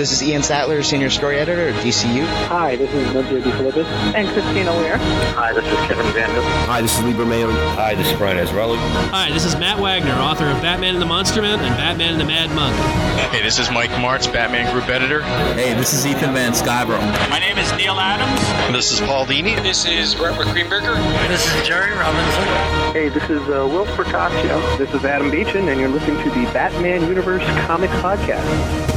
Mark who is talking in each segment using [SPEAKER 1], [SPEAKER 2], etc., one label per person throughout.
[SPEAKER 1] This is
[SPEAKER 2] Ian Sattler, Senior Story Editor at DCU.
[SPEAKER 1] Hi, this is Nunzio DeFilippis.
[SPEAKER 3] And Christina Weir.
[SPEAKER 1] Hi, this is Kevin Vander.
[SPEAKER 4] Hi, this is Libra Mayon.
[SPEAKER 5] Hi, this is Brian Azzarello.
[SPEAKER 6] Hi, this is Matt Wagner, author of Batman and the Monster Man and Batman and the Mad Monk.
[SPEAKER 7] Hey, this is Mike Marts, Batman Group Editor.
[SPEAKER 8] Hey, this is Ethan Van Sciver.
[SPEAKER 9] My name is Neal Adams.
[SPEAKER 7] This is Paul Dini.
[SPEAKER 10] This is Robert Greenberger.
[SPEAKER 11] This is Jerry Robinson.
[SPEAKER 1] Hey, this is uh, Whilce Portacio.
[SPEAKER 12] This is Adam Beechen, and you're listening to the Batman Universe Comics Podcast.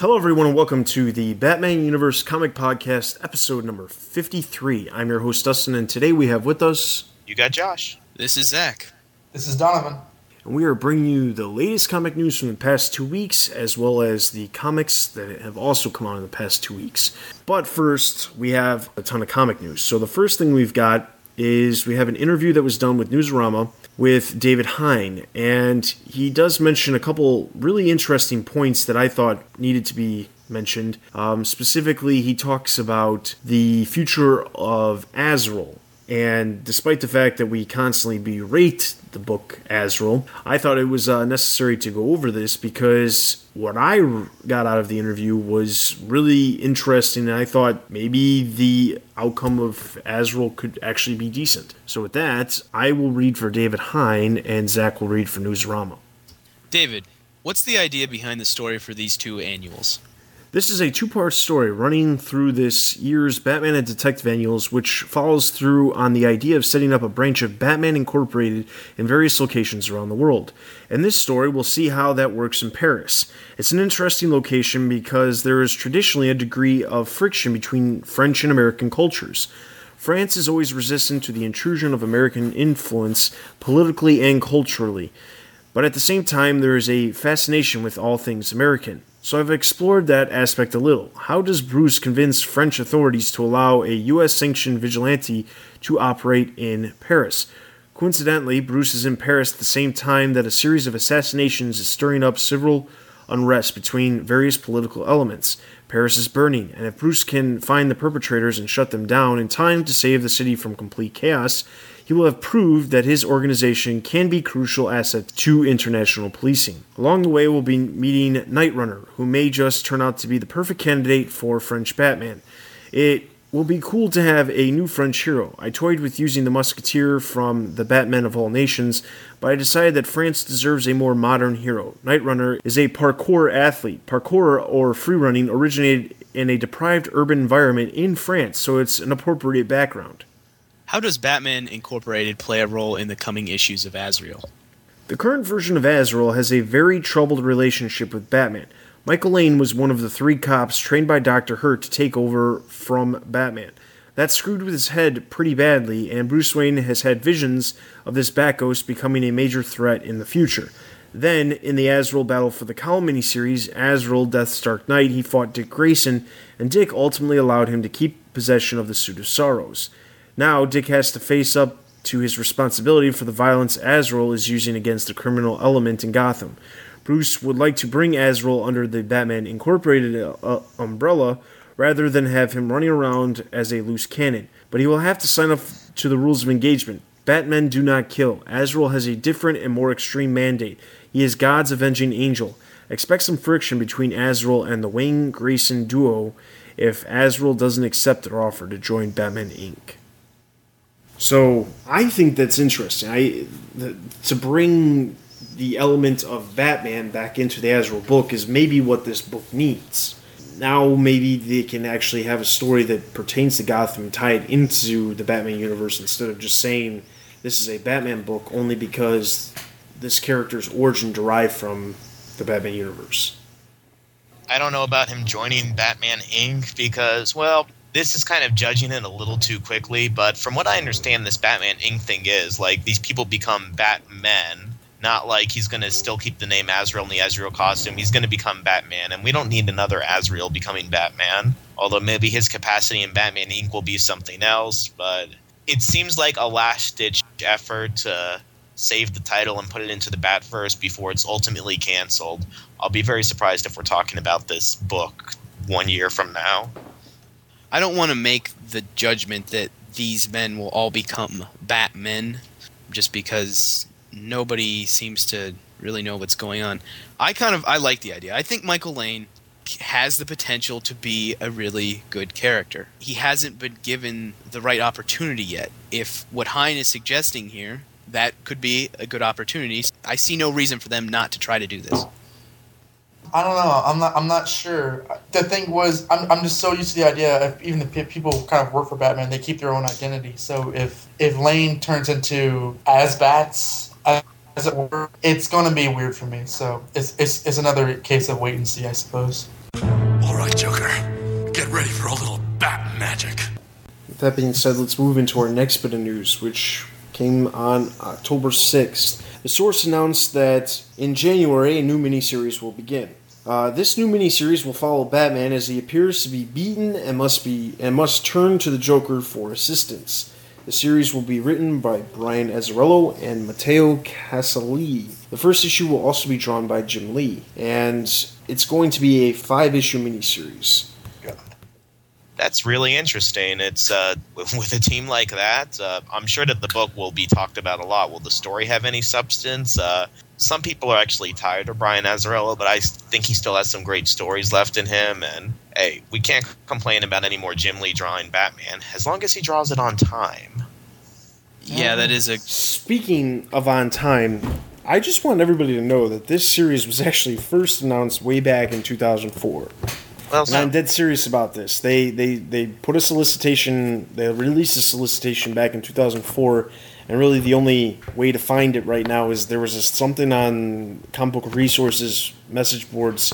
[SPEAKER 13] Hello, everyone, and welcome to the Batman Universe Comic Podcast, episode number 53. I'm your host, Dustin, and today we have with us.
[SPEAKER 7] You got Josh.
[SPEAKER 10] This is Zach.
[SPEAKER 11] This is Donovan.
[SPEAKER 13] And we are bringing you the latest comic news from the past two weeks, as well as the comics that have also come out in the past two weeks. But first, we have a ton of comic news. So the first thing we've got is we have an interview that was done with Newsarama with David Hine, and he does mention a couple really interesting points that I thought needed to be mentioned. Um, specifically, he talks about the future of Azrael and despite the fact that we constantly berate the book Azrael, I thought it was uh, necessary to go over this because what I got out of the interview was really interesting, and I thought maybe the outcome of Azrael could actually be decent. So, with that, I will read for David Hine, and Zach will read for Newsarama.
[SPEAKER 10] David, what's the idea behind the story for these two annuals?
[SPEAKER 13] This is a two part story running through this year's Batman and Detective Annuals, which follows through on the idea of setting up a branch of Batman Incorporated in various locations around the world. In this story, we'll see how that works in Paris. It's an interesting location because there is traditionally a degree of friction between French and American cultures. France is always resistant to the intrusion of American influence politically and culturally, but at the same time, there is a fascination with all things American. So I've explored that aspect a little. How does Bruce convince French authorities to allow a US sanctioned vigilante to operate in Paris? Coincidentally, Bruce is in Paris at the same time that a series of assassinations is stirring up civil unrest between various political elements. Paris is burning, and if Bruce can find the perpetrators and shut them down in time to save the city from complete chaos, he will have proved that his organization can be crucial asset to international policing. Along the way, we'll be meeting Nightrunner, who may just turn out to be the perfect candidate for French Batman. It will be cool to have a new French hero. I toyed with using the Musketeer from the Batman of All Nations, but I decided that France deserves a more modern hero. Nightrunner is a parkour athlete. Parkour, or freerunning, originated in a deprived urban environment in France, so it's an appropriate background.
[SPEAKER 10] How does Batman Incorporated play a role in the coming issues of Azrael?
[SPEAKER 13] The current version of Azrael has a very troubled relationship with Batman. Michael Lane was one of the three cops trained by Dr. Hurt to take over from Batman. That screwed with his head pretty badly, and Bruce Wayne has had visions of this Batghost becoming a major threat in the future. Then, in the Azrael Battle for the Cowl miniseries, Azrael Death's Dark Knight, he fought Dick Grayson, and Dick ultimately allowed him to keep possession of the Suit of Sorrows. Now, Dick has to face up to his responsibility for the violence Azrael is using against the criminal element in Gotham. Bruce would like to bring Azrael under the Batman Incorporated uh, umbrella rather than have him running around as a loose cannon, but he will have to sign up to the rules of engagement. Batmen do not kill. Azrael has a different and more extreme mandate. He is God's avenging angel. Expect some friction between Azrael and the Wayne Grayson duo if Azrael doesn't accept their offer to join Batman Inc. So I think that's interesting. I the, to bring the element of Batman back into the Azrael book is maybe what this book needs. Now maybe they can actually have a story that pertains to Gotham tied into the Batman universe instead of just saying this is a Batman book only because this character's origin derived from the Batman universe.
[SPEAKER 7] I don't know about him joining Batman Inc. because, well, this is kind of judging it a little too quickly, but from what I understand, this Batman Inc. thing is like these people become Batmen. Not like he's going to still keep the name Azrael in the Azrael costume. He's going to become Batman, and we don't need another Azrael becoming Batman. Although maybe his capacity in Batman Inc. will be something else, but it seems like a last ditch effort to save the title and put it into the Batverse before it's ultimately canceled. I'll be very surprised if we're talking about this book one year from now.
[SPEAKER 10] I don't want to make the judgment that these men will all become Batmen just because nobody seems to really know what's going on. I kind of I like the idea. I think Michael Lane has the potential to be a really good character. He hasn't been given the right opportunity yet. If what Hine is suggesting here, that could be a good opportunity. I see no reason for them not to try to do this.
[SPEAKER 11] I don't know. I'm not. I'm not sure. The thing was, I'm, I'm just so used to the idea of even the pe- people who kind of work for Batman, they keep their own identity. So if if Lane turns into Azbats, as it were, it's going to be weird for me. So it's it's it's another case of wait and see, I suppose.
[SPEAKER 3] All right, Joker, get ready for a little bat magic.
[SPEAKER 13] With that being said, let's move into our next bit of news, which came on October 6th. The source announced that in January, a new miniseries will begin. Uh, this new miniseries will follow Batman as he appears to be beaten and must be and must turn to the Joker for assistance. The series will be written by Brian Azzarello and Matteo Casali. The first issue will also be drawn by Jim Lee, and it's going to be a five-issue miniseries.
[SPEAKER 7] That's really interesting. It's uh, with, with a team like that. Uh, I'm sure that the book will be talked about a lot. Will the story have any substance? Uh, some people are actually tired of Brian Azzarello, but I think he still has some great stories left in him. And hey, we can't complain about any more Jim Lee drawing Batman as long as he draws it on time.
[SPEAKER 10] Yeah, that is a.
[SPEAKER 13] Speaking of on time, I just want everybody to know that this series was actually first announced way back in 2004.
[SPEAKER 7] Well,
[SPEAKER 13] and I'm dead serious about this. They they they put a solicitation. They released a solicitation back in 2004, and really the only way to find it right now is there was a, something on comic book resources message boards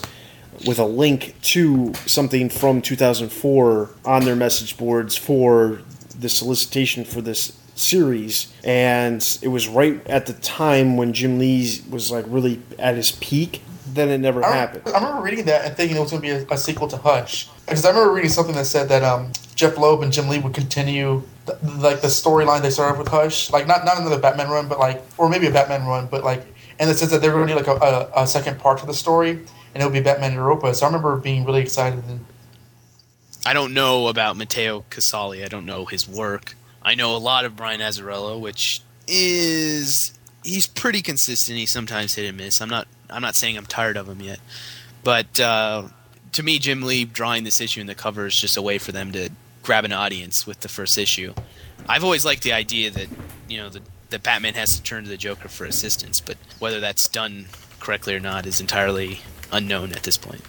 [SPEAKER 13] with a link to something from 2004 on their message boards for the solicitation for this series and it was right at the time when Jim Lee was like really at his peak then it never
[SPEAKER 11] I,
[SPEAKER 13] happened
[SPEAKER 11] I remember reading that and thinking it was going to be a, a, sequel to Hush because I remember reading something that said that um, Jeph Loeb and Jim Lee would continue the, like the storyline they started with Hush like not not another Batman run but like or maybe a Batman run but like in the sense that they were going to need like a, a, a second part to the story and it would be Batman Europa so I remember being really excited and
[SPEAKER 10] I don't know about Matteo Casali. I don't know his work. I know a lot of Brian Azzarello, which is he's pretty consistent. He sometimes hit and miss. I'm not I'm not saying I'm tired of him yet, but uh, to me, Jim Lee drawing this issue in the cover is just a way for them to grab an audience with the first issue. I've always liked the idea that you know the, that Batman has to turn to the Joker for assistance, but whether that's done correctly or not is entirely unknown at this point.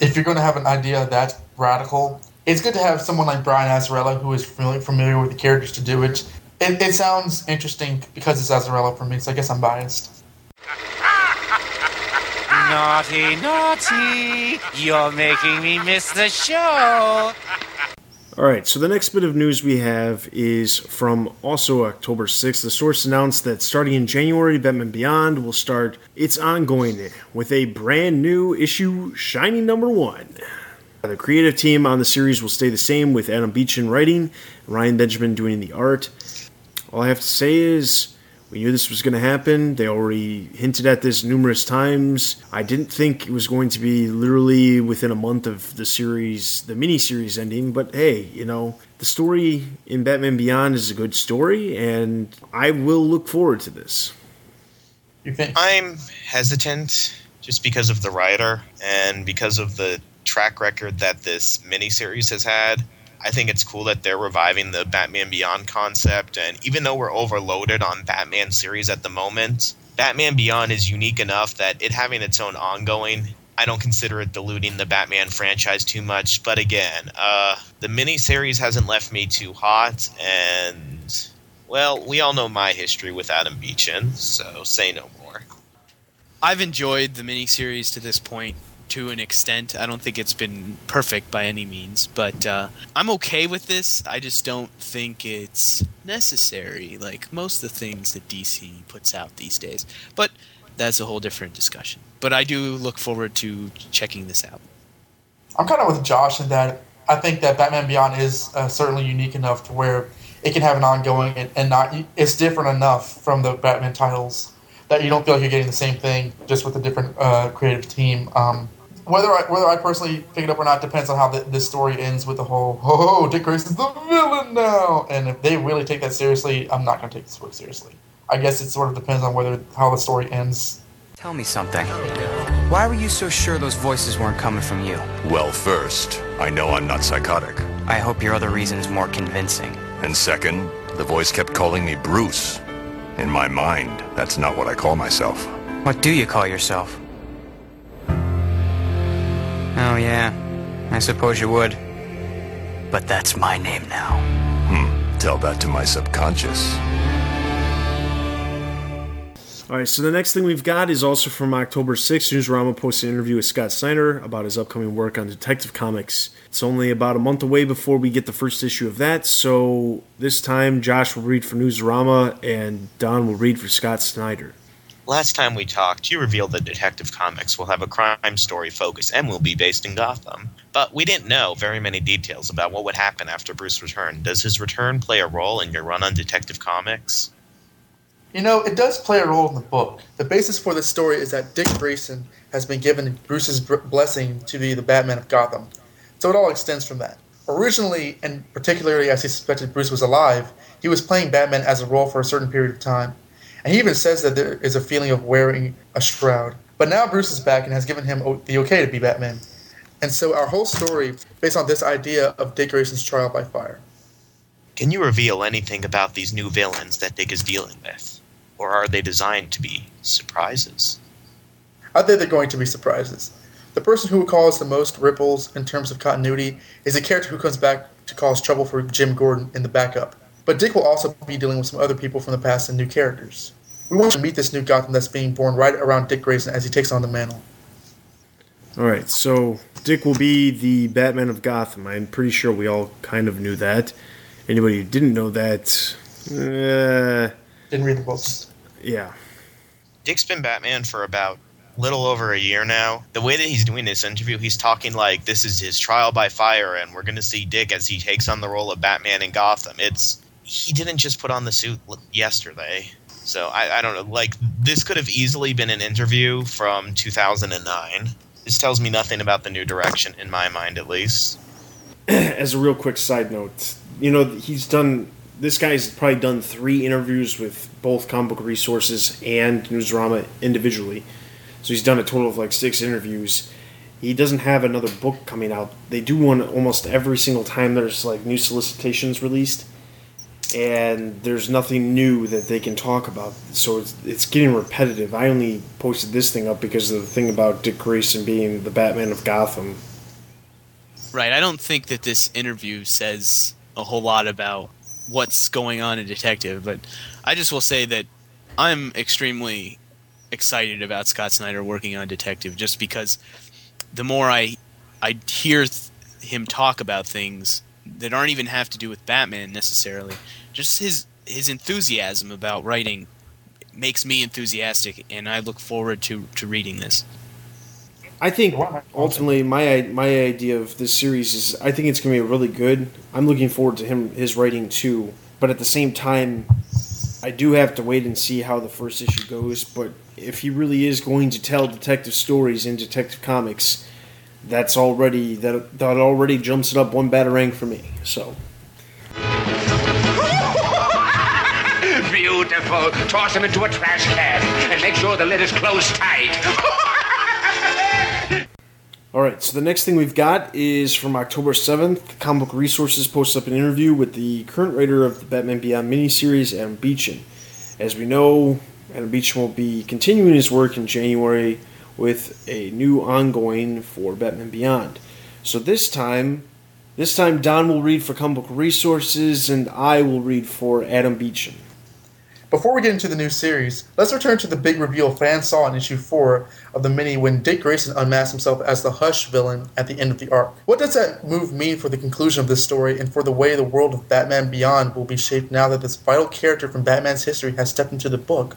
[SPEAKER 11] If you're going to have an idea that radical, it's good to have someone like Brian Azzarello who is familiar, familiar with the characters to do it. It. It sounds interesting because it's Azzarello for me, so I guess I'm biased.
[SPEAKER 4] Naughty, naughty! You're making me miss the show!
[SPEAKER 13] All right, so the next bit of news we have is from also October 6th. The source announced that starting in January, Batman Beyond will start its ongoing with a brand new issue, Shining Number One. The creative team on the series will stay the same with Adam Beechen writing, Ryan Benjamin doing the art. All I have to say is we knew this was going to happen. They already hinted at this numerous times. I didn't think it was going to be literally within a month of the series, the miniseries ending, but hey, you know, the story in Batman Beyond is a good story, and I will look forward to this.
[SPEAKER 7] I'm hesitant just because of the writer and because of the track record that this miniseries has had. I think it's cool that they're reviving the Batman Beyond concept. And even though we're overloaded on Batman series at the moment, Batman Beyond is unique enough that it having its own ongoing, I don't consider it diluting the Batman franchise too much. But again, uh, the miniseries hasn't left me too hot. And, well, we all know my history with Adam Beechen, so say no more.
[SPEAKER 10] I've enjoyed the miniseries to this point to an extent. I don't think it's been perfect by any means, but uh, I'm okay with this. I just don't think it's necessary, like most of the things that DC puts out these days. But that's a whole different discussion. But I do look forward to checking this out.
[SPEAKER 11] I'm kind of with Josh in that I think that Batman Beyond is uh, certainly unique enough to where it can have an ongoing and, and not it's different enough from the Batman titles that you don't feel like you're getting the same thing just with a different uh, creative team. Um, whether I whether I personally pick it up or not depends on how the, this story ends with the whole oh Dick Grayson's the villain now, and if they really take that seriously, I'm not going to take this book seriously. I guess it sort of depends on whether how the story ends.
[SPEAKER 5] Tell me something. Why were you so sure those voices weren't coming from you?
[SPEAKER 3] Well, first, I know I'm not psychotic.
[SPEAKER 5] I hope your other reason's more convincing.
[SPEAKER 3] And second, the voice kept calling me Bruce. In my mind, that's not what I call myself.
[SPEAKER 5] What do you call yourself? Oh, yeah. I suppose you would. But that's my name now.
[SPEAKER 3] Hmm. Tell that to my subconscious.
[SPEAKER 13] All right, so the next thing we've got is also from October 6th. Newsarama posted an interview with Scott Snyder about his upcoming work on Detective Comics. It's only about a month away before we get the first issue of that, so this time Josh will read for Newsarama and Don will read for Scott Snyder.
[SPEAKER 7] Last time we talked, you revealed that Detective Comics will have a crime story focus and will be based in Gotham. But we didn't know very many details about what would happen after Bruce returned. Does his return play a role in your run on Detective Comics?
[SPEAKER 11] You know, it does play a role in the book. The basis for this story is that Dick Grayson has been given Bruce's blessing to be the Batman of Gotham. So it all extends from that. Originally, and particularly as he suspected Bruce was alive, he was playing Batman as a role for a certain period of time. And he even says that there is a feeling of wearing a shroud. But now Bruce is back and has given him the okay to be Batman. And so our whole story based on this idea of Dick Grayson's trial by fire.
[SPEAKER 7] Can you reveal anything about these new villains that Dick is dealing with? Or are they designed to be surprises?
[SPEAKER 11] I think they're going to be surprises. The person who would cause the most ripples in terms of continuity is a character who comes back to cause trouble for Jim Gordon in the backup. But Dick will also be dealing with some other people from the past and new characters. We want to meet this new Gotham that's being born right around Dick Grayson as he takes on the mantle.
[SPEAKER 13] All right, so Dick will be the Batman of Gotham. I'm pretty sure we all kind of knew that. Anybody who didn't know that, uh,
[SPEAKER 11] didn't read the books.
[SPEAKER 13] Yeah.
[SPEAKER 7] Dick's been Batman for about little over a year now. The way that he's doing this interview, he's talking like this is his trial by fire, and we're going to see Dick as he takes on the role of Batman in Gotham. It's he didn't just put on the suit yesterday. So I, I don't know. Like this could have easily been an interview from 2009. This tells me nothing about the new direction in my mind, at least.
[SPEAKER 13] As a real quick side note, you know he's done this guy's probably done three interviews with both comic book resources and newsarama individually so he's done a total of like six interviews he doesn't have another book coming out they do one almost every single time there's like new solicitations released and there's nothing new that they can talk about. So it's, it's getting repetitive. I only posted this thing up because of the thing about dick grayson being the batman of gotham.
[SPEAKER 10] Right i don't think that this interview says a whole lot about what's going on in Detective, but I just will say that I'm extremely excited about Scott Snyder working on Detective just because the more I I hear th- him talk about things that aren't even have to do with Batman necessarily, just his his enthusiasm about writing makes me enthusiastic and I look forward to to reading this.
[SPEAKER 13] I think ultimately my my idea of this series is I think it's going to be really good. I'm looking forward to him his writing too, but at the same time, I do have to wait and see how the first issue goes. But if he really is going to tell detective stories in Detective Comics, that's already that that already jumps it up one batarang for me. So.
[SPEAKER 4] Beautiful. Toss him into a trash can and make sure the lid is closed tight.
[SPEAKER 13] All right, so the next thing we've got is from October 7th. Comic Book Resources posts up an interview with the current writer of the Batman Beyond miniseries, Adam Beechen. As we know, Adam Beechen will be continuing his work in January with a new ongoing for Batman Beyond. So this time, this time Don will read for Comic Book Resources and I will read for Adam Beechen.
[SPEAKER 11] Before we get into the new series, let's return to the big reveal fans saw in issue 4 of the mini when Dick Grayson unmasked himself as the Hush villain at the end of the arc. What does that move mean for the conclusion of this story and for the way the world of Batman Beyond will be shaped now that this vital character from Batman's history has stepped into the book?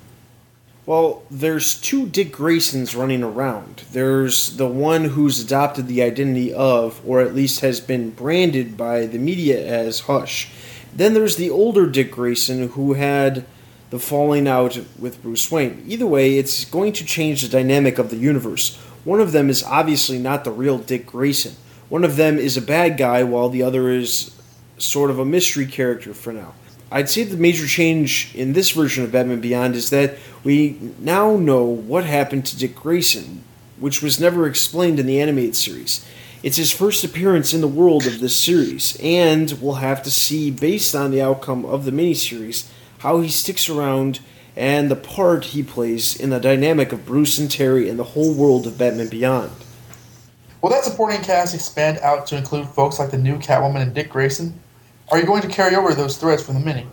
[SPEAKER 13] Well, there's two Dick Graysons running around. There's the one who's adopted the identity of, or at least has been branded by the media as Hush. Then there's the older Dick Grayson who had the falling out with Bruce Wayne. Either way, it's going to change the dynamic of the universe. One of them is obviously not the real Dick Grayson. One of them is a bad guy, while the other is sort of a mystery character for now. I'd say the major change in this version of Batman Beyond is that we now know what happened to Dick Grayson, which was never explained in the animated series. It's his first appearance in the world of this series, and we'll have to see, based on the outcome of the miniseries, how he sticks around and the part he plays in the dynamic of Bruce and Terry and the whole world of Batman Beyond.
[SPEAKER 11] Will that supporting cast expand out to include folks like the new Catwoman and Dick Grayson? Are you going to carry over those threads from the mini?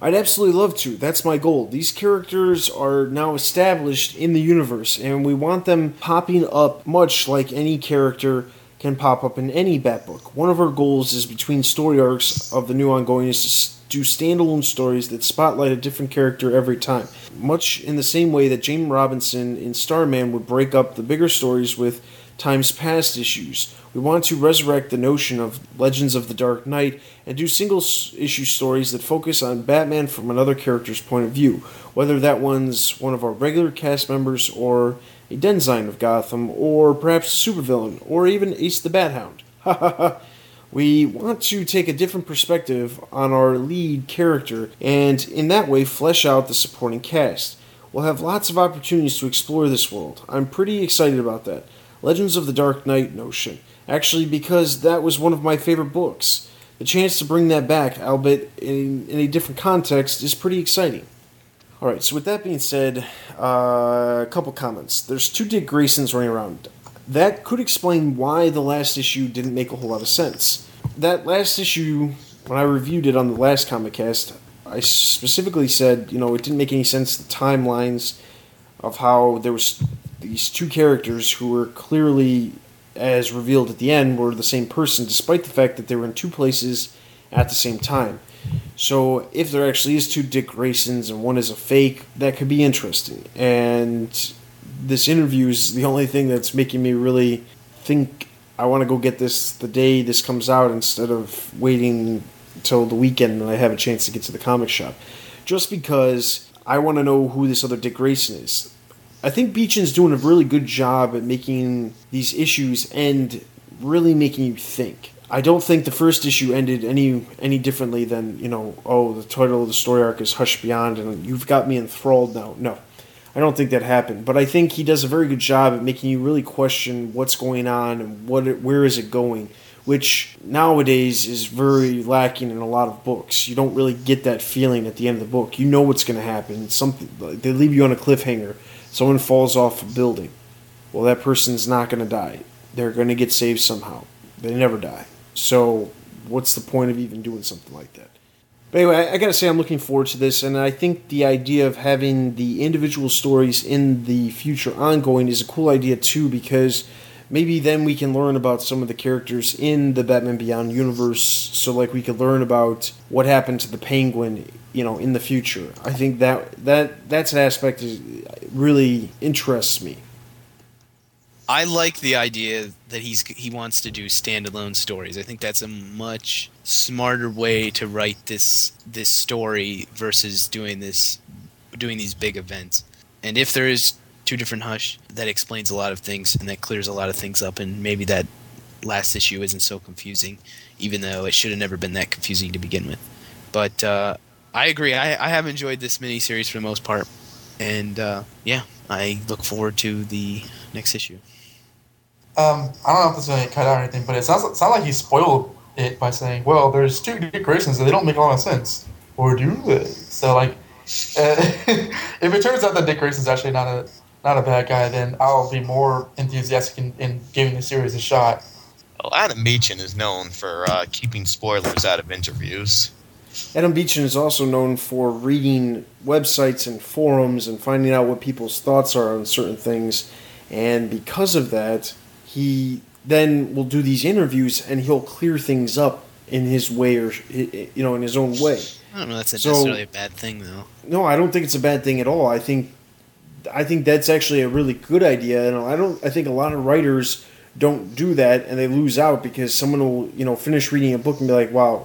[SPEAKER 13] I'd absolutely love to. That's my goal. These characters are now established in the universe, and we want them popping up much like any character can pop up in any Bat book. One of our goals is between story arcs of the new ongoing is to do standalone stories that spotlight a different character every time. Much in the same way that James Robinson in Starman would break up the bigger stories with times past issues. We want to resurrect the notion of Legends of the Dark Knight and do single issue stories that focus on Batman from another character's point of view, whether that one's one of our regular cast members or a Denzine of Gotham, or perhaps a supervillain, or even Ace the Bat Hound. We want to take a different perspective on our lead character and in that way flesh out the supporting cast. We'll have lots of opportunities to explore this world. I'm pretty excited about that. Legends of the Dark Knight notion. Actually, because that was one of my favorite books. The chance to bring that back, albeit in, in a different context, is pretty exciting. Alright, so with that being said, uh, a couple comments. There's two Dick Graysons running around. That could explain why the last issue didn't make a whole lot of sense. That last issue, when I reviewed it on the last Comic Cast, I specifically said, you know, it didn't make any sense, the timelines of how there was these two characters who were clearly, as revealed at the end, were the same person, despite the fact that they were in two places at the same time. So if there actually is two Dick Graysons and one is a fake, that could be interesting. And this interview is the only thing that's making me really think I want to go get this the day this comes out instead of waiting till the weekend when I have a chance to get to the comic shop. Just because I want to know who this other Dick Grayson is. I think Beechen's doing a really good job at making these issues end really making you think. I don't think the first issue ended any any differently than you know. Oh, the title of the story arc is Hush Beyond, and you've got me enthralled now. No, I don't think that happened. But I think he does a very good job at making you really question what's going on and what it, where is it going, which nowadays is very lacking in a lot of books. You don't really get that feeling at the end of the book. You know what's going to happen. Something they leave you on a cliffhanger. Someone falls off a building. Well, that person's not going to die. They're going to get saved somehow. They never die. So, what's the point of even doing something like that? But anyway, I, I gotta say, I'm looking forward to this, and I think the idea of having the individual stories in the future ongoing is a cool idea too, because maybe then we can learn about some of the characters in the Batman Beyond universe. So, like, we could learn about what happened to the Penguin, you know, in the future. I think that that that's an aspect that really interests me.
[SPEAKER 10] I like the idea that he's he wants to do standalone stories. I think that's a much smarter way to write this this story versus doing this doing these big events. And if there is two different hush, that explains a lot of things and that clears a lot of things up and maybe that last issue isn't so confusing, even though it should have never been that confusing to begin with. But uh, I agree. I, I have enjoyed this miniseries for the most part, and uh, yeah, I look forward to the next issue.
[SPEAKER 11] Um, I don't know if this is going to cut out or anything, but it sounds, it sounds like he spoiled it by saying, well, there's two Dick Graysons and they don't make a lot of sense. Or do they? So, like, uh, if it turns out that Dick Grayson's actually not a not a bad guy, then I'll be more enthusiastic in, in giving the series a shot.
[SPEAKER 7] Well, Adam Beechen is known for uh, keeping spoilers out of interviews.
[SPEAKER 13] Adam Beechen is also known for reading websites and forums and finding out what people's thoughts are on certain things. And because of that, he then will do these interviews and he'll clear things up in his way or you know in his own way.
[SPEAKER 10] I don't know. That's so, necessarily a bad thing, though.
[SPEAKER 13] No, I don't think it's a bad thing at all. I think I think that's actually a really good idea, and I don't. I think a lot of writers don't do that, and they lose out because someone will you know finish reading a book and be like, "Wow,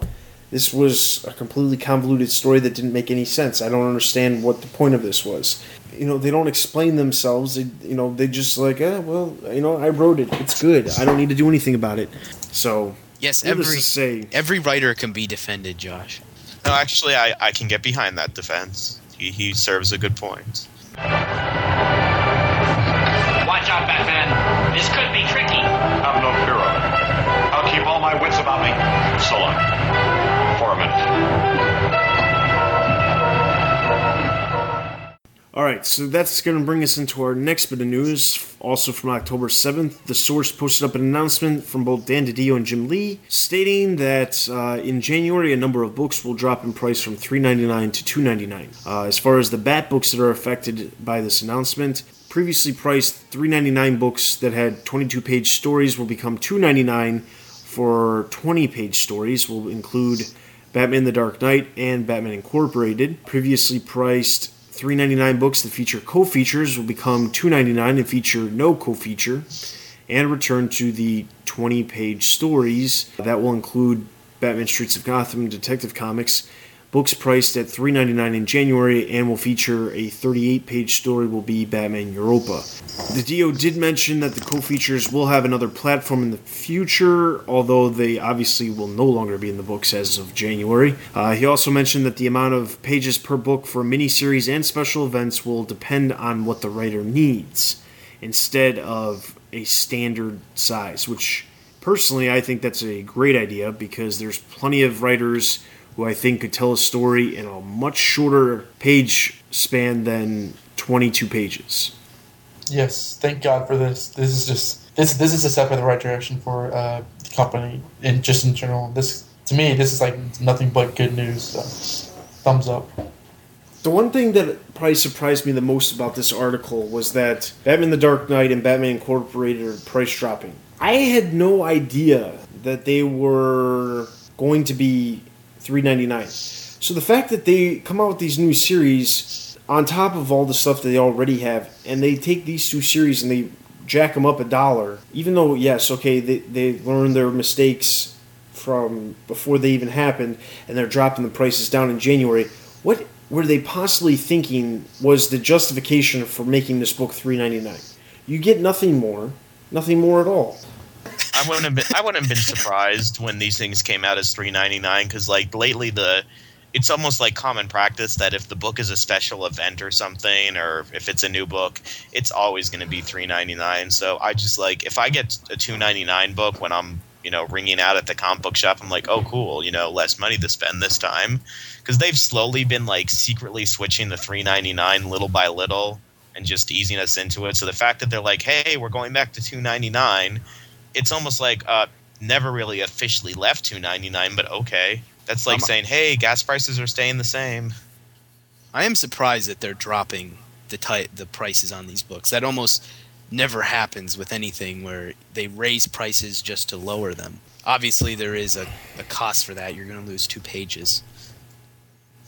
[SPEAKER 13] this was a completely convoluted story that didn't make any sense. I don't understand what the point of this was." You know, they don't explain themselves. They, you know, they just like, eh, well, you know, I wrote it. It's good. I don't need to do anything about it. So
[SPEAKER 10] yes, every every writer can be defended, Josh.
[SPEAKER 7] No, actually, I, I can get behind that defense. He, he serves a good point.
[SPEAKER 9] Watch out, Batman. This could be tricky.
[SPEAKER 14] Have no fear of it. I'll keep all my wits about me. So long.
[SPEAKER 13] All right, so that's going to bring us into our next bit of news. Also from October 7th, the source posted up an announcement from both Dan DiDio and Jim Lee stating that uh, in January a number of books will drop in price from $3.99 to $2.99. Uh, as far as the Bat books that are affected by this announcement, previously priced $3.99 books that had 22 page stories will become $2.99 for 20 page stories, will include Batman the Dark Knight and Batman Incorporated. Previously priced $3.99 books that feature co-features will become $2.99 and feature no co-feature and return to the 20-page stories that will include Batman Streets of Gotham Detective Comics books priced at $3.99 in January and will feature a 38-page story will be Batman Europa. The DO did mention that the co-features will have another platform in the future, although they obviously will no longer be in the books as of January. Uh, he also mentioned that the amount of pages per book for miniseries and special events will depend on what the writer needs, instead of a standard size, which personally I think that's a great idea because there's plenty of writers who I think could tell a story in a much shorter page span than 22 pages.
[SPEAKER 11] Yes, thank God for this. This is just this this is a step in the right direction for uh, the company and just in general. This to me, this is like nothing but good news. So, thumbs up.
[SPEAKER 13] The one thing that probably surprised me the most about this article was that Batman the Dark Knight and Batman Incorporated are price dropping. I had no idea that they were going to be $3.99. So the fact that they come out with these new series on top of all the stuff that they already have, and they take these two series and they jack them up a dollar, even though yes, okay, they they learned their mistakes from before they even happened, and they're dropping the prices down in January. What were they possibly thinking was the justification for making this book three ninety nine? You get nothing more, nothing more at all.
[SPEAKER 7] I wouldn't have been I wouldn't have been surprised when these things came out as three ninety nine because like lately the it's almost like common practice that if the book is a special event or something or if it's a new book it's always going to be three ninety nine. So I just like if I get a two ninety nine book when I'm you know ringing out at the comic book shop I'm like oh cool you know less money to spend this time because they've slowly been like secretly switching ninety nine little by little and just easing us into it. So the fact that they're like hey we're going back to two ninety nine it's almost like uh, never really officially left 299 but okay that's like
[SPEAKER 10] Um,
[SPEAKER 7] saying hey gas prices are staying the same
[SPEAKER 10] I am surprised that they're dropping the ti- the prices on these books. That almost never happens with anything where they raise prices just to lower them. Obviously, there is a, a cost for that. You're going to lose two pages.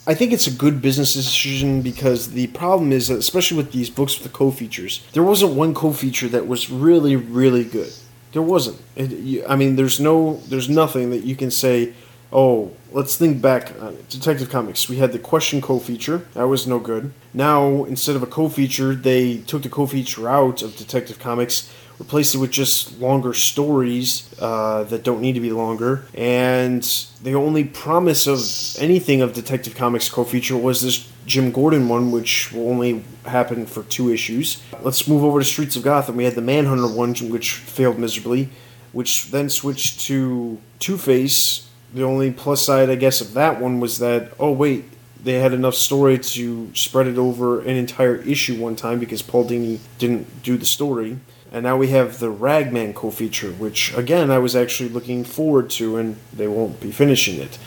[SPEAKER 13] I think it's a good business decision because the problem is, that, especially with these books with the co-features, there wasn't one co-feature that was really, really good. There wasn't. It, you, I mean, there's no, there's nothing that you can say. Oh, let's think back. on Detective Comics. We had the question co-feature. That was no good. Now, instead of a co-feature, they took the co-feature out of Detective Comics, replaced it with just longer stories uh, that don't need to be longer, and the only promise of anything of Detective Comics co-feature was this Jim Gordon one, which will only happen for two issues. Let's move over to Streets of Gotham. We had the Manhunter one, which failed miserably, which then switched to Two Face. The only plus side, I guess, of that one was that oh wait, they had enough story to spread it over an entire issue one time because Paul Dini didn't do the story. And now we have the Ragman co-feature, which again I was actually looking forward to, and they won't be finishing it.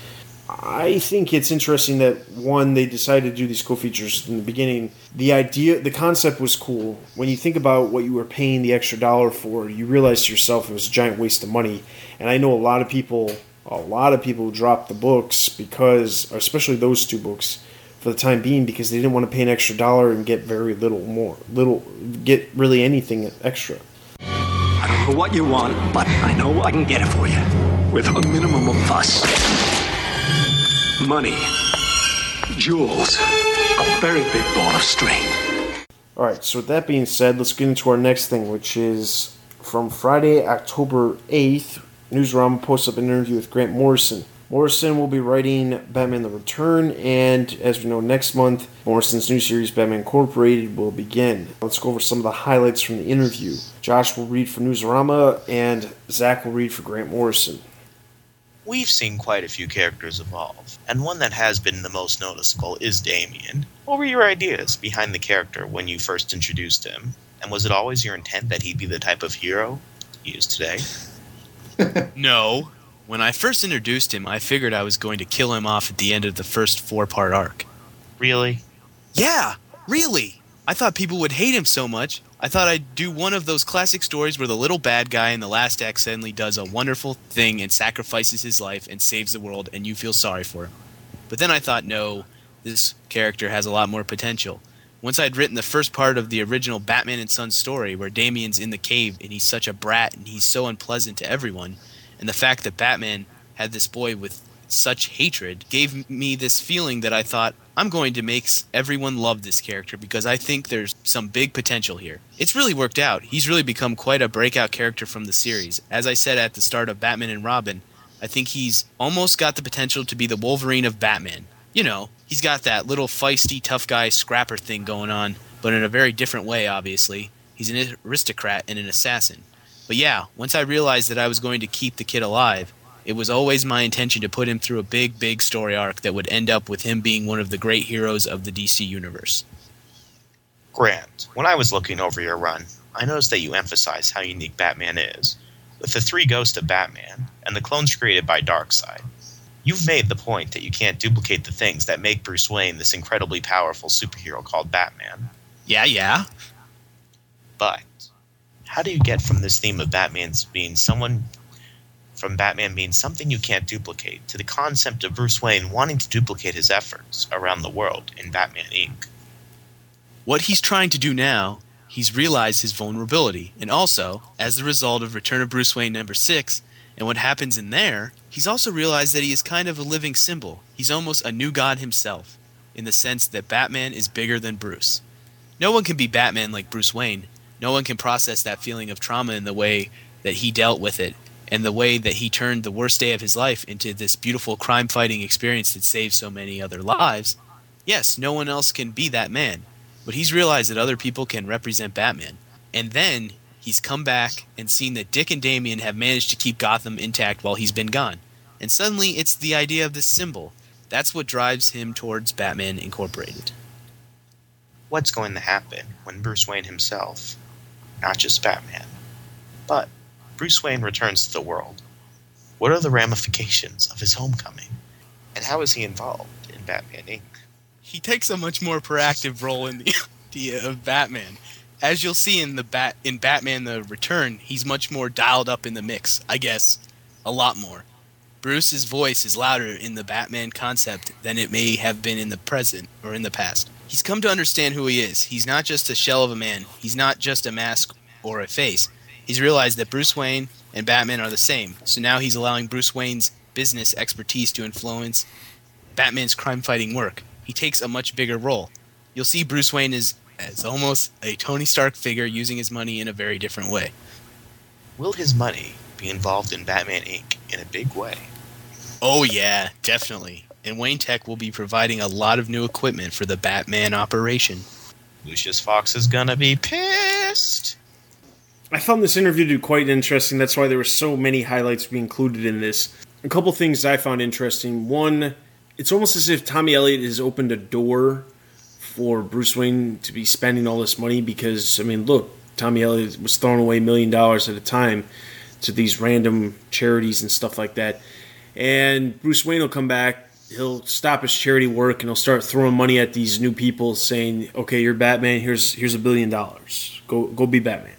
[SPEAKER 13] I think it's interesting that one they decided to do these co-features in the beginning. The idea, the concept was cool. When you think about what you were paying the extra dollar for, you realize to yourself it was a giant waste of money. And I know a lot of people, a lot of people dropped the books because, especially those two books, for the time being because they didn't want to pay an extra dollar and get very little more, little get really anything extra.
[SPEAKER 15] I don't know what you want, but I know I can get it for you. With a minimum of fuss. Money. Jewels. A very big ball of string.
[SPEAKER 13] All right, so with that being said, let's get into our next thing, which is from Friday, October 8th. Newsarama posts up an interview with Grant Morrison. Morrison will be writing Batman The Return, and as we know, next month, Morrison's new series, Batman Incorporated, will begin. Let's go over some of the highlights from the interview. Josh will read for Newsarama, and Zach will read for Grant Morrison.
[SPEAKER 7] We've seen quite a few characters evolve, and one that has been the most noticeable is Damian. What were your ideas behind the character when you first introduced him? And was it always your intent that he'd be the type of hero he is today?
[SPEAKER 10] no. When I first introduced him, I figured I was going to kill him off at the end of the first four part arc.
[SPEAKER 7] Really?
[SPEAKER 10] Yeah, really. I thought people would hate him so much. I thought I'd do one of those classic stories where the little bad guy in the last act suddenly does a wonderful thing and sacrifices his life and saves the world, and you feel sorry for him. But then I thought, no, this character has a lot more potential. Once I'd written the first part of the original Batman and Son story, where Damian's in the cave and he's such a brat and he's so unpleasant to everyone, and the fact that Batman had this boy with such hatred gave me this feeling that I thought I'm going to make everyone love this character because I think there's some big potential here. It's really worked out. He's really become quite a breakout character from the series. As I said at the start of Batman and Robin, I think he's almost got the potential to be the Wolverine of Batman. You know, he's got that little feisty tough guy scrapper thing going on, but in a very different way obviously. He's an aristocrat and an assassin. But yeah, once I realized that I was going to keep the kid alive, it was always my intention to put him through a big, big story arc that would end up with him being one of the great heroes of the DC universe.
[SPEAKER 7] Grant, when I was looking over your run, I noticed that you emphasize how unique Batman is, with the three ghosts of Batman and the clones created by Darkseid. You've made the point that you can't duplicate the things that make Bruce Wayne this incredibly powerful superhero called Batman.
[SPEAKER 10] Yeah, yeah.
[SPEAKER 7] But how do you get from this theme of Batman's being someone from Batman being something you can't duplicate to the concept of Bruce Wayne wanting to duplicate his efforts around the world in Batman Inc.
[SPEAKER 10] What he's trying to do now, he's realized his vulnerability, and also, as the result of Return of Bruce Wayne number 6 and what happens in there, he's also realized that he is kind of a living symbol. He's almost a new god himself, in the sense that Batman is bigger than Bruce. No one can be Batman like Bruce Wayne. No one can process that feeling of trauma in the way that he dealt with it and the way that he turned the worst day of his life into this beautiful crime fighting experience that saved so many other lives. Yes, no one else can be that man, but he's realized that other people can represent Batman. And then he's come back and seen that Dick and Damian have managed to keep Gotham intact while he's been gone. And suddenly it's the idea of this symbol. That's what drives him towards Batman Incorporated.
[SPEAKER 7] What's going to happen when Bruce Wayne himself, not just Batman, but Bruce Wayne returns to the world, what are the ramifications of his homecoming? And how is he involved in Batman Inc.?
[SPEAKER 10] He takes a much more proactive role in the idea of Batman. As you'll see in the Bat in Batman the Return, he's much more dialed up in the mix, I guess. A lot more. Bruce's voice is louder in the Batman concept than it may have been in the present or in the past. He's come to understand who he is. He's not just a shell of a man. He's not just a mask or a face he's realized that Bruce Wayne and Batman are the same. So now he's allowing Bruce Wayne's business expertise to influence Batman's crime fighting work. He takes a much bigger role. You'll see Bruce Wayne is as almost a Tony Stark figure using his money in a very different way.
[SPEAKER 7] Will his money be involved in Batman Inc. in a big way?
[SPEAKER 10] Oh, yeah, definitely. And Wayne Tech will be providing a lot of new equipment for the Batman operation.
[SPEAKER 7] Lucius Fox is gonna be pissed.
[SPEAKER 13] I found this interview to be quite interesting. That's why there were so many highlights being included in this. A couple things I found interesting. One, it's almost as if Tommy Elliott has opened a door for Bruce Wayne to be spending all this money because, I mean, look, Tommy Elliott was throwing away a million dollars at a time to these random charities and stuff like that. And Bruce Wayne will come back, he'll stop his charity work, and he'll start throwing money at these new people, saying, "Okay, you're Batman. Here's here's a billion dollars. Go go be Batman."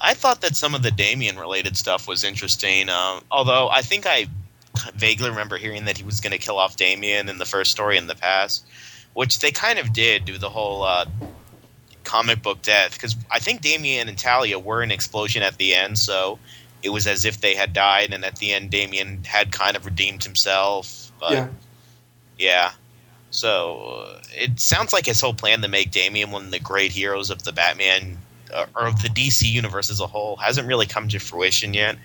[SPEAKER 7] I thought that some of the Damian related stuff was interesting. Um, although I think I vaguely remember hearing that he was going to kill off Damian in the first story in the past, which they kind of did do the whole uh, comic book death. Because I think Damian and Talia were an explosion at the end, so it was as if they had died, and at the end, Damian had kind of redeemed himself. But,
[SPEAKER 11] yeah.
[SPEAKER 7] Yeah. So uh, it sounds like his whole plan to make Damian one of the great heroes of the Batman uh, or of the DC universe as a whole hasn't really come to fruition yet.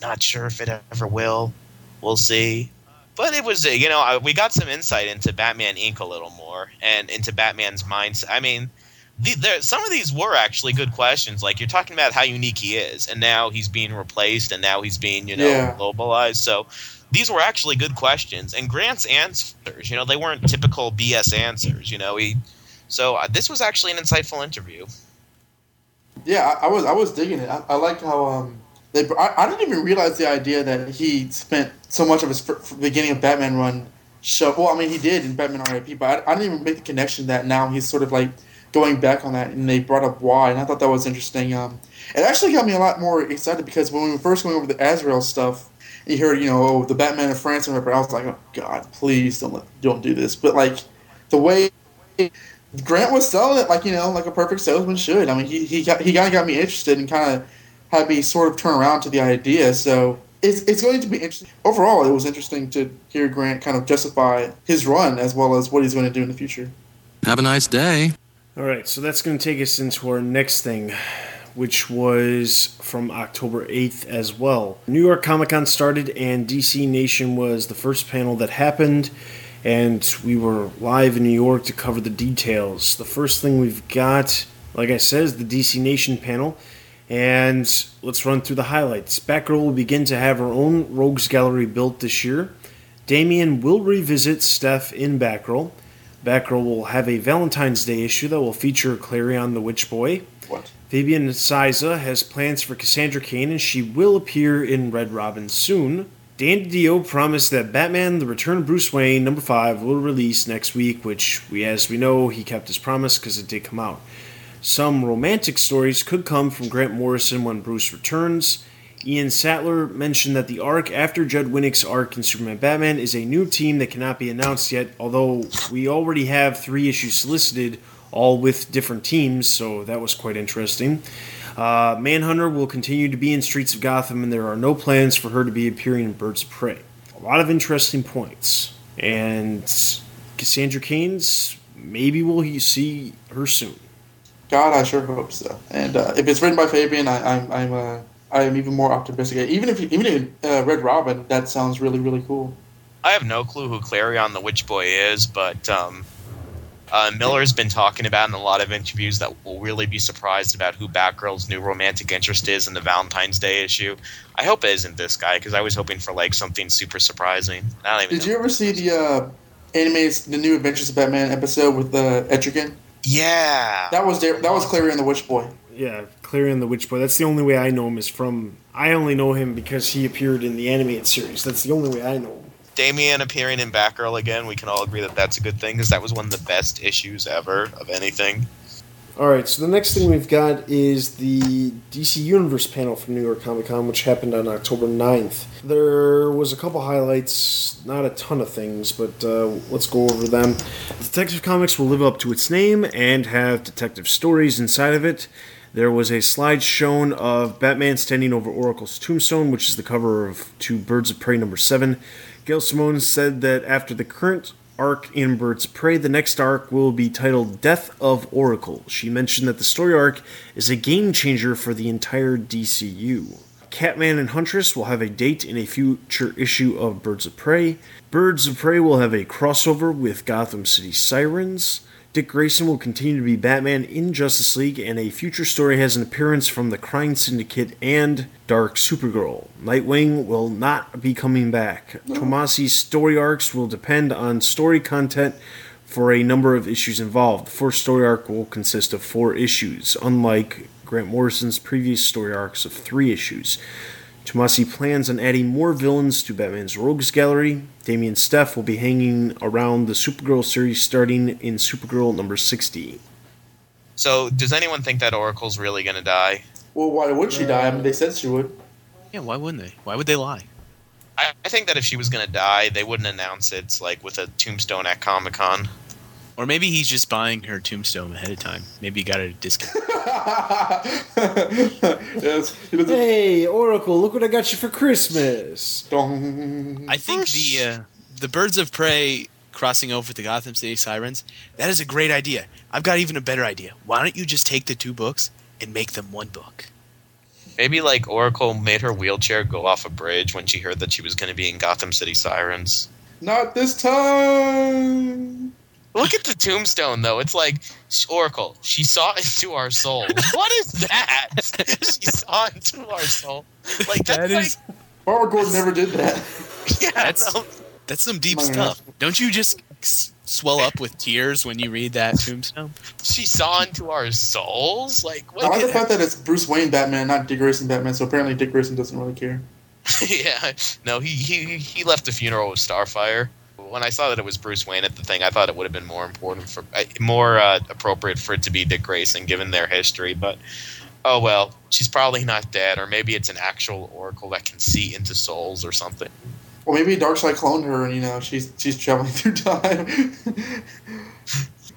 [SPEAKER 7] Not sure if it ever will. we'll see. But it was, uh, you know, I- we got some insight into Batman Inc. a little more and into Batman's mindset. I mean, the, there, some of these were actually good questions. Like you're talking about how unique he is, and now he's being replaced, and now he's being, you know,
[SPEAKER 11] Yeah.
[SPEAKER 7] globalized. So these were actually good questions. And Grant's answers, you know, they weren't typical BS answers. You know, he. So uh, this was actually an insightful interview.
[SPEAKER 11] Yeah, I, I was I was digging it. I, I like how um they I, I didn't even realize the idea that he spent so much of his beginning of Batman run show. Well, I mean he did in Batman R.I.P. But I, I didn't even make the connection that now he's sort of like going back on that, and they brought up why, and I thought that was interesting. Um, it actually got me a lot more excited because when we were first going over the Azrael stuff, you heard you know oh, the Batman of France and whatever. I was like, oh God, please don't let, don't do this. But like the way Grant was selling it like you know like a perfect salesman should. I mean, he he got, he kind of got me interested and kind of had me sort of turn around to the idea. So it's it's going to be interesting. Overall, it was interesting to hear Grant kind of justify his run as well as what he's going to do in the future.
[SPEAKER 8] Have a nice day.
[SPEAKER 13] All right, so that's going to take us into our next thing, which was from October 8th as well. New York Comic Con started, and DC Nation was the first panel that happened, and we were live in New York to cover the details. The first thing we've got, like I said, is the DC Nation panel. And let's run through the highlights. Batgirl will begin to have her own Rogues Gallery built this year. Damian will revisit Steph in Batgirl. Batgirl will have a Valentine's Day issue that will feature Klarion the Witch Boy.
[SPEAKER 11] What?
[SPEAKER 13] Fabian Nicieza has plans for Cassandra Cain, and she will appear in Red Robin soon. Dan DiDio promised that Batman: The Return of Bruce Wayne number five will release next week, which we, as we know, he kept his promise because it did come out. Some romantic stories could come from Grant Morrison when Bruce returns. Ian Sattler mentioned that the arc after Judd Winick's arc in Superman Batman is a new team that cannot be announced yet, although we already have three issues solicited, all with different teams, so that was quite interesting. Uh, Manhunter will continue to be in Streets of Gotham, and there are no plans for her to be appearing in Birds of Prey. A lot of interesting points. And Cassandra Cain's, maybe we'll see her soon.
[SPEAKER 11] God, I sure hope so. And uh, if it's written by Fabian, I, I'm I'm uh, I am even more optimistic. Even if even in uh, Red Robin, that sounds really really cool.
[SPEAKER 7] I have no clue who Klarion the Witch Boy is, but um, uh, Miller's been talking about in a lot of interviews that we'll really be surprised about who Batgirl's new romantic interest is in the Valentine's Day issue. I hope it isn't this guy because I was hoping for like something super surprising. I don't even
[SPEAKER 11] Did
[SPEAKER 7] know.
[SPEAKER 11] you ever see the uh, animes, the new Adventures of Batman episode with uh, Etrigan?
[SPEAKER 7] Yeah,
[SPEAKER 11] That was there. That was Klarion the Witch Boy.
[SPEAKER 13] Yeah, Klarion the Witch Boy. That's the only way I know him is from. I only know him because he appeared in the animated series. That's the only way I know him.
[SPEAKER 7] Damian appearing in Batgirl again. We can all agree that that's a good thing because that was one of the best issues ever of anything.
[SPEAKER 13] All right, so the next thing we've got is the DC Universe panel from New York Comic Con, which happened on October 9th. There was a couple highlights, not a ton of things, but uh, let's go over them. Detective Comics will live up to its name and have detective stories inside of it. There was a slide shown of Batman standing over Oracle's tombstone, which is the cover of Two Birds of Prey number 7. Gail Simone said that after the current arc in Birds of Prey, the next arc will be titled Death of Oracle. She mentioned that the story arc is a game changer for the entire DCU. Catman and Huntress will have a date in a future issue of Birds of Prey. Birds of Prey will have a crossover with Gotham City Sirens. Dick Grayson will continue to be Batman in Justice League, and a future story has an appearance from the Crime Syndicate and Dark Supergirl. Nightwing will not be coming back. Tomasi's story arcs will depend on story content for a number of issues involved. The first story arc will consist of four issues, unlike Grant Morrison's previous story arcs of three issues. Tomasi plans on adding more villains to Batman's Rogues Gallery. Damian Steph will be hanging around the Supergirl series starting in Supergirl number 60.
[SPEAKER 7] So, does anyone think that Oracle's really going to die?
[SPEAKER 11] Well, why would she die? I mean, they said she would.
[SPEAKER 10] Yeah, why wouldn't they? Why would they lie?
[SPEAKER 7] I, I think that if she was going to die, they wouldn't announce it like with a tombstone at Comic Con.
[SPEAKER 10] Or maybe he's just buying her tombstone ahead of time. Maybe he got it at a discount.
[SPEAKER 11] yes.
[SPEAKER 13] Hey, Oracle, look what I got you for Christmas.
[SPEAKER 10] I think the uh, the Birds of Prey crossing over to Gotham City Sirens, that is a great idea. I've got even a better idea. Why don't you just take the two books and make them one book?
[SPEAKER 7] Maybe like Oracle made her wheelchair go off a bridge when she heard that she was going to be in Gotham City Sirens.
[SPEAKER 11] Not this time.
[SPEAKER 7] Look at the tombstone, though. It's like Oracle. She saw into our souls. what is that? she saw into our soul. Like that's
[SPEAKER 10] That
[SPEAKER 7] like
[SPEAKER 10] is-
[SPEAKER 11] Barbara Gordon never did that.
[SPEAKER 7] yeah.
[SPEAKER 10] That's
[SPEAKER 7] no.
[SPEAKER 10] that's some deep
[SPEAKER 11] My
[SPEAKER 10] stuff. Don't you just swell up with tears when you read that tombstone?
[SPEAKER 7] She saw into our souls. Like
[SPEAKER 11] I like
[SPEAKER 7] what?
[SPEAKER 11] the fact that it's Bruce Wayne Batman, not Dick Grayson Batman. So apparently Dick Grayson doesn't really care.
[SPEAKER 7] yeah. No, he, he he left the funeral with Starfire. When I saw that it was Bruce Wayne at the thing, I thought it would have been more important for uh, more uh, appropriate for it to be Dick Grayson, given their history. But oh well, she's probably not dead, or maybe it's an actual oracle that can see into souls or something.
[SPEAKER 11] Well, maybe Darkseid cloned her, and you know she's she's traveling through time.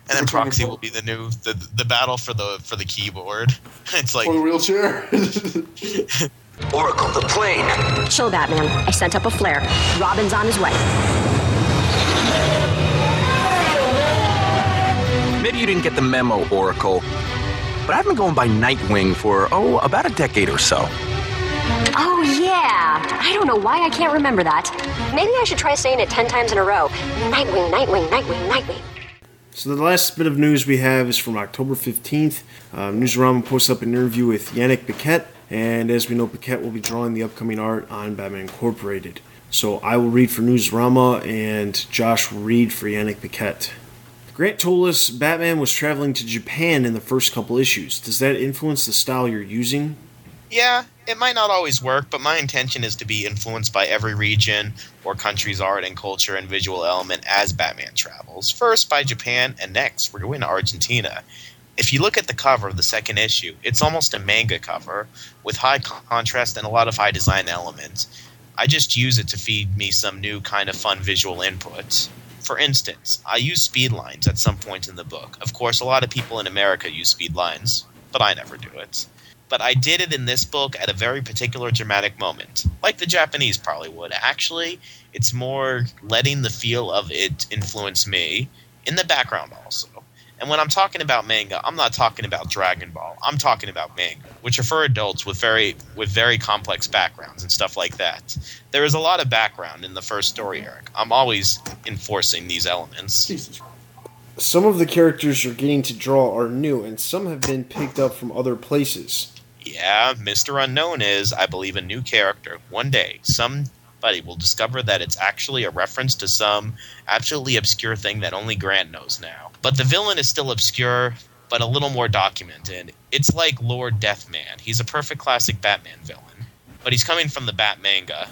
[SPEAKER 7] And then Proxy will be the new the the battle for the for the keyboard. It's like
[SPEAKER 11] For the wheelchair.
[SPEAKER 15] Oracle, the plane.
[SPEAKER 16] Chill, Batman. I sent up a flare. Robin's on his way.
[SPEAKER 17] Maybe you didn't get the memo, Oracle, but I've been going by Nightwing for, oh, about a decade or so.
[SPEAKER 16] Oh, yeah. I don't know why I can't remember that. Maybe I should try saying it ten times in a row. Nightwing, Nightwing, Nightwing, Nightwing.
[SPEAKER 13] So the last bit of news we have is from October 15th. Um, Newsarama posts up an interview with Yannick Paquette, and as we know, Paquette will be drawing the upcoming art on Batman Incorporated. So I will read for Newsarama, and Josh will read for Yannick Paquette. Grant told us Batman was traveling to Japan in the first couple issues. Does that influence the style you're using?
[SPEAKER 7] Yeah, it might not always work, but my intention is to be influenced by every region or country's art and culture and visual element as Batman travels. First by Japan, and next we're going to Argentina. If you look at the cover of the second issue, it's almost a manga cover with high contrast and a lot of high design elements. I just use it to feed me some new kind of fun visual inputs. For instance, I use speed lines at some point in the book. Of course, a lot of people in America use speed lines, but I never do it but I did it in this book at a very particular dramatic moment, like the Japanese probably would. Actually, it's more letting the feel of it influence me in the background also. And when I'm talking about manga, I'm not talking about Dragon Ball. I'm talking about manga, which are for adults with very with very complex backgrounds and stuff like that. There is a lot of background in the first story arc. I'm always enforcing these elements.
[SPEAKER 13] Some of the characters you're getting to draw are new, and some have been picked up from other places.
[SPEAKER 7] Yeah, Mr. Unknown is, I believe, a new character. One day, somebody will discover that it's actually a reference to some absolutely obscure thing that only Grant knows now. But the villain is still obscure, but a little more documented. It's like Lord Deathman. He's a perfect classic Batman villain, but he's coming from the Bat manga.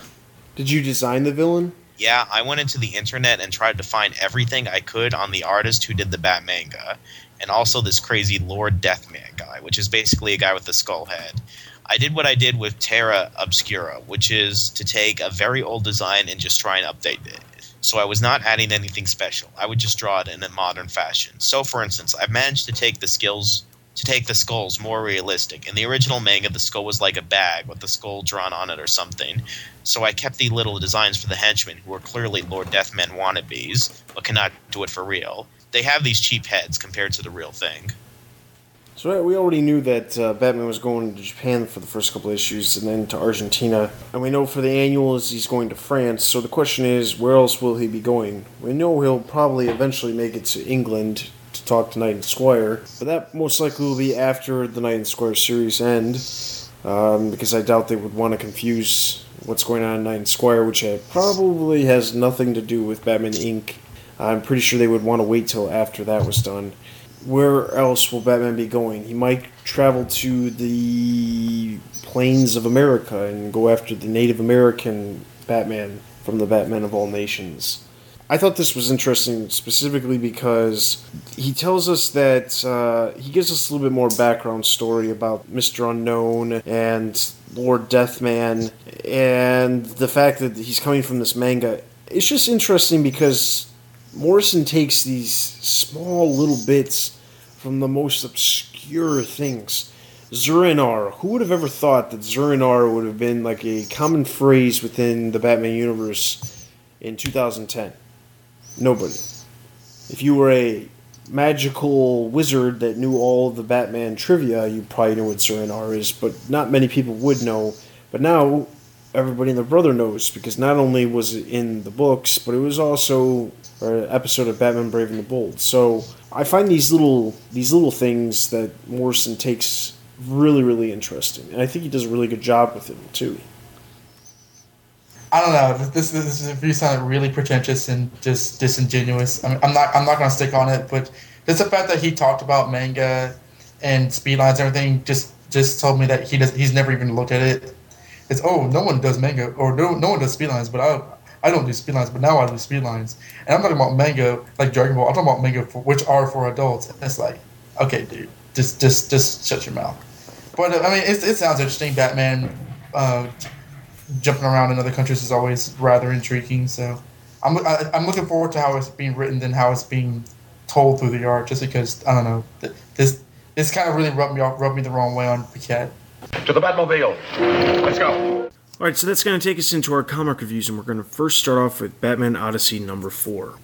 [SPEAKER 13] Did you design the villain?
[SPEAKER 7] Yeah, I went into the internet and tried to find everything I could on the artist who did the Bat manga, and also this crazy Lord Deathman guy, which is basically a guy with a skull head. I did what I did with Terra Obscura, which is to take a very old design and just try and update it. So I was not adding anything special. I would just draw it in a modern fashion. So for instance, I've managed to take the skills to take the skulls more realistic. In the original manga, the skull was like a bag with the skull drawn on it or something. So I kept the little designs for the henchmen, who are clearly Lord Deathman wannabes, but cannot do it for real. They have these cheap heads compared to the real thing.
[SPEAKER 13] So we already knew that uh, Batman was going to Japan for the first couple issues, and then to Argentina, and we know for the annuals he's going to France. So the question is, where else will he be going? We know he'll probably eventually make it to England to talk to Knight and Squire, but that most likely will be after the Knight and Squire series end, um, because I doubt they would want to confuse what's going on in Knight and Squire, which probably has nothing to do with Batman Inc. I'm pretty sure they would want to wait till after that was done where else will Batman be going? He might travel to the plains of America and go after the Native American Batman from the Batman of All Nations. I thought this was interesting specifically because he tells us that uh, he gives us a little bit more background story about Mr. Unknown and Lord Deathman and the fact that he's coming from this manga. It's just interesting because Morrison takes these small little bits from the most obscure things. Zur-En-Arrh. Who would have ever thought that Zur-En-Arrh would have been like a common phrase within the Batman universe in 2010? Nobody. If you were a magical wizard that knew all the Batman trivia, you probably know what Zur-En-Arrh is, but not many people would know. But now everybody and their brother knows because not only was it in the books, but it was also an episode of Batman Brave and the Bold. So I find these little these little things that Morrison takes really really interesting, and I think he does a really good job with them too.
[SPEAKER 11] I don't know. This this, this review sounded really pretentious and just disingenuous. I mean, I'm not I'm not gonna stick on it, but just the fact that he talked about manga and speed lines and everything just just told me that he does he's never even looked at it. It's oh no one does manga or no no one does speed lines, but I I don't do speed lines, but now I do speed lines. And I'm talking about manga like Dragon Ball. I'm talking about manga for, which are for adults. And it's like okay, dude, just just just shut your mouth. But uh, I mean, it, it sounds interesting. Batman. Uh, jumping around in other countries is always rather intriguing. So I'm I, am i am looking forward to how it's being written than how it's being told through the art. Just because I don't know this this kind of really rubbed me off, rubbed me the wrong way on Paquette.
[SPEAKER 14] To the Batmobile. Let's go.
[SPEAKER 13] All right, so that's going to take us into our comic reviews, and we're going to first start off with Batman Odyssey number four.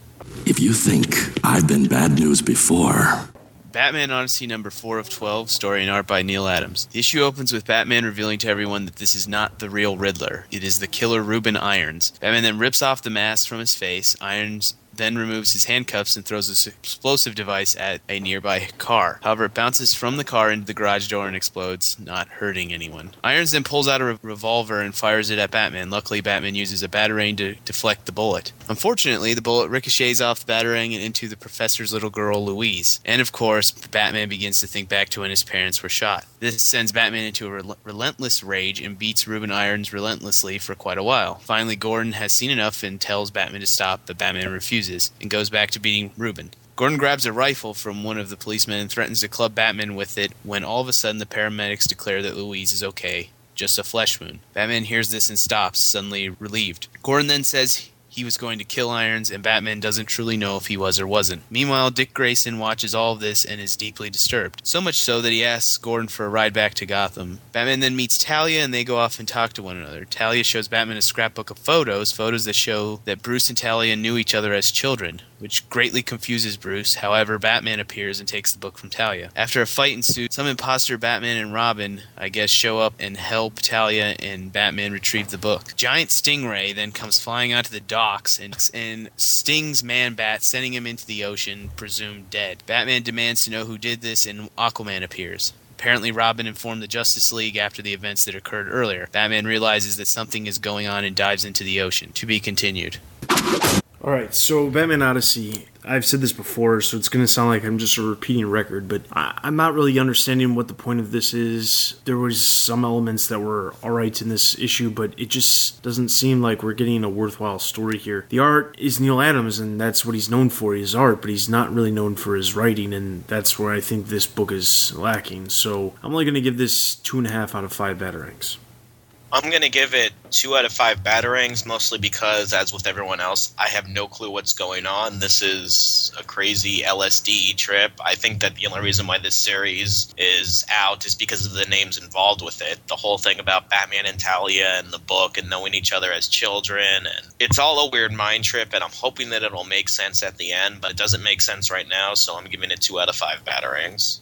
[SPEAKER 18] If you think I've been bad news before,
[SPEAKER 10] Batman Odyssey number 4 of 12, story and art by Neal Adams. The issue opens with Batman revealing to everyone that this is not the real Riddler. It is the killer Reuben Irons. Batman then rips off the mask from his face. Irons then removes his handcuffs and throws this explosive device at a nearby car. However, it bounces from the car into the garage door and explodes, not hurting anyone. Irons then pulls out a re- revolver and fires it at Batman. Luckily, Batman uses a batarang to deflect the bullet. Unfortunately, the bullet ricochets off the batarang and into the professor's little girl, Louise. And of course, Batman begins to think back to when his parents were shot. This sends Batman into a re- relentless rage and beats Reuben Irons relentlessly for quite a while. Finally, Gordon has seen enough and tells Batman to stop, but Batman refuses refuses and goes back to beating Reuben. Gordon grabs a rifle from one of the policemen and threatens to club Batman with it when all of a sudden the paramedics declare that Louise is okay, just a flesh wound. Batman hears this and stops, suddenly relieved. Gordon then says he was going to kill Irons, and Batman doesn't truly know if he was or wasn't. Meanwhile, Dick Grayson watches all of this and is deeply disturbed. So much so that he asks Gordon for a ride back to Gotham. Batman then meets Talia, and they go off and talk to one another. Talia shows Batman a scrapbook of photos, photos that show that Bruce and Talia knew each other as children which greatly confuses Bruce. However, Batman appears and takes the book from Talia. After a fight ensues, some imposter Batman and Robin, I guess, show up and help Talia and Batman retrieve the book. Giant Stingray then comes flying onto the docks and, and stings Man Bat, sending him into the ocean, presumed dead. Batman demands to know who did this, and Aquaman appears. Apparently, Robin informed the Justice League after the events that occurred earlier. Batman realizes that something is going on and dives into the ocean. To be continued.
[SPEAKER 13] All right, so Batman Odyssey. I've said this before, so it's going to sound like I'm just a repeating record, but I, am not really understanding what the point of this is. There was some elements that were all right in this issue, but it just doesn't seem like we're getting a worthwhile story here. The art is Neal Adams, and that's what he's known for, his art, but he's not really known for his writing, and that's where I think this book is lacking. So I'm only going to give this two and a half out of five batarangs.
[SPEAKER 7] I'm to give it two out of five batterings, mostly because, as with everyone else, I have no clue what's going on. This is a crazy LSD trip. I think that the only reason why this series is out is because of the names involved with it. The whole thing about Batman and Talia and the book and knowing each other as children. And it's all a weird mind trip, and I'm hoping that it'll make sense at the end, but it doesn't make sense right now, so I'm giving it two out of five batarangs.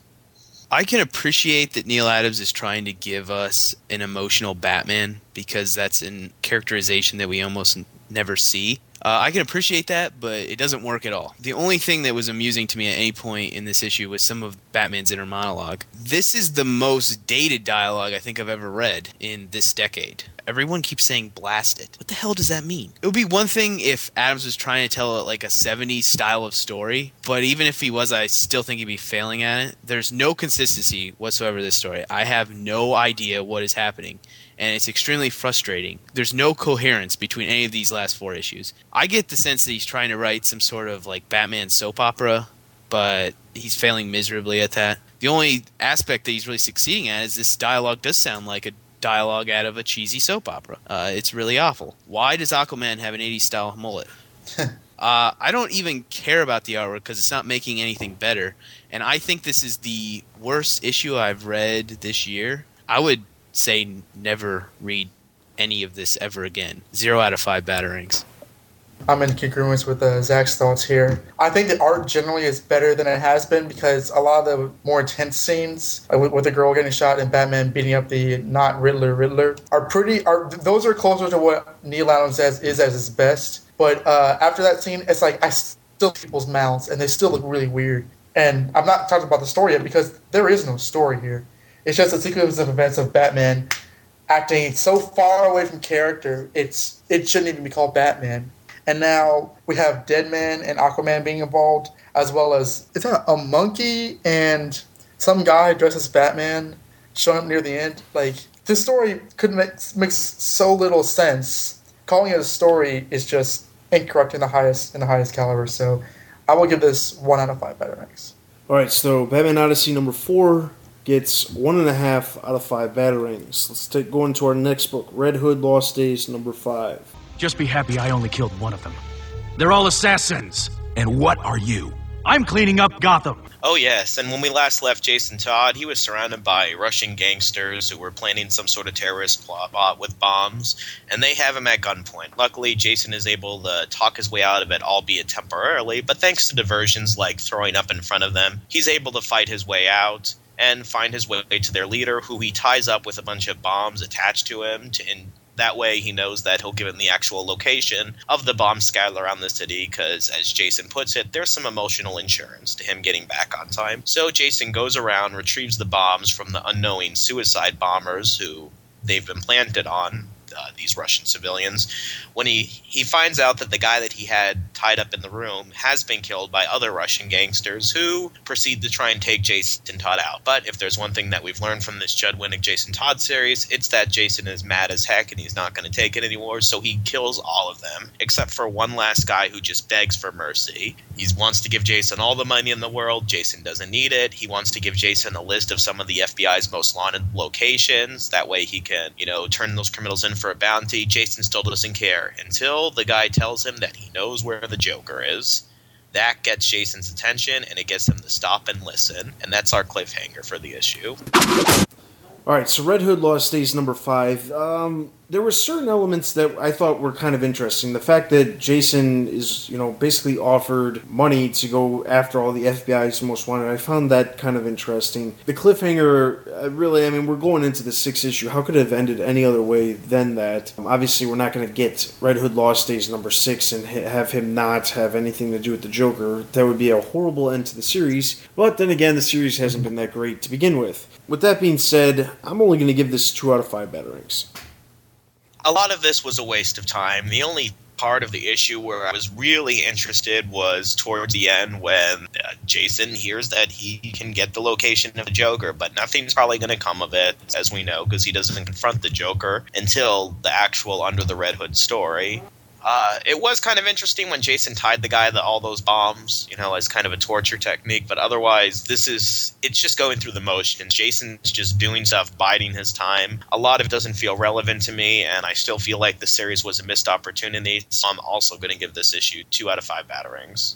[SPEAKER 10] I can appreciate that Neal Adams is trying to give us an emotional Batman because that's a characterization that we almost never see. Uh, I can appreciate that, but it doesn't work at all. The only thing that was amusing to me at any point in this issue was some of Batman's inner monologue. This is the most dated dialogue I think I've ever read in this decade. Everyone keeps saying blast it. What the hell does that mean? It would be one thing if Adams was trying to tell like a 70s style of story, but even if he was, I still think he'd be failing at it. There's no consistency whatsoever this story. I have no idea what is happening and it's extremely frustrating. There's no coherence between any of these last four issues. I get the sense that he's trying to write some sort of like Batman soap opera, but he's failing miserably at that. The only aspect that he's really succeeding at is this dialogue does sound like a dialogue out of a cheesy soap opera. Uh, it's really awful. Why does Aquaman have an 80s style mullet? uh, I don't even care about the artwork because it's not making anything better. And I think this is the worst issue I've read this year. I would say never read any of this ever again. Zero out of five batarangs.
[SPEAKER 11] I'm in congruence with uh, Zach's thoughts here. I think the art generally is better than it has been because a lot of the more intense scenes, like with, with the girl getting shot and Batman beating up the not Riddler Riddler, are pretty. Are those are closer to what Neal Adams says is as his best. But uh, after that scene, it's like I still people's mouths and they still look really weird. And I'm not talking about the story yet because there is no story here. It's just a sequence of events of Batman acting so far away from character. It's it shouldn't even be called Batman. And now we have Deadman and Aquaman being involved, as well as is that a monkey and some guy dressed as Batman showing up near the end. Like this story could make makes so little sense. Calling it a story is just incorrect in the highest in the highest caliber. So I will give this one out of five batarangs.
[SPEAKER 13] All right, so Batman Odyssey number four gets one and a half out of five batarangs. Let's take go into our next book, Red Hood Lost Days number five.
[SPEAKER 19] Just be happy I only killed one of them. They're all assassins. And what are you? I'm cleaning up Gotham.
[SPEAKER 7] Oh, yes, and when we last left Jason Todd, he was surrounded by Russian gangsters who were planning some sort of terrorist plot with bombs, and they have him at gunpoint. Luckily, Jason is able to talk his way out of it, albeit temporarily, but thanks to diversions like throwing up in front of them, he's able to fight his way out and find his way to their leader, who he ties up with a bunch of bombs attached to him to, in, that way, he knows that he'll give him the actual location of the bomb scattered around the city because, as Jason puts it, there's some emotional insurance to him getting back on time. So Jason goes around, retrieves the bombs from the unknowing suicide bombers who they've been planted on uh, these Russian civilians. When he, he finds out that the guy that he had tied up in the room has been killed by other Russian gangsters who proceed to try and take Jason Todd out. But if there's one thing that we've learned from this Judd Winick Jason Todd series, it's that Jason is mad as heck and he's not going to take it anymore, so he kills all of them, except for one last guy who just begs for mercy. He wants to give Jason all the money in the world. Jason doesn't need it. He wants to give Jason a list of some of the FBI's most wanted locations. That way he can, you know, turn those criminals in for a bounty. Jason still doesn't care until the guy tells him that he knows where the Joker is. That gets Jason's attention and it gets him to stop and listen. And that's our cliffhanger for the issue.
[SPEAKER 13] All right, so Red Hood Lost Days number five. Um, there were certain elements that I thought were kind of interesting. The fact that Jason is, you know, basically offered money to go after all the FBI's most wanted, I found that kind of interesting. The cliffhanger, uh, really, I mean, we're going into the sixth issue. How could it have ended any other way than that? Um, obviously, we're not going to get Red Hood Lost Days number six and ha- have him not have anything to do with the Joker. That would be a horrible end to the series. But then again, the series hasn't been that great to begin with. With that being said, I'm only going to give this two out of five batarangs.
[SPEAKER 7] A lot of this was a waste of time. The only part of the issue where I was really interested was towards the end when uh, Jason hears that he can get the location of the Joker, but nothing's probably going to come of it, as we know, because he doesn't confront the Joker until the actual Under the Red Hood story. Uh, it was kind of interesting when Jason tied the guy to all those bombs, you know, as kind of a torture technique. But otherwise, this is it's just going through the motions. Jason's just doing stuff, biding his time. A lot of it doesn't feel relevant to me, and I still feel like the series was a missed opportunity. So I'm also going to give this issue two out of five batarangs.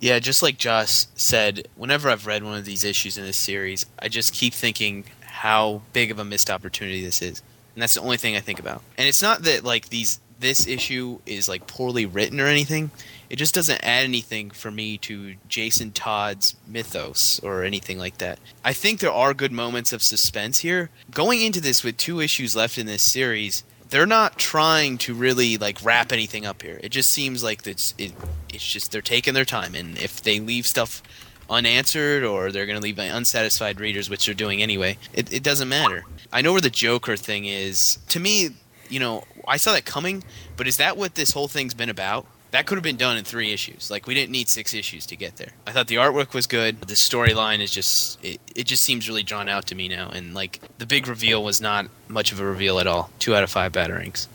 [SPEAKER 10] Yeah, just like Josh said, whenever I've read one of these issues in this series, I just keep thinking how big of a missed opportunity this is. And that's the only thing I think about. And it's not that like these this issue is like poorly written or anything. It just doesn't add anything for me to Jason Todd's mythos or anything like that. I think there are good moments of suspense here. Going into this with two issues left in this series, they're not trying to really like wrap anything up here. It just seems like it's it, it's just they're taking their time, and if they leave stuff unanswered or they're going to leave unsatisfied readers, which they're doing anyway, it, it doesn't matter. I know where the Joker thing is. To me, you know, I saw that coming, but is that what this whole thing's been about? That could have been done in three issues. Like we didn't need six issues to get there. I thought the artwork was good. The storyline is just it, it just seems really drawn out to me now. And like the big reveal was not much of a reveal at all. Two out of five batarangs.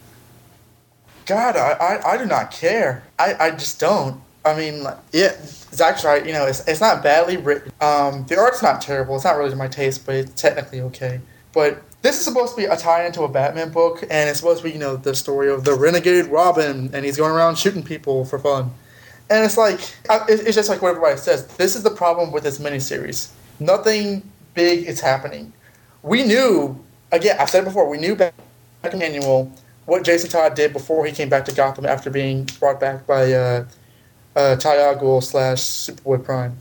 [SPEAKER 11] God, I, I, I do not care. I, I just don't. I mean, yeah, Zach's right. You know, it's, it's not badly written. Um, the art's not terrible. It's not really to my taste, but it's technically okay. But this is supposed to be a tie into a Batman book, and it's supposed to be, you know, the story of the renegade Robin, and he's going around shooting people for fun. And it's like, it's just like what everybody says. This is the problem with this miniseries. Nothing big is happening. We knew, again, I've said it before, we knew Batman Annual what Jason Todd did before he came back to Gotham after being brought back by uh, uh, slash Superboy Prime.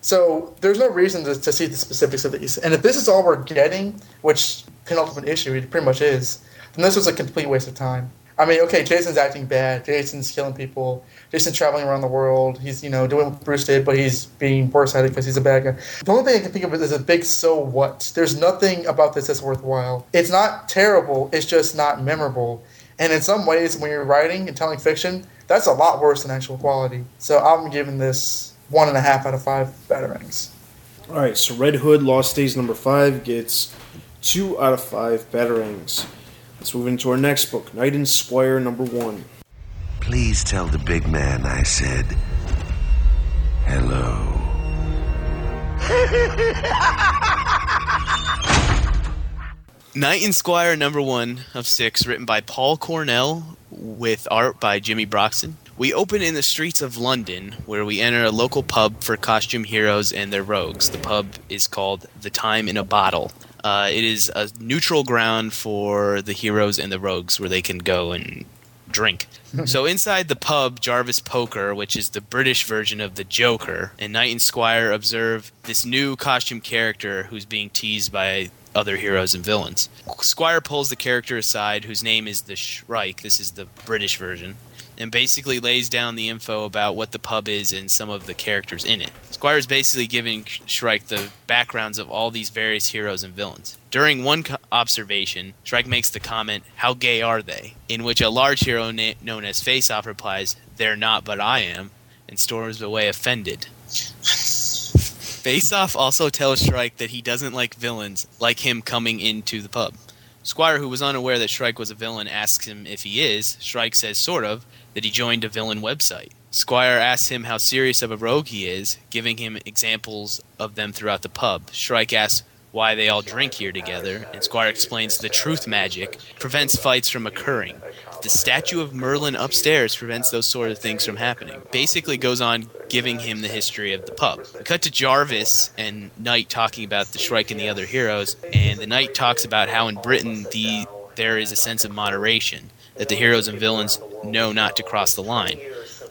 [SPEAKER 11] So there's no reason to, to see the specifics of these. And if this is all we're getting, which penultimate issue it pretty much is, then this was a complete waste of time. I mean, okay, Jason's acting bad. Jason's killing people. Jason's traveling around the world. He's, you know, doing what Bruce did, but he's being worse at it because he's a bad guy. The only thing I can think of is a big so what. There's nothing about this that's worthwhile. It's not terrible. It's just not memorable. And in some ways, when you're writing and telling fiction, that's a lot worse than actual quality. So I'm giving this one and a half out of five batarangs.
[SPEAKER 13] All right, so Red Hood Lost Days number five gets two out of five batarangs. Let's move into our next book, Knight and Squire number one.
[SPEAKER 20] Please tell the big man I said hello.
[SPEAKER 10] Knight and Squire number one of six, written by Paul Cornell with art by Jimmy Broxton. We open in the streets of London, where we enter a local pub for costume heroes and their rogues. The pub is called The Time in a Bottle. Uh, it is a neutral ground for the heroes and the rogues where they can go and drink. so inside the pub, Jarvis Poker, which is the British version of the Joker, and Knight and Squire observe this new costume character who's being teased by other heroes and villains. Squire pulls the character aside, whose name is the Shrike. This is the British version. And basically lays down the info about what the pub is and some of the characters in it. Squire is basically giving Shrike the backgrounds of all these various heroes and villains. During one co- observation, Shrike makes the comment, How gay are they? In which a large hero na- known as Face Off replies, They're not, but I am, and storms away offended. Face Off also tells Shrike that he doesn't like villains like him coming into the pub. Squire, who was unaware that Shrike was a villain, asks him if he is. Shrike says, sort of, that he joined a villain website. Squire asks him how serious of a rogue he is, giving him examples of them throughout the pub. Shrike asks why they all drink here together, and Squire explains the truth magic prevents fights from occurring. The statue of Merlin upstairs prevents those sort of things from happening. Basically, goes on giving him the history of the pub. We cut to Jarvis and Knight talking about the Shrike and the other heroes, and the Knight talks about how in Britain the there is a sense of moderation that the heroes and villains know not to cross the line.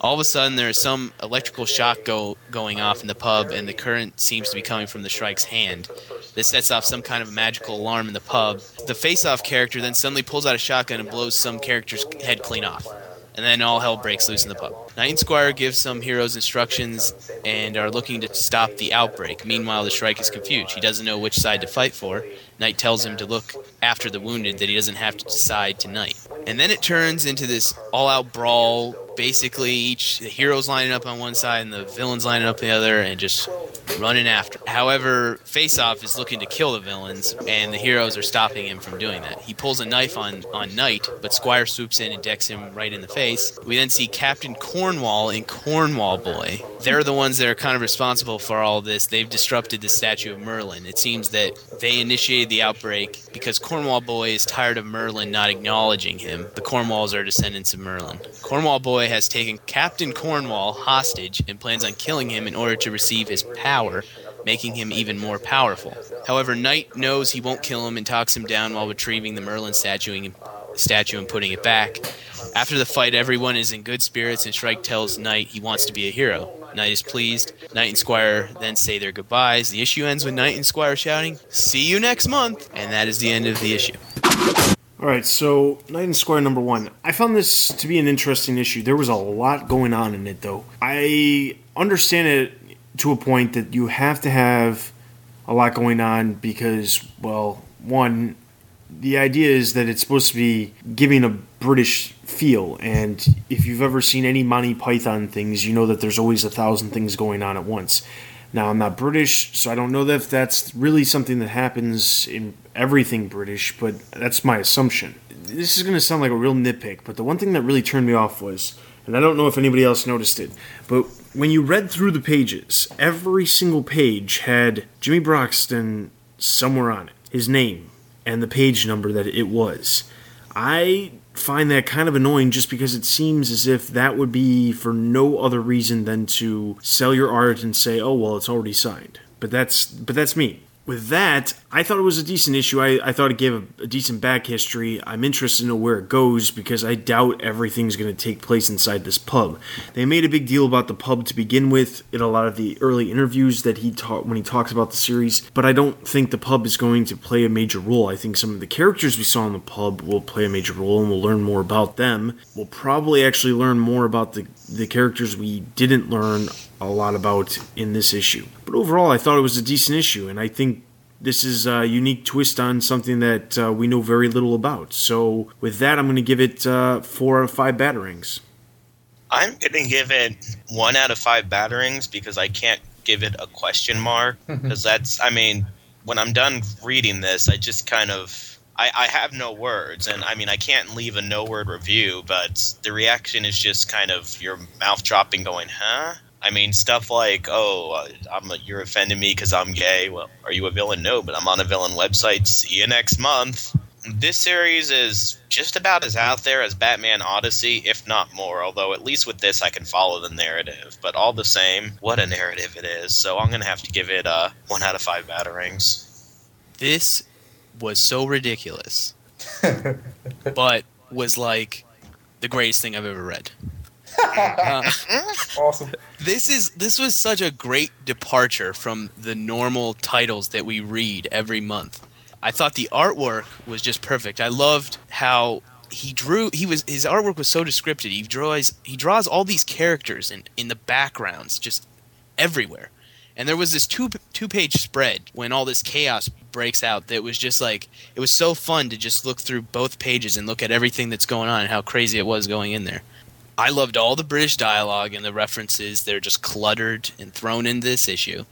[SPEAKER 10] All of a sudden, there is some electrical shock go, going off in the pub, and the current seems to be coming from the Shrike's hand. This sets off some kind of magical alarm in the pub. The face off character then suddenly pulls out a shotgun and blows some character's head clean off. And then all hell breaks loose in the pub. Knight and Squire give some heroes instructions and are looking to stop the outbreak. Meanwhile, the Shrike is confused. He doesn't know which side to fight for. Knight tells him to look after the wounded, that he doesn't have to decide tonight. And then it turns into this all out brawl. Basically, each the heroes lining up on one side and the villains lining up the other, and just running after. However, Face Off is looking to kill the villains, and the heroes are stopping him from doing that. He pulls a knife on, on Knight, but Squire swoops in and decks him right in the face. We then see Captain Cornwall and Cornwall Boy. They're the ones that are kind of responsible for all this. They've disrupted the statue of Merlin. It seems that they initiated the outbreak because Cornwall Boy is tired of Merlin not acknowledging him. The Cornwalls are descendants of Merlin. Cornwall Boy has taken Captain Cornwall hostage and plans on killing him in order to receive his power, making him even more powerful. However, Knight knows he won't kill him and talks him down while retrieving the Merlin statue and, statue and putting it back. After the fight, everyone is in good spirits, and Shrike tells Knight he wants to be a hero. Knight is pleased. Knight and Squire then say their goodbyes. The issue ends with Knight and Squire shouting, See you next month! And that is the end of the issue.
[SPEAKER 13] All right, so Knight and Squire number one. I found this to be an interesting issue. There was a lot going on in it, though. I understand it to a point that you have to have a lot going on because, well, one, the idea is that it's supposed to be giving a British feel, and if you've ever seen any Monty Python things, you know that there's always a thousand things going on at once. Now, I'm not British, so I don't know if that's really something that happens in everything British, but that's my assumption. This is going to sound like a real nitpick, but the one thing that really turned me off was, and I don't know if anybody else noticed it, but when you read through the pages, every single page had Jimmy Broxton somewhere on it, his name, and the page number that it was. I find that kind of annoying just because it seems as if that would be for no other reason than to sell your art and say, "Oh, well, it's already signed." But that's but that's me. With that, I thought it was a decent issue. I, I thought it gave a, a decent back history. I'm interested to know where it goes because I doubt everything's going to take place inside this pub. They made a big deal about the pub to begin with in a lot of the early interviews that he taught when he talks about the series, but I don't think the pub is going to play a major role. I think some of the characters we saw in the pub will play a major role and we'll learn more about them. We'll probably actually learn more about the, the characters we didn't learn a lot about in this issue. But overall, I thought it was a decent issue, and I think this is a unique twist on something that uh, we know very little about. So, with that, I'm going to give it uh, four out of five batterings.
[SPEAKER 7] I'm going to give it one out of five batterings because I can't give it a question mark. Because that's, I mean, when I'm done reading this, I just kind of. I, I have no words, and I mean, I can't leave a no word review, but the reaction is just kind of your mouth dropping, going, huh? I mean, stuff like, "Oh, uh, I'm a, you're offending me because I'm gay." Well, are you a villain? No, but I'm on a villain website. See you next month. This series is just about as out there as Batman Odyssey, if not more. Although at least with this, I can follow the narrative. But all the same, what a narrative it is. So I'm gonna have to give it uh, one out of five batterings.
[SPEAKER 10] This was so ridiculous, but was like the greatest thing I've ever read. Uh,
[SPEAKER 11] awesome.
[SPEAKER 10] This is this was such a great departure from the normal titles that we read every month. I thought the artwork was just perfect. I loved how he drew he was his artwork was so descriptive. He draws he draws all these characters in in the backgrounds just everywhere. And there was this two two page spread when all this chaos breaks out that was just like it was so fun to just look through both pages and look at everything that's going on and how crazy it was going in there. I loved all the British dialogue and the references. They're just cluttered and thrown in this issue.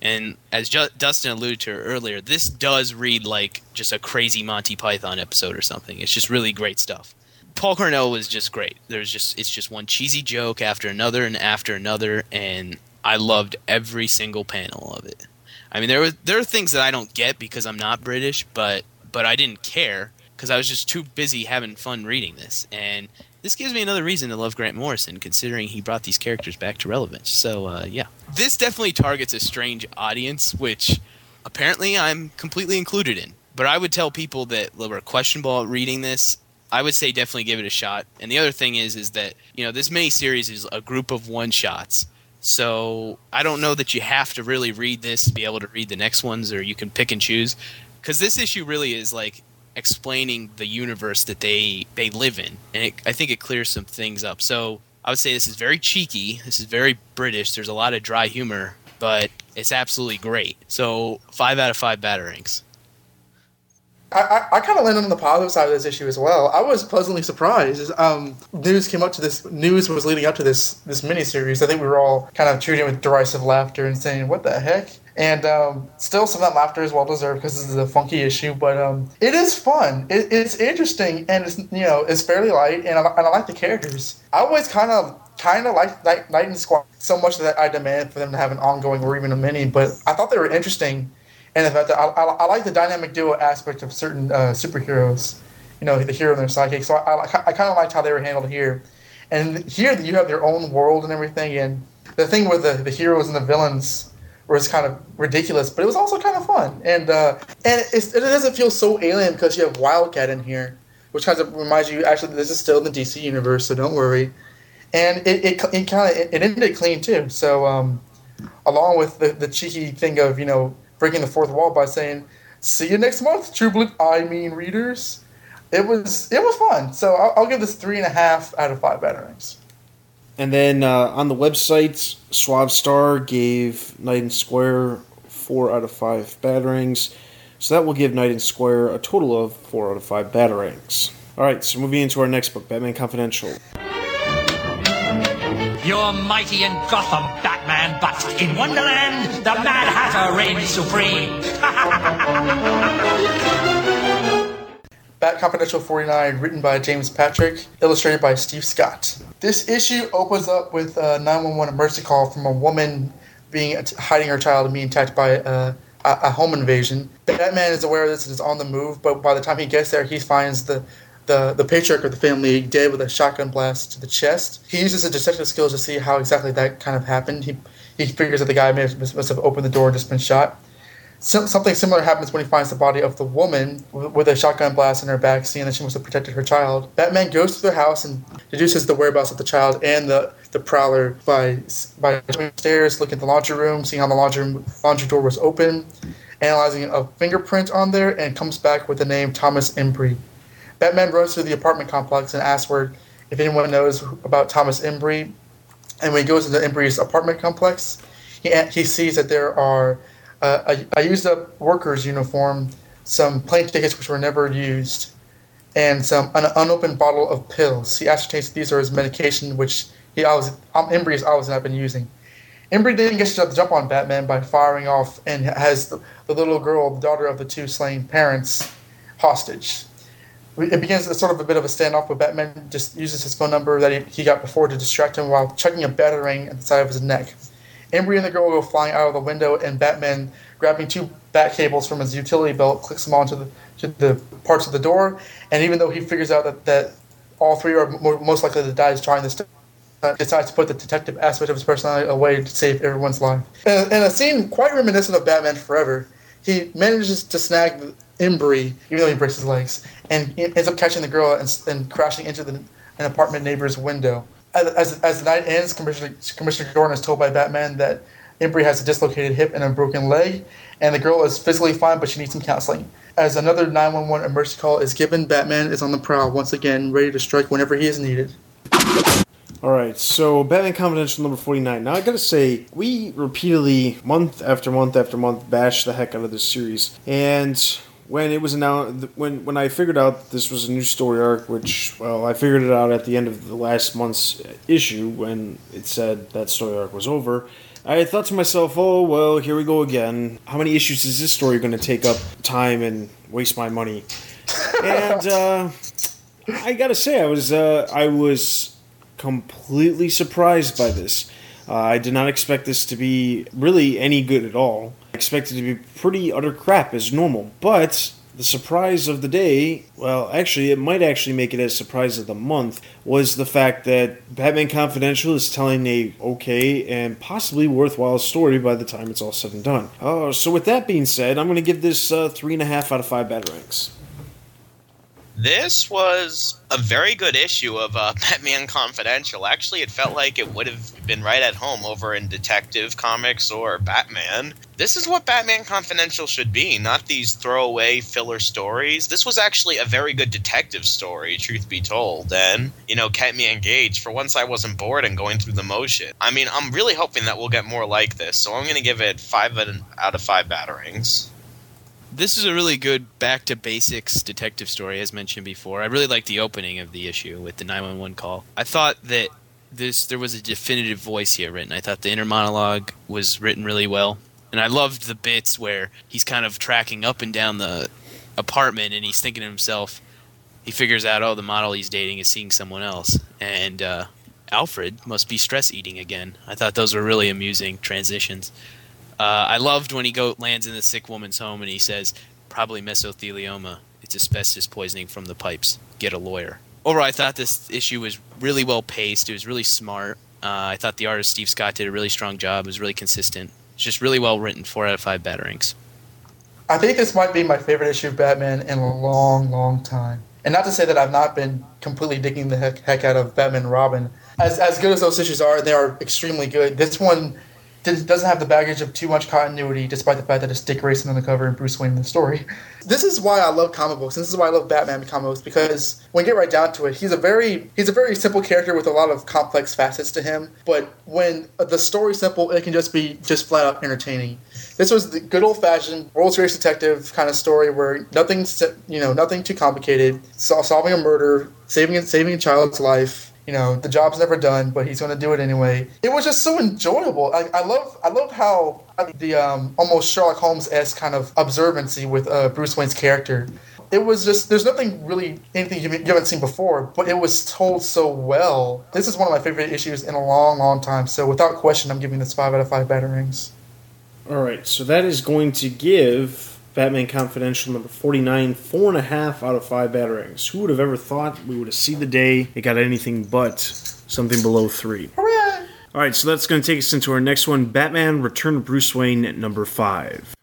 [SPEAKER 10] And as Ju- Dustin alluded to earlier, this does read like just a crazy Monty Python episode or something. It's just really great stuff. Paul Cornell was just great. There's just it's just one cheesy joke after another and after another, and I loved every single panel of it. I mean, there were there are things that I don't get because I'm not British, but but I didn't care because I was just too busy having fun reading this. And this gives me another reason to love Grant Morrison, considering he brought these characters back to relevance. So, uh, yeah. This definitely targets a strange audience, which apparently I'm completely included in. But I would tell people that were questionable about reading this, I would say definitely give it a shot. And the other thing is, is that, you know, this mini series is a group of one shots. So I don't know that you have to really read this to be able to read the next ones, or you can pick and choose. Because this issue really is like explaining the universe that they they live in, and it, I think it clears some things up. So I would say this is very cheeky. This is very British. There's a lot of dry humor, but it's absolutely great. So five out of five batarangs.
[SPEAKER 11] I, I, I kind of landed on the positive side of this issue as well. I was pleasantly surprised. Um, news came up to this. News was leading up to this this miniseries. I think we were all kind of treating it with derisive laughter and saying, "What the heck." And um, still, some of that laughter is well deserved because this is a funky issue. But um, it is fun. It, it's interesting, and it's you know it's fairly light, and I, and I like the characters. I always kind of kind of like Knight, Knight and Squad so much that I demand for them to have an ongoing or even a mini. But I thought they were interesting, and the fact that I, I, I like the dynamic duo aspect of certain uh, superheroes. You know, the hero and their sidekick. So I, I, I kind of liked how they were handled here. And here you have their own world and everything. And the thing with the, the heroes and the villains was kind of ridiculous, but it was also kind of fun. And uh, and it, doesn't feel so alien because you have Wildcat in here, which kind of reminds you actually this is still in the DC universe, so don't worry. And it it, it kind of it ended clean too. So um, along with the, the cheeky thing of you know breaking the fourth wall by saying "See you next month, Triplet." I mean, readers. It was it was fun. So I'll, I'll give this three and a half out of five batarangs.
[SPEAKER 13] And then uh, on the website, Suave Star gave Knight and Square four out of five batarangs. So that will give Knight and Square a total of four out of five batarangs. All right, so moving into our next book, Batman Confidential.
[SPEAKER 9] You're mighty in Gotham, Batman, but in Wonderland, the Mad Hatter reigns supreme.
[SPEAKER 11] Bat Confidential 49, written by James Patrick, illustrated by Steve Scott. This issue opens up with uh, a 911 emergency call from a woman being hiding her child and being attacked by a, a, a home invasion. Batman is aware of this and is on the move, but by the time he gets there, he finds the the, the patriarch of the family dead with a shotgun blast to the chest. He uses his detective skills to see how exactly that kind of happened. He, he figures that the guy have, must have opened the door and just been shot. So, something similar happens when he finds the body of the woman with a shotgun blast in her back, seeing that she must have protected her child. Batman goes to their house and deduces the whereabouts of the child and the, the prowler by by upstairs, looking at the laundry room, seeing how the laundry room, laundry door was open, analyzing a fingerprint on there, and comes back with the name Thomas Embry. Batman runs through the apartment complex and asks where if anyone knows about Thomas Embry. And when he goes into Embry's apartment complex, he, he sees that there are uh, a, a used up worker's uniform, some plane tickets which were never used, and some an unopened bottle of pills. He ascertains these are his medication, which he always, um, Embry has always not been using. Embry then gets to jump on Batman by firing off and has the, the little girl, the daughter of the two slain parents, hostage. It begins as sort of a bit of a standoff, but Batman just uses his phone number that he, he got before to distract him while chucking a batarang at the side of his neck. Embry and the girl go flying out of the window, and Batman, grabbing two bat cables from his utility belt, clicks them onto the, to the parts of the door. And even though he figures out that, that all three are mo- most likely to die trying this, uh, decides to put the detective aspect of his personality away to save everyone's life. In, in a scene quite reminiscent of Batman Forever, he manages to snag Embry, even though he breaks his legs, and ends up catching the girl and, and crashing into the, an apartment neighbor's window. As, as, as the night ends, Commissioner, Commissioner Gordon is told by Batman that Embry has a dislocated hip and a broken leg, and the girl is physically fine, but she needs some counseling. As another 911 emergency call is given, Batman is on the prowl once again, ready to strike whenever he is needed.
[SPEAKER 13] All right, so Batman Confidential number 49. Now, I gotta say, we repeatedly, month after month after month, bash the heck out of this series. And when it was announced, when, when I figured out this was a new story arc, which, well, I figured it out at the end of the last month's issue when it said that story arc was over. I thought to myself, oh, well, here we go again. How many issues is this story going to take up time and waste my money? and uh, I gotta say, I was uh, I was completely surprised by this. Uh, I did not expect this to be really any good at all. Expected to be pretty utter crap as normal. But the surprise of the day, well, actually, it might actually make it as surprise of the month, was the fact that Batman Confidential is telling a okay and possibly worthwhile story by the time it's all said and done. Uh, so with that being said, I'm going to give this uh, three and a half out of five batarangs.
[SPEAKER 7] This was a very good issue of uh, Batman Confidential. Actually, it felt like it would have been right at home over in Detective Comics or Batman. This is what Batman Confidential should be, not these throwaway filler stories. This was actually a very good detective story, truth be told, and, you know, kept me engaged. For once, I wasn't bored and going through the motion. I mean, I'm really hoping that we'll get more like this, so I'm going to give it 5 out of 5 batarangs
[SPEAKER 10] this is a really good back to basics detective story, as mentioned before. I really like the opening of the issue with the 911 call. I thought that this there was a definitive voice here written. I thought the inner monologue was written really well, and I loved the bits where he's kind of tracking up and down the apartment, and he's thinking to himself. He figures out, oh, the model he's dating is seeing someone else, and uh, Alfred must be stress eating again. I thought those were really amusing transitions. Uh, I loved when he go lands in the sick woman's home and he says, probably mesothelioma. It's asbestos poisoning from the pipes. Get a lawyer. Overall, I thought this issue was really well paced. It was really smart. Uh, I thought the artist Steve Scott did a really strong job. It was really consistent. It's just really well written. Four out of five batarangs.
[SPEAKER 11] I think this might be my favorite issue of Batman in a long, long time. And not to say that I've not been completely digging the heck, heck out of Batman Robin. As, as good as those issues are, they are extremely good. This one doesn't have the baggage of too much continuity, despite the fact that it's Dick Grayson on the cover and Bruce Wayne in the story. This is why I love comic books. And This is why I love Batman comic books because when you get right down to it, he's a very he's a very simple character with a lot of complex facets to him. But when the story's simple, it can just be just flat out entertaining. This was the good old fashioned World Series detective kind of story where nothing's you know nothing too complicated, solving a murder, saving saving a child's life you know the job's never done but he's going to do it anyway. It was just so enjoyable. I, I love i love how the um, almost sherlock holmes-esque kind of observancy with uh, bruce wayne's character. It was just there's nothing really anything you haven't seen before but it was told so well. This is one of my favorite issues in a long long time. So without question i'm giving this five out of five batarangs
[SPEAKER 13] all right so that is going to give Batman Confidential number 49, four and a half out of five batarangs. Who would have ever thought we would have seen the day it got anything but something below three?
[SPEAKER 11] Hooray!
[SPEAKER 13] All right, so that's going to take us into our next one Batman Return to Bruce Wayne at number five.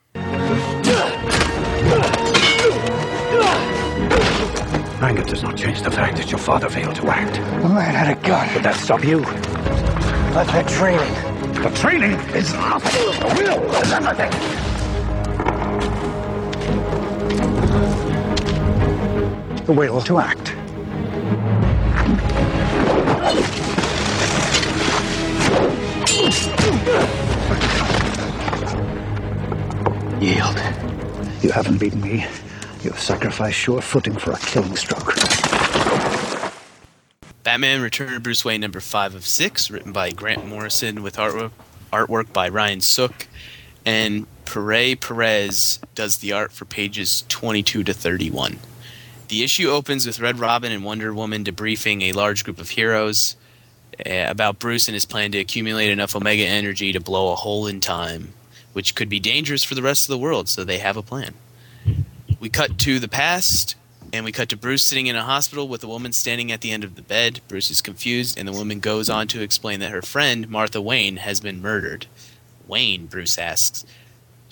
[SPEAKER 15] Anger does not change the fact that your father failed to act.
[SPEAKER 21] The man had a gun.
[SPEAKER 15] Would that stop you?
[SPEAKER 21] I've had training.
[SPEAKER 15] The training is nothing. The will is everything. The will to act. Yield. You haven't beaten me. You have sacrificed sure footing for a killing stroke.
[SPEAKER 10] Batman Return to Bruce Wayne number 5 of 6, written by Grant Morrison with artwork, artwork by Ryan Sook. And Pere Perez does the art for pages 22 to 31. The issue opens with Red Robin and Wonder Woman debriefing a large group of heroes uh, about Bruce and his plan to accumulate enough Omega energy to blow a hole in time, which could be dangerous for the rest of the world, so they have a plan. We cut to the past, and we cut to Bruce sitting in a hospital with a woman standing at the end of the bed. Bruce is confused, and the woman goes on to explain that her friend, Martha Wayne, has been murdered. Wayne, Bruce asks.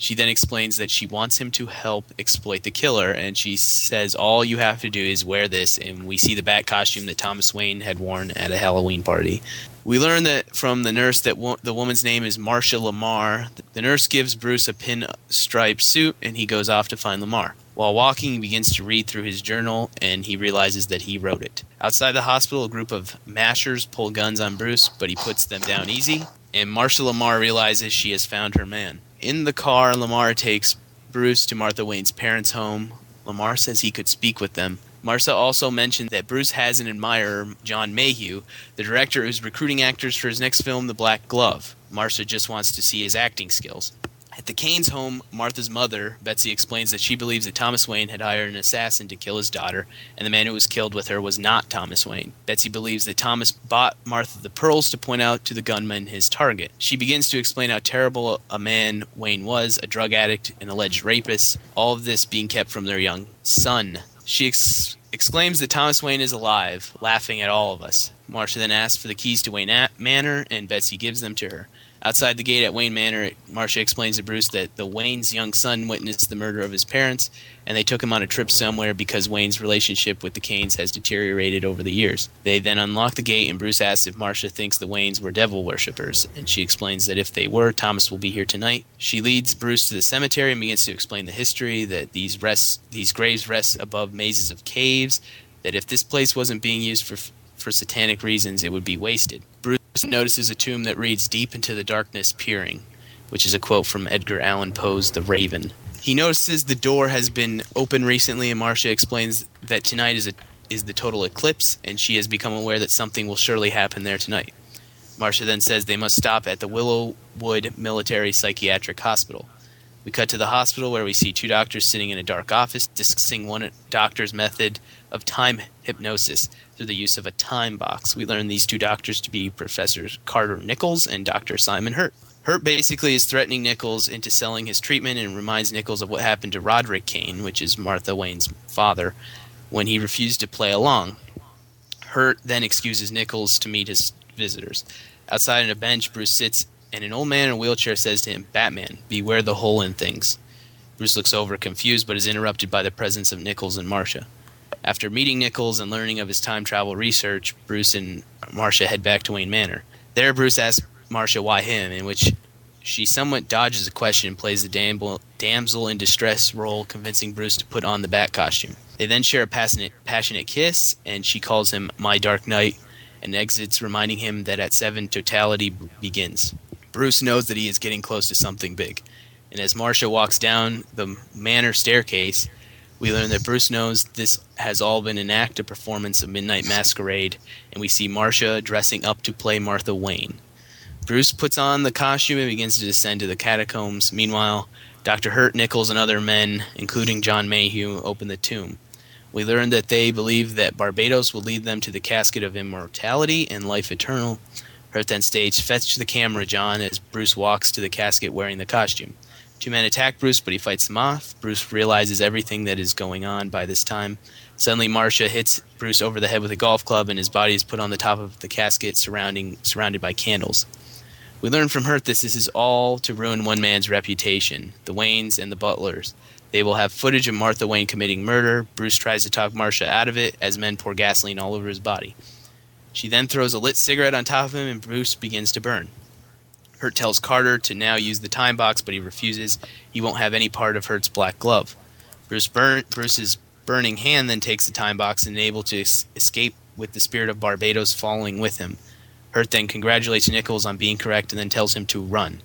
[SPEAKER 10] She then explains that she wants him to help exploit the killer, and she says all you have to do is wear this, and we see the bat costume that Thomas Wayne had worn at a Halloween party. We learn that from the nurse that wo- the woman's name is Marcia Lamar. The nurse gives Bruce a pinstripe suit, and he goes off to find Lamar. While walking, he begins to read through his journal, and he realizes that he wrote it. Outside the hospital, a group of mashers pull guns on Bruce, but he puts them down easy, and Marcia Lamar realizes she has found her man. In the car, Lamar takes Bruce to Martha Wayne's parents' home. Lamar says he could speak with them. Marcia also mentioned that Bruce has an admirer, John Mayhew, the director who's recruiting actors for his next film, The Black Glove. Marcia just wants to see his acting skills. At the Kane's home, Martha's mother, Betsy, explains that she believes that Thomas Wayne had hired an assassin to kill his daughter, and the man who was killed with her was not Thomas Wayne. Betsy believes that Thomas bought Martha the pearls to point out to the gunman his target. She begins to explain how terrible a man Wayne was a drug addict, an alleged rapist, all of this being kept from their young son. She ex- exclaims that Thomas Wayne is alive, laughing at all of us. Marcia then asks for the keys to Wayne Manor, and Betsy gives them to her. Outside the gate at Wayne Manor, Marcia explains to Bruce that the Wayne's young son witnessed the murder of his parents, and they took him on a trip somewhere because Wayne's relationship with the Kanes has deteriorated over the years. They then unlock the gate, and Bruce asks if Marcia thinks the Waynes were devil worshippers, and she explains that if they were, Thomas will be here tonight. She leads Bruce to the cemetery and begins to explain the history that these rests, these graves rest above mazes of caves. That if this place wasn't being used for for satanic reasons, it would be wasted. Bruce notices a tomb that reads "Deep into the darkness, peering," which is a quote from Edgar Allan Poe's *The Raven*. He notices the door has been open recently, and Marcia explains that tonight is a is the total eclipse, and she has become aware that something will surely happen there tonight. Marcia then says they must stop at the Willowwood Military Psychiatric Hospital. We cut to the hospital where we see two doctors sitting in a dark office discussing one doctor's method of time hypnosis through the use of a time box. We learn these two doctors to be Professors Carter Nichols and Dr. Simon Hurt. Hurt basically is threatening Nichols into selling his treatment and reminds Nichols of what happened to Roderick Kane, which is Martha Wayne's father, when he refused to play along. Hurt then excuses Nichols to meet his visitors. Outside on a bench, Bruce sits and an old man in a wheelchair says to him, Batman, beware the hole in things. Bruce looks over, confused, but is interrupted by the presence of Nichols and Marcia. After meeting Nichols and learning of his time travel research, Bruce and Marcia head back to Wayne Manor. There, Bruce asks Marcia why him, in which she somewhat dodges the question and plays the dam- damsel in distress role, convincing Bruce to put on the bat costume. They then share a passionate, passionate kiss, and she calls him My Dark Knight and exits, reminding him that at 7 totality begins. Bruce knows that he is getting close to something big. And as Marcia walks down the manor staircase, we learn that Bruce knows this has all been an act, a performance of Midnight Masquerade, and we see Marcia dressing up to play Martha Wayne. Bruce puts on the costume and begins to descend to the catacombs. Meanwhile, Dr. Hurt, Nichols, and other men, including John Mayhew, open the tomb. We learn that they believe that Barbatos will lead them to the casket of immortality and life eternal. Hurt then states, Fetch the camera, John, as Bruce walks to the casket wearing the costume. Two men attack Bruce, but he fights them off. Bruce realizes everything that is going on by this time. Suddenly, Marcia hits Bruce over the head with a golf club, and his body is put on the top of the casket, surrounding, surrounded by candles. We learn from Hurt that this is all to ruin one man's reputation, the Waynes and the Butlers. They will have footage of Martha Wayne committing murder. Bruce tries to talk Marcia out of it as men pour gasoline all over his body. She then throws a lit cigarette on top of him, and Bruce begins to burn. Hurt tells Carter to now use the time box, but he refuses. He won't have any part of Hurt's black glove. Bruce burn, Bruce's burning hand then takes the time box and is able to es- escape with the spirit of Barbatos following with him. Hurt then congratulates Nichols on being correct and then tells him to run.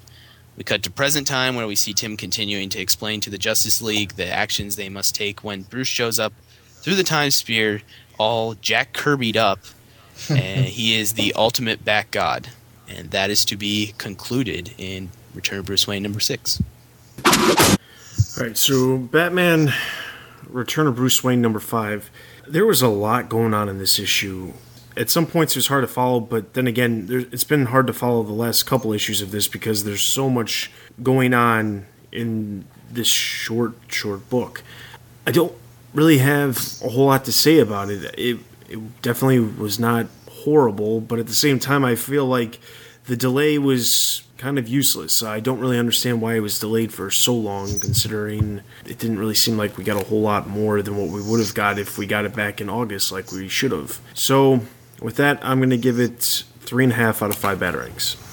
[SPEAKER 10] We cut to present time where we see Tim continuing to explain to the Justice League the actions they must take when Bruce shows up through the time sphere, all Jack Kirby'd up, and he is the ultimate back god. And that is to be concluded in Return of Bruce Wayne number six.
[SPEAKER 13] All right, so Batman Return of Bruce Wayne number five. There was a lot going on in this issue. At some points, it was hard to follow, but then again, there, it's been hard to follow the last couple issues of this because there's so much going on in this short, short book. I don't really have a whole lot to say about it. It, it definitely was not horrible, but at the same time, I feel like the delay was kind of useless. I don't really understand why it was delayed for so long, considering it didn't really seem like we got a whole lot more than what we would have got if we got it back in August, like we should have. So, with that, I'm going to give it three and a half out of five batarangs.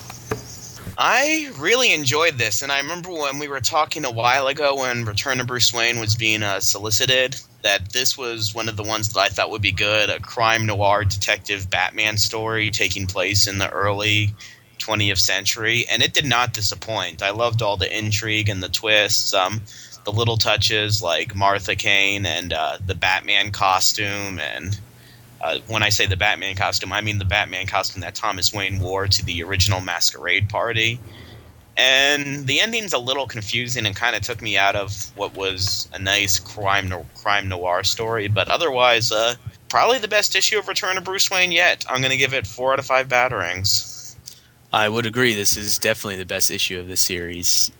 [SPEAKER 7] I really enjoyed this, and I remember when we were talking a while ago when Return of Bruce Wayne was being uh, solicited, that this was one of the ones that I thought would be good a crime noir detective Batman story taking place in the early 20th century, and it did not disappoint. I loved all the intrigue and the twists, um, the little touches like Martha Kane and uh, the Batman costume. And uh, when I say the Batman costume, I mean the Batman costume that Thomas Wayne wore to the original Masquerade Party. And the ending's a little confusing and kind of took me out of what was a nice crime no- crime noir story. But otherwise, uh, probably the best issue of Return of Bruce Wayne yet. I'm going to give it four out of five batarangs.
[SPEAKER 10] I would agree. This is definitely the best issue of the series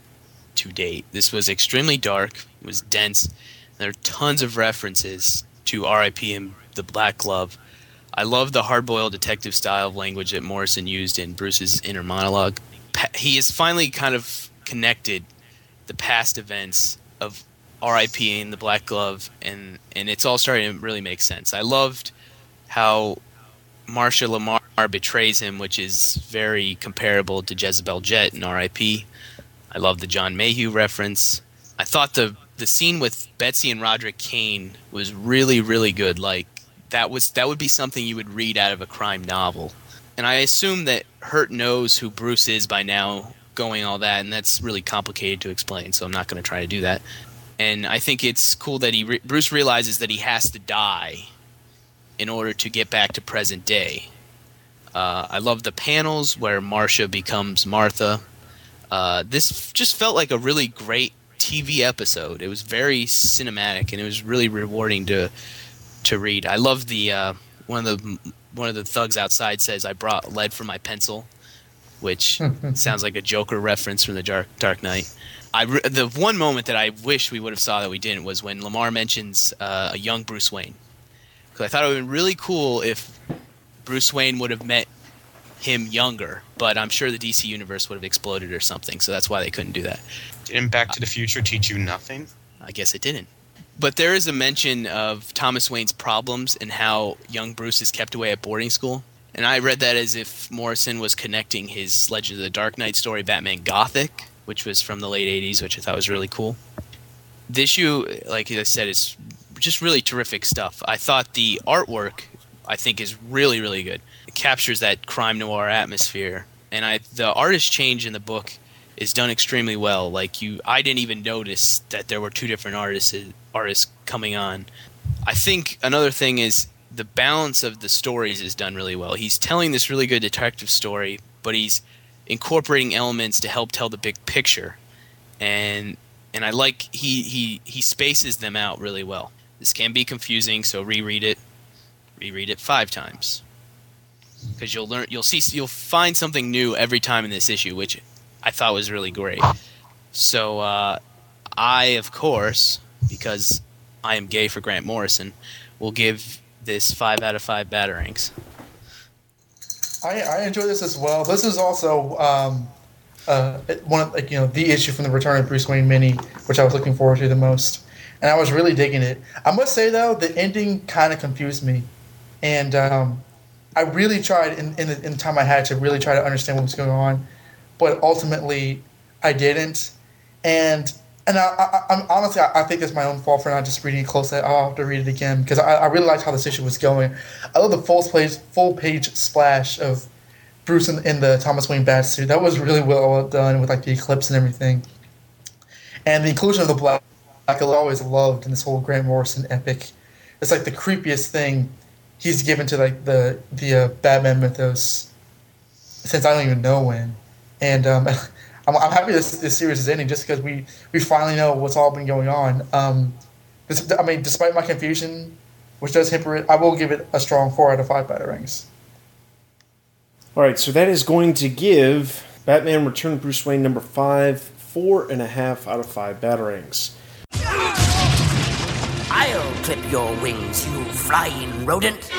[SPEAKER 10] to date. This was extremely dark. It was dense. There are tons of references to R.I.P. and the Black Glove. I love the hard-boiled detective style of language that Morrison used in Bruce's inner monologue. He has finally kind of connected the past events of R.I.P. and the Black Glove, and and it's all starting to really make sense. I loved how Marsha Lamar betrays him, which is very comparable to Jezebel Jet in R.I.P. I love the John Mayhew reference. I thought the the scene with Betsy and Roderick Kane was really really good. Like that was that would be something you would read out of a crime novel. And I assume that Hurt knows who Bruce is by now, going all that, and that's really complicated to explain. So I'm not going to try to do that. And I think it's cool that he re- Bruce realizes that he has to die in order to get back to present day. Uh, I love the panels where Marcia becomes Martha. Uh, this just felt like a really great TV episode. It was very cinematic and it was really rewarding to to read. I love the uh, one of the one of the thugs outside says, "I brought lead for my pencil," which sounds like a Joker reference from the Dark Dark Knight. I re- the one moment that I wish we would have saw that we didn't was when Lamar mentions uh, a young Bruce Wayne. Because I thought it would have been really cool if Bruce Wayne would have met him younger, but I'm sure the DC universe would have exploded or something, so that's why they couldn't do that.
[SPEAKER 7] Didn't Back to the Future teach you nothing?
[SPEAKER 10] I guess it didn't. But there is a mention of Thomas Wayne's problems and how young Bruce is kept away at boarding school. And I read that as if Morrison was connecting his Legend of the Dark Knight story, Batman Gothic, which was from the late 80s, which I thought was really cool. The issue, like I said, is just really terrific stuff. I thought the artwork, I think, is really, really good. It captures that crime noir atmosphere. And I, the artist change in the book is done extremely well. Like you, I didn't even notice that there were two different artists artists coming on. I think another thing is the balance of the stories is done really well. He's telling this really good detective story, but he's incorporating elements to help tell the big picture, and and I like he he he spaces them out really well. This can be confusing, so reread it, reread it five times, because you'll learn, you'll see, you'll find something new every time in this issue, which I thought was really great. So uh, I, of course, because I am gay for Grant Morrison, will give this five out of five batarangs.
[SPEAKER 11] I, I enjoy this as well. This is also um, uh, one of like you know the issue from the Return of Bruce Wayne mini, which I was looking forward to the most. and I was really digging it. I must say though, the ending kind of confused me, and um, I really tried in in the, in the time I had to really try to understand what was going on, but ultimately I didn't, and and I, I, I'm honestly I, I think it's my own fault for not just reading it closely. I'll have to read it again because I, I really liked how this issue was going. I love the full page full page splash of Bruce in, in the Thomas Wayne bat suit. That was really well done with like the eclipse and everything, and the inclusion of the black. Like I always loved in this whole Grant Morrison epic. It's like the creepiest thing he's given to like the the uh, Batman mythos since I don't even know when, and um, I'm, I'm happy this this series is ending just because we we finally know what's all been going on. Um, this, I mean, despite my confusion, which does hamper it, I will give it a strong four out of five batarangs.
[SPEAKER 13] All right, so that is going to give Batman Return Bruce Wayne number five four and a half out of five batarangs.
[SPEAKER 9] I'll clip your wings, you flying rodent.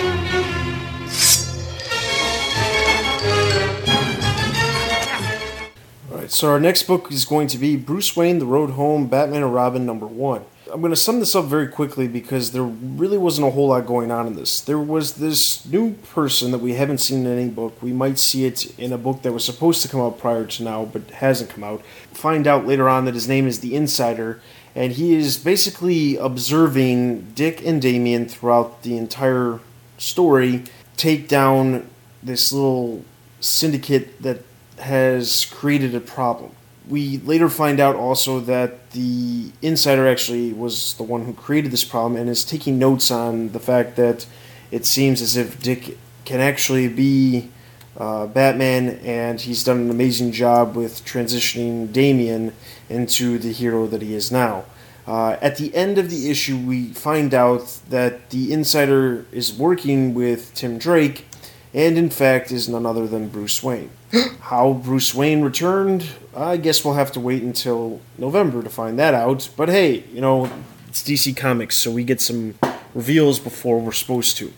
[SPEAKER 13] All right, so our next book is going to be Bruce Wayne: The Road Home, Batman and Robin number one. I'm going to sum this up very quickly because there really wasn't a whole lot going on in this. There was this new person that we haven't seen in any book. We might see it in a book that was supposed to come out prior to now, but hasn't come out. Find out later on that his name is the Insider, and he is basically observing Dick and Damian throughout the entire story take down this little syndicate that has created a problem. We later find out also that the insider actually was the one who created this problem and is taking notes on the fact that it seems as if Dick can actually be uh, Batman, and he's done an amazing job with transitioning Damian into the hero that he is now. Uh, at the end of the issue, we find out that the insider is working with Tim Drake, and in fact is none other than Bruce Wayne. How Bruce Wayne returned, I guess we'll have to wait until November to find that out. But hey, you know, it's DC Comics, so we get some reveals before we're supposed to.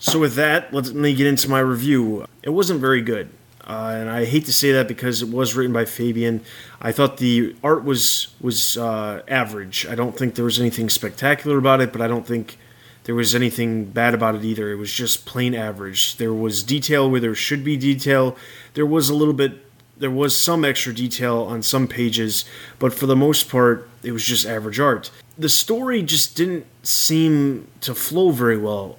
[SPEAKER 13] So with that, let me get into my review. It wasn't very good. Uh, and I hate to say that because it was written by Fabian. I thought the art was was uh, average. I don't think there was anything spectacular about it, but I don't think there was anything bad about it either. It was just plain average. There was detail where there should be detail. There was a little bit. There was some extra detail on some pages, but for the most part, it was just average art. The story just didn't seem to flow very well,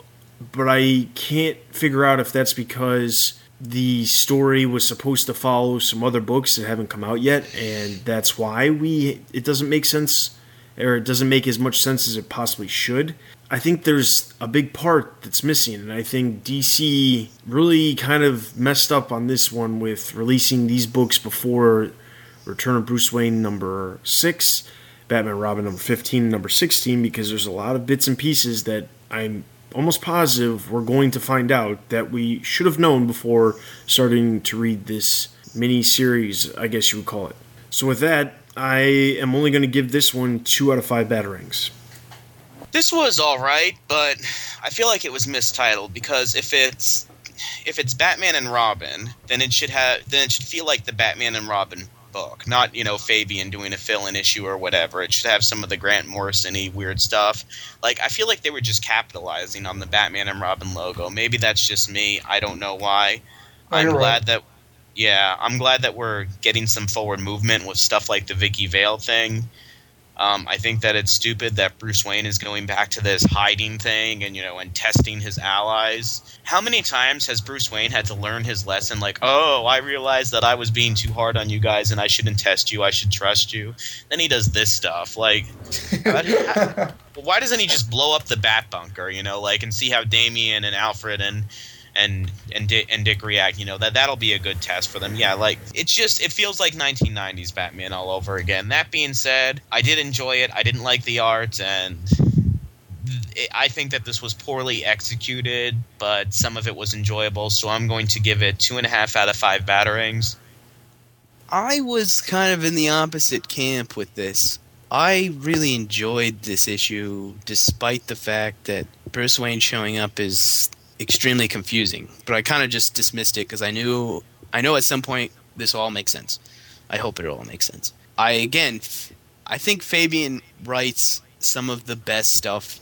[SPEAKER 13] but I can't figure out if that's because the story was supposed to follow some other books that haven't come out yet, and that's why we it doesn't make sense or it doesn't make as much sense as it possibly should. I think there's a big part that's missing, and I think DC really kind of messed up on this one with releasing these books before Return of Bruce Wayne number six, Batman Robin number 15, number 16, because there's a lot of bits and pieces that I'm almost positive we're going to find out that we should have known before starting to read this mini series, I guess you would call it. So, with that, I am only going to give this one two out of five batarangs.
[SPEAKER 7] This was all right, but I feel like it was mistitled because if it's if it's Batman and Robin, then it should have then it should feel like the Batman and Robin book, not you know Fabian doing a fill-in issue or whatever. It should have some of the Grant Morrison-y weird stuff. Like I feel like they were just capitalizing on the Batman and Robin logo. Maybe that's just me. I don't know why.
[SPEAKER 11] Oh,
[SPEAKER 7] I'm glad
[SPEAKER 11] right.
[SPEAKER 7] that yeah, I'm glad that we're getting some forward movement with stuff like the Vicky Vale thing. Um, I think that it's stupid that Bruce Wayne is going back to this hiding thing and you know and testing his allies. How many times has Bruce Wayne had to learn his lesson? Like, oh, I realized that I was being too hard on you guys and I shouldn't test you. I should trust you. Then he does this stuff. Like, why doesn't he just blow up the Bat Bunker? You know, like and see how Damian and Alfred and and and Dick, and Dick react. You know that that'll be a good test for them. Yeah, like it's just it feels like 1990s Batman all over again. That being said, I did enjoy it. I didn't like the art, and I think that this was poorly executed, but some of it was enjoyable. So I'm going to give it two and a half out of five batarangs.
[SPEAKER 10] I was kind of in the opposite camp with this. I really enjoyed this issue, despite the fact that Bruce Wayne showing up is extremely confusing. But I kind of just dismissed it because I knew, I know at some point this will all make sense. I hope it all makes sense. I again, I think Fabian writes some of the best stuff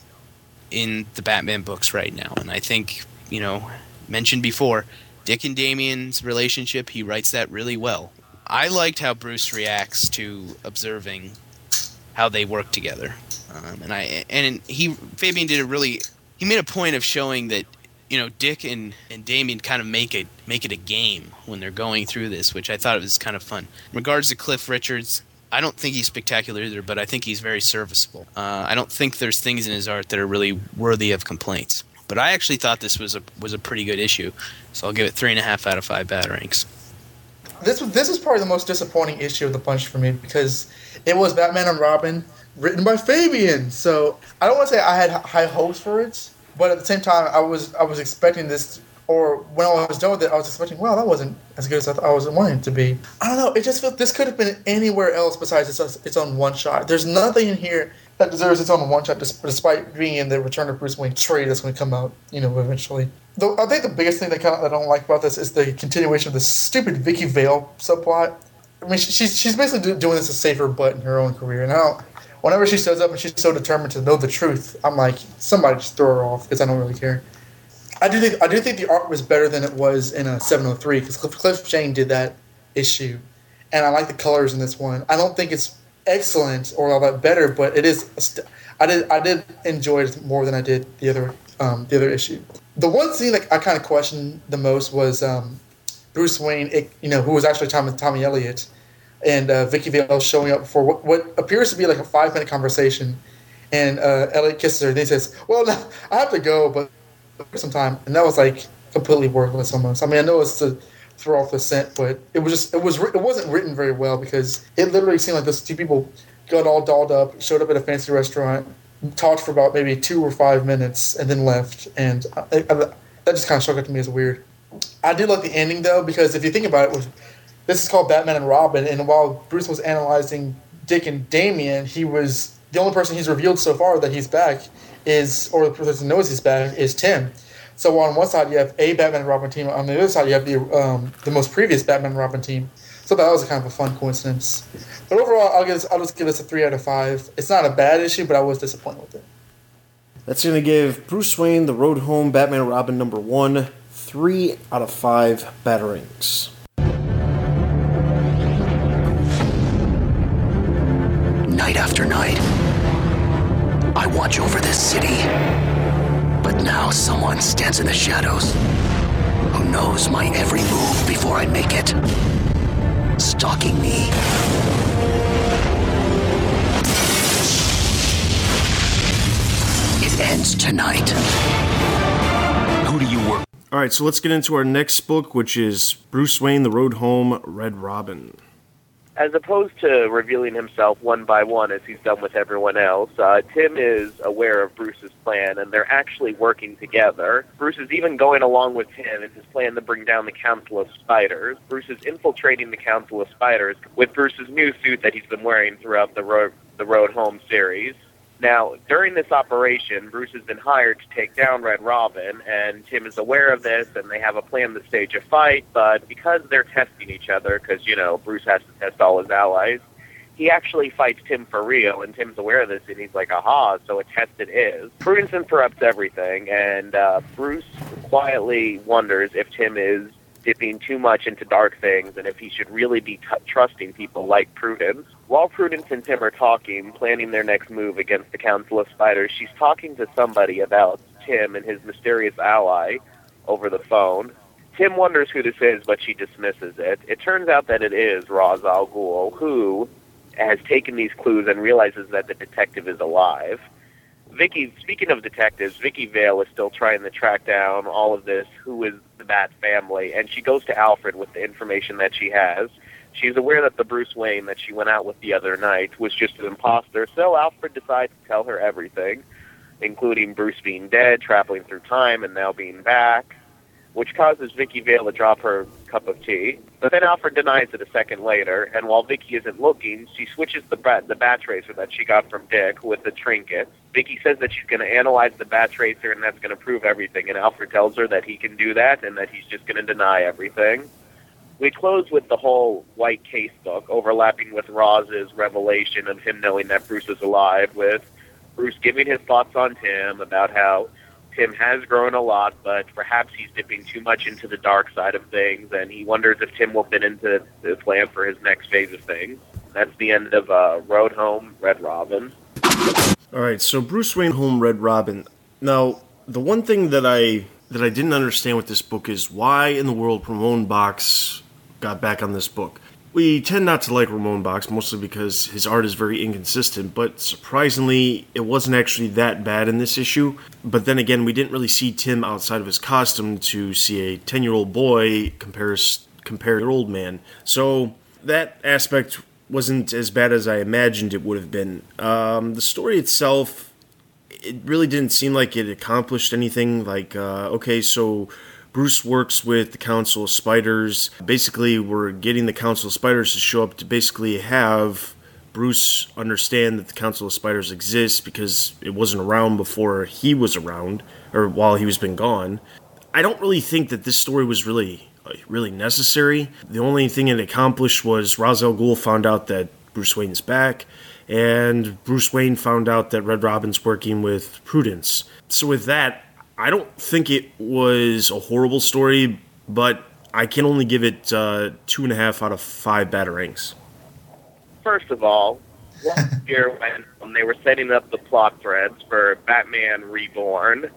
[SPEAKER 10] in the Batman books right now, and I think you know mentioned before, Dick and Damian's relationship, he writes that really well. I liked how Bruce reacts to observing how they work together, um, and I and he Fabian did a really he made a point of showing that you know Dick and and Damian kind of make it make it a game when they're going through this, which I thought it was kind of fun. In regards to Cliff Richards, I don't think he's spectacular either, but I think he's very serviceable. Uh, I don't think there's things in his art that are really worthy of complaints. But I actually thought this was a was a pretty good issue, so I'll give it three and a half out of five batarangs.
[SPEAKER 11] This this is probably the most disappointing issue of the bunch for me because it was Batman and Robin written by Fabian. So I don't want to say I had high hopes for it, but at the same time I was I was expecting this. Or when I was done with it, I was expecting, well, that wasn't as good as I, I was wanting it to be. I don't know. It just felt this could have been anywhere else besides its, its own one shot. There's nothing in here that deserves its own one shot, despite being in the Return of Bruce Wayne trade that's going to come out, you know, eventually. Though I think the biggest thing that kind of, I don't like about this is the continuation of the stupid Vicky Vale subplot. I mean, she's she's basically doing this to save her butt in her own career, and I don't. Whenever she shows up and she's so determined to know the truth, I'm like, somebody just throw her off because I don't really care. I do think I do think the art was better than it was in a 703 because Cliff, Cliff did that issue, and I like the colors in this one. I don't think it's excellent or all that better, but it is. St- I did I did enjoy it more than I did the other um, the other issue. The one scene that I kind of questioned the most was um, Bruce Wayne, it, you know, who was actually Tommy Tommy Elliott, and uh, Vicky Vale showing up for what, what appears to be like a five minute conversation, and uh, Elliott kisses her and he says, "Well, I have to go, but some time," and that was like completely worthless almost. I mean, I know it's to throw off the scent, but it was just it was it wasn't written very well because it literally seemed like those two people got all dolled up, showed up at a fancy restaurant, talked for about maybe two or five minutes, and then left. And I, I, that just kind of struck out to me as weird. I did like the ending though because if you think about it, with this is called Batman and Robin, and while Bruce was analyzing Dick and Damian, he was the only person he's revealed so far that he's back is, or the person who knows he's back is Tim. So on one side you have a Batman and Robin team, on the other side you have the um, the most previous Batman and Robin team. So that was kind of a fun coincidence. But overall, I'll give I'll just give this a three out of five. It's not a bad issue, but I was disappointed with it.
[SPEAKER 13] That's to give Bruce Wayne, The Road Home, Batman and Robin number one, three out of five batarangs.
[SPEAKER 22] After night, I watch over this city. But now someone stands in the shadows who knows my every move before I make it, stalking me. It ends tonight.
[SPEAKER 13] Who do you work? All right, so let's get into our next book, which is Bruce Wayne, The Road Home, Red Robin.
[SPEAKER 12] As opposed to revealing himself one by one as he's done with everyone else, uh, Tim is aware of Bruce's plan and they're actually working together. Bruce is even going along with Tim in his plan to bring down the Council of Spiders. Bruce is infiltrating the Council of Spiders with Bruce's new suit that he's been wearing throughout the road, the Road Home series. Now, during this operation, Bruce has been hired to take down Red Robin, and Tim is aware of this, and they have a plan to stage a fight, but because they're testing each other, because, you know, Bruce has to test all his allies, he actually fights Tim for real, and Tim's aware of this, and he's like, aha, so a test it is. Prudence interrupts everything, and uh, Bruce quietly wonders if Tim is dipping too much into dark things and if he should really be t- trusting people like Prudence. While Prudence and Tim are talking, planning their next move against the Council of Spiders, she's talking to somebody about Tim and his mysterious ally over the phone. Tim wonders who this is, but she dismisses it. It turns out that it is Ra's al Ghul, who has taken these clues and realizes that the detective is alive. Vicky, speaking of detectives, Vicky Vale is still trying to track down all of this, who is the Bat family, and she goes to Alfred with the information that she has. She's aware that the Bruce Wayne that she went out with the other night was just an imposter, so Alfred decides to tell her everything, including Bruce being dead, traveling through time, and now being back, which causes Vicky Vale to drop her cup of tea. But then Alfred denies it a second later, and while Vicky isn't looking, she switches the bat, the bat tracer that she got from Dick with the trinket. Vicky says that she's going to analyze the bat tracer, and that's going to prove everything. And Alfred tells her that he can do that, and that he's just going to deny everything. we close with the whole white case book overlapping with Roz's revelation of him knowing that Bruce is alive, with Bruce giving his thoughts on Tim about how Tim has grown a lot, but perhaps he's dipping too much into the dark side of things, and he wonders if Tim will fit into the plan for his next phase of things. That's the end of uh, Road Home, Red Robin.
[SPEAKER 13] All right, so Bruce Wayne Home Red Robin. Now, the one thing that I that I didn't understand with this book is why in the world Ramon Bachs got back on this book. We tend not to like Ramon Bachs mostly because his art is very inconsistent, but surprisingly, it wasn't actually that bad in this issue. But then again, we didn't really see Tim outside of his costume to see a 10 year old boy compare to an old man. So that aspect wasn't as bad as I imagined it would have been. Um, the story itself, it really didn't seem like it accomplished anything. Like, uh, okay, so Bruce works with the Council of Spiders. Basically, we're getting the Council of Spiders to show up to basically have Bruce understand that the Council of Spiders exists because it wasn't around before he was around or while he was been gone. I don't really think that this story was really really necessary. The only thing it accomplished was Ra's al Ghul found out that Bruce Wayne's back, and Bruce Wayne found out that Red Robin's working with Prudence. So with that, I don't think it was a horrible story, but I can only give it uh, two and a half out of five batarangs.
[SPEAKER 12] First of all, last year when they were setting up the plot threads for Batman Reborn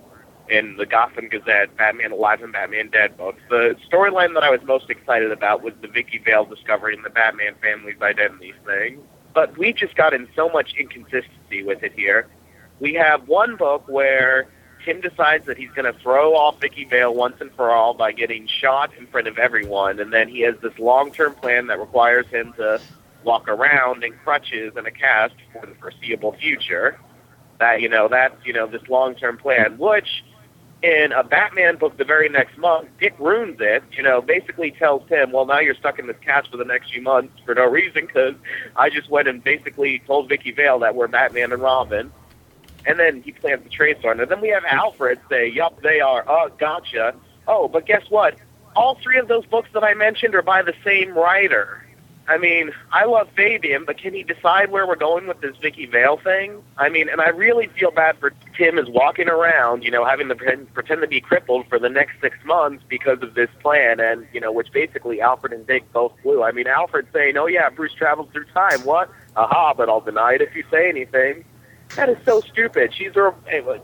[SPEAKER 12] in the Gotham Gazette, Batman Alive and Batman Dead books, the storyline that I was most excited about was the Vicky Vale discovering the Batman family's identity thing. But we just got in so much inconsistency with it here. We have one book where Tim decides that he's going to throw off Vicky Vale once and for all by getting shot in front of everyone, and then he has this long-term plan that requires him to walk around in crutches and a cast for the foreseeable future. That you know, that's you know this long-term plan, which in a Batman book the very next month, Dick ruins it. You know, basically tells him, "Well, now you're stuck in this cast for the next few months for no reason because I just went and basically told Vicky Vale that we're Batman and Robin." And then he plants the trace on. And then we have Alfred say, "Yup, they are. Oh, gotcha. Oh, but guess what? All three of those books that I mentioned are by the same writer." I mean, I love Fabian, but can he decide where we're going with this Vicky Vale thing? I mean, and I really feel bad for Tim is walking around, you know, having to pretend, pretend to be crippled for the next six months because of this plan, and you know, which basically Alfred and Dick both blew. I mean, Alfred saying, "Oh yeah, Bruce travels through time." What? Aha! But I'll deny it if you say anything. That is so stupid. She's a,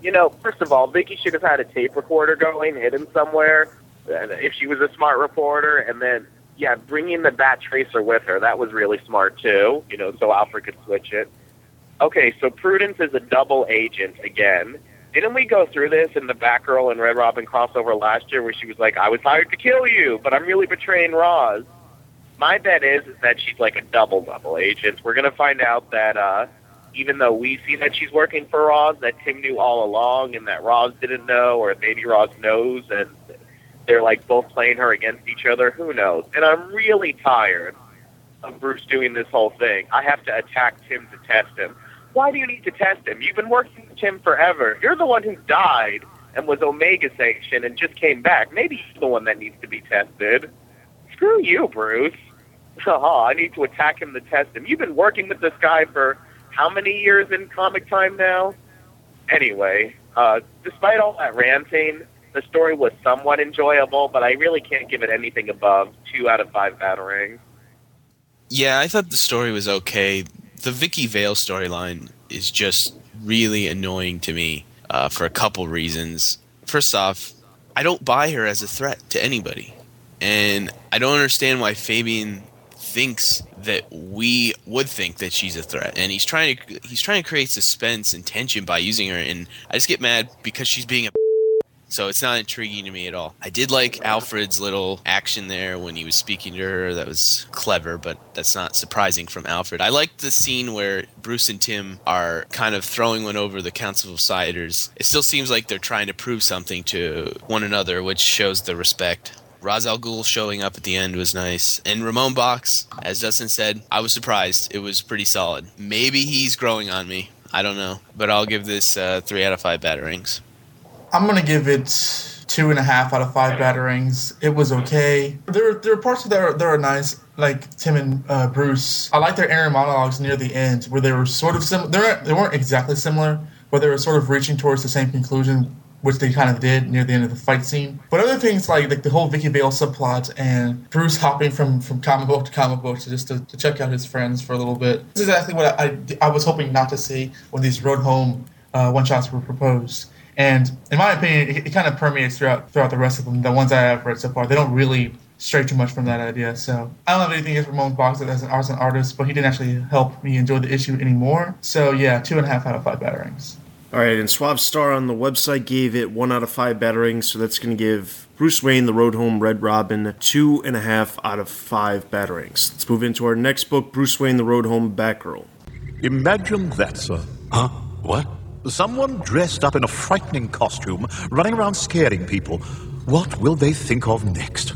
[SPEAKER 12] you know, first of all, Vicky should have had a tape recorder going, hidden somewhere, if she was a smart reporter, and then yeah, bringing the Bat Tracer with her, that was really smart too, you know, so Alfred could switch it. Okay, so Prudence is a double agent again. Didn't we go through this in the Batgirl and Red Robin crossover last year where she was like, I was hired to kill you, but I'm really betraying Ra's? My bet is, is that she's like a double double agent. We're going to find out that uh, even though we see that she's working for Ra's, that Tim knew all along and that Ra's didn't know, or maybe Ra's knows and they're like both playing her against each other. Who knows? And I'm really tired of Bruce doing this whole thing. I have to attack Tim to test him. Why do you need to test him? You've been working with Tim forever. You're the one who died and was Omega sanctioned and just came back. Maybe you're the one that needs to be tested. Screw you, Bruce. Haha, I need to attack him to test him. You've been working with this guy for how many years in comic time now? Anyway, uh, despite all that ranting, the story was somewhat enjoyable, but I really can't give it anything above two out of five batarangs.
[SPEAKER 10] Yeah, I thought the story was okay. The Vicky Vale storyline is just really annoying to me uh, for a couple reasons. First off, I don't buy her as a threat to anybody, and I don't understand why Fabian thinks that we would think that she's a threat and he's trying to he's trying to create suspense and tension by using her and I just get mad because she's being a so it's not intriguing to me at all. I did like Alfred's little action there when he was speaking to her. That was clever, but that's not surprising from Alfred. I liked the scene where Bruce and Tim are kind of throwing one over the Council of Spiders. It still seems like they're trying to prove something to one another, which shows the respect. Ra's al Ghul showing up at the end was nice. And Ramon Bachs, as Dustin said, I was surprised. It was pretty solid. Maybe he's growing on me. I don't know. But I'll give this uh, three out of five batarangs.
[SPEAKER 11] I'm gonna give it two and a half out of five batarangs. It was okay. There, there are parts that are that are nice, like Tim and uh, Bruce. I like their inner monologues near the end, where they were sort of similar. They weren't exactly similar, but they were sort of reaching towards the same conclusion which they kind of did near the end of the fight scene. But other things like like the whole Vicky Vale subplot and Bruce hopping from from comic book to comic book to just to, to check out his friends for a little bit. This is exactly what I, I, I was hoping not to see when these road home uh, one shots were proposed. And in my opinion, it, it kind of permeates throughout throughout the rest of them. The ones I have read so far, they don't really stray too much from that idea. So I don't have anything against Ramon Bachs as an, artist, but he didn't actually help me enjoy the issue anymore. So yeah, two and a half out of five batarangs.
[SPEAKER 13] All right, and Swab Star on the website gave it one out of five batarangs, so that's going to give Bruce Wayne, The Road Home, Red Robin, two and a half out of five batarangs. Let's move into our next book, Bruce Wayne, The Road Home, Batgirl.
[SPEAKER 18] Imagine that, sir. Huh? What? Someone dressed up in a frightening costume, running around scaring people. What will they think of next?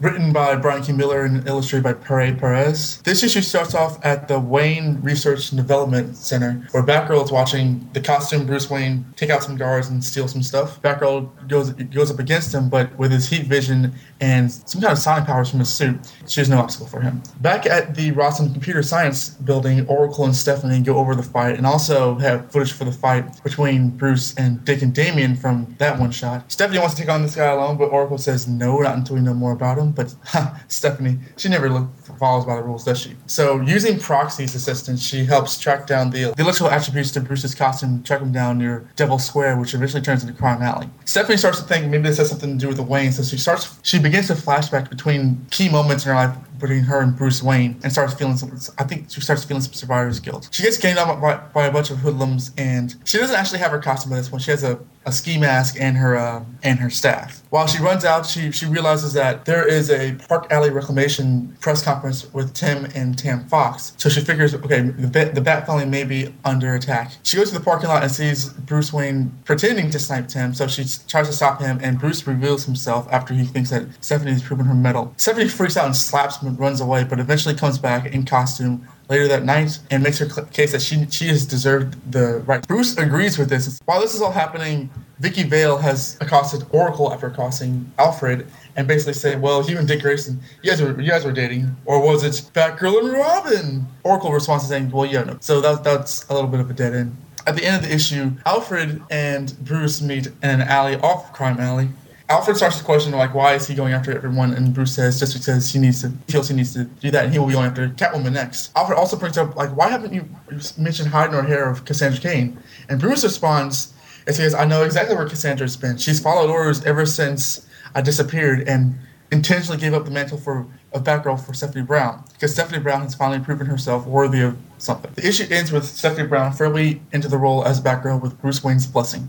[SPEAKER 11] Written by Bryan Q. Miller and illustrated by Pere Perez. This issue starts off at the Wayne Research and Development Center, where Batgirl is watching the costume Bruce Wayne take out some guards and steal some stuff. Batgirl goes goes up against him, but with his heat vision and some kind of sonic powers from his suit, she has no obstacle for him. Back at the Rossum Computer Science building, Oracle and Stephanie go over the fight and also have footage for the fight between Bruce and Dick and Damian from that one shot. Stephanie wants to take on this guy alone, but Oracle says no, not until we know more about him. But Stephanie, she never look, follows by the rules, does she? So using Proxy's assistance, she helps track down the, the electrical attributes to Bruce's costume, track him down near Devil Square, which eventually turns into Crime Alley. Stephanie starts to think maybe this has something to do with the Wayne, so she starts she begins to flashback between key moments in her life between her and Bruce Wayne and starts feeling some. I think she starts feeling some survivor's guilt. She gets ganged up by, by a bunch of hoodlums, and she doesn't actually have her costume at this point. She has a, a ski mask and her uh, and her staff. While she runs out, she she realizes that there is a Park Alley Reclamation press conference with Tim and Tam Fox. So she figures, okay, the the Bat family may be under attack. She goes to the parking lot and sees Bruce Wayne pretending to snipe Tim. So she tries to stop him, and Bruce reveals himself after he thinks that Stephanie has proven her mettle. Stephanie freaks out and slaps runs away, but eventually comes back in costume later that night and makes her case that she she has deserved the right. Bruce agrees with this. While this is all happening, Vicky Vale has accosted Oracle after accosting Alfred and basically said, "Well, you and Dick Grayson, you guys were you guys were dating, or was it Batgirl and Robin?" Oracle responds saying, "Well, yeah, no." So that that's a little bit of a dead end. At the end of the issue, Alfred and Bruce meet in an alley off Crime Alley. Alfred starts to question like why is he going after everyone, and Bruce says just because he needs to feels he needs to do that, and he will be going after Catwoman next. Alfred also brings up like why haven't you mentioned hiding her hair of Cassandra Cain? And Bruce responds and says I know exactly where Cassandra's been. She's followed orders ever since I disappeared and intentionally gave up the mantle for of Batgirl for Stephanie Brown because Stephanie Brown has finally proven herself worthy of something. The issue ends with Stephanie Brown firmly into the role as Batgirl with Bruce Wayne's blessing.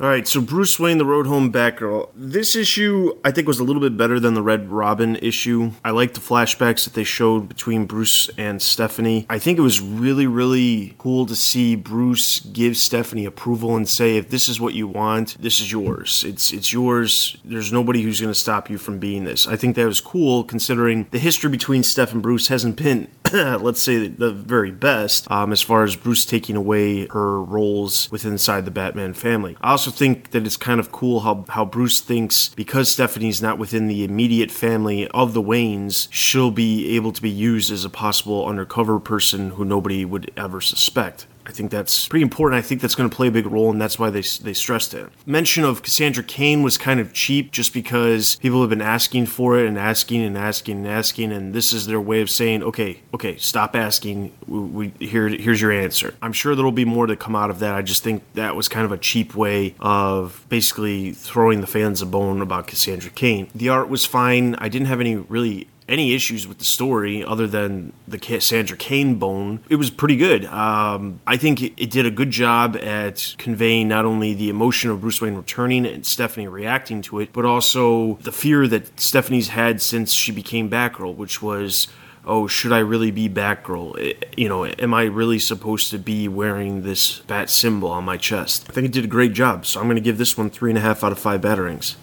[SPEAKER 13] All right, so Bruce Wayne, the Road Home Batgirl. This issue, I think, was a little bit better than the Red Robin issue. I liked the flashbacks that they showed between Bruce and Stephanie. I think it was really, really cool to see Bruce give Stephanie approval and say, "If this is what you want, this is yours. It's it's yours. There's nobody who's going to stop you from being this." I think that was cool, considering the history between Steph and Bruce hasn't been, let's say, the very best um, as far as Bruce taking away her roles within inside the Batman family. I also think that it's kind of cool how, how Bruce thinks because Stephanie's not within the immediate family of the Waynes, she'll be able to be used as a possible undercover person who nobody would ever suspect. I think that's pretty important. I think that's going to play a big role, and that's why they, they stressed it. Mention of Cassandra Cain was kind of cheap just because people have been asking for it and asking and asking and asking, and this is their way of saying, okay, okay, stop asking. We, we here, here's your answer. I'm sure there'll be more to come out of that. I just think that was kind of a cheap way of basically throwing the fans a bone about Cassandra Cain. The art was fine. I didn't have any really any issues with the story other than the Cassandra Cain bone. It was pretty good. Um, I think it, it, did a good job at conveying not only the emotion of Bruce Wayne returning and Stephanie reacting to it, but also the fear that Stephanie's had since she became Batgirl, which was. Oh, should I really be Batgirl? You know, am I really supposed to be wearing this bat symbol on my chest? I think it did a great job, so I'm going to give this one three and a half out of five batarangs.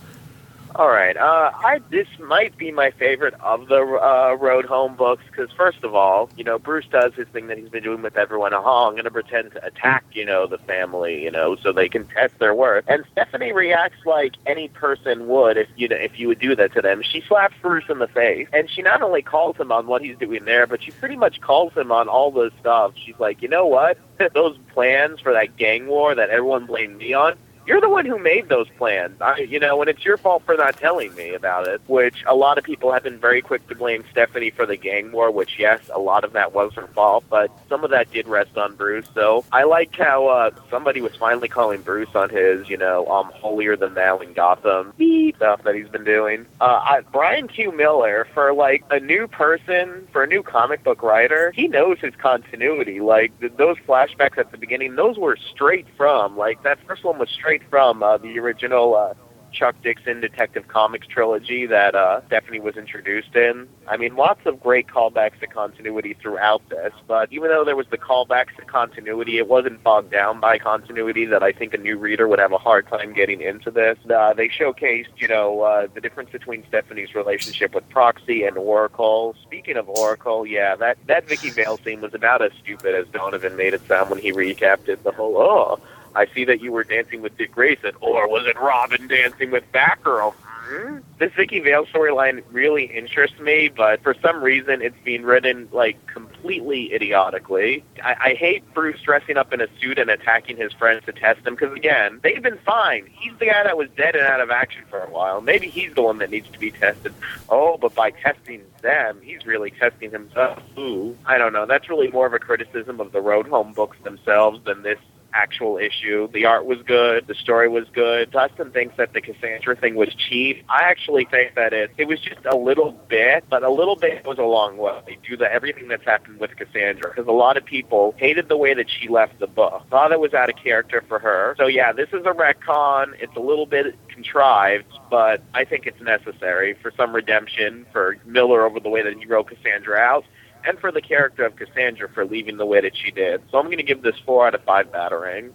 [SPEAKER 12] All right. Uh, I this might be my favorite of the uh, Road Home books because first of all, you know, Bruce does his thing that he's been doing with everyone. Oh, I'm going to pretend to attack, you know, the family, you know, so they can test their worth. And Stephanie reacts like any person would if you know, if you would do that to them. She slaps Bruce in the face, and she not only calls him on what he's doing there, but she pretty much calls him on all the stuff. She's like, you know what? Those plans for that gang war that everyone blamed me on you're the one who made those plans. I, you know, and it's your fault for not telling me about it. Which a lot of people have been very quick to blame Stephanie for the gang war. Which yes, a lot of that was her fault, but some of that did rest on Bruce. So I like how uh, somebody was finally calling Bruce on his, you know, um, holier than thou in Gotham beep stuff that he's been doing. Uh, I, Bryan Q. Miller, for like a new person, for a new comic book writer, he knows his continuity. Like th- those flashbacks at the beginning, those were straight from like that first one was straight from uh, the original uh, Chuck Dixon Detective Comics trilogy that uh, Stephanie was introduced in. I mean, lots of great callbacks to continuity throughout this, but even though there was the callbacks to continuity, it wasn't bogged down by continuity that I think a new reader would have a hard time getting into this. Uh, they showcased, you know, uh, the difference between Stephanie's relationship with Proxy and Oracle. Speaking of Oracle, yeah, that, that Vicky Vale scene was about as stupid as Donovan made it sound when he recapped it. The whole, oh, I see that you were dancing with Dick Grayson, or was it Robin dancing with Batgirl? Hmm? This Vicky Vale storyline really interests me, but for some reason it's being written like completely idiotically. I, I hate Bruce dressing up in a suit and attacking his friends to test him because again, they've been fine. He's the guy that was dead and out of action for a while. Maybe he's the one that needs to be tested. Oh, but by testing them, he's really testing himself. Ooh, I don't know. That's really more of a criticism of the Road Home books themselves than this actual issue. The art was good, the story was good. Dustin thinks that the Cassandra thing was cheap. I actually think that it it was just a little bit, but a little bit goes a long way. Do the everything that's happened with Cassandra because a lot of people hated the way that she left the book. Thought it was out of character for her. So yeah, this is a retcon. It's a little bit contrived, but I think it's necessary for some redemption for Miller over the way that he wrote Cassandra out and for the character of Cassandra for leaving the way that she did. So I'm going to give this four out of five batarangs.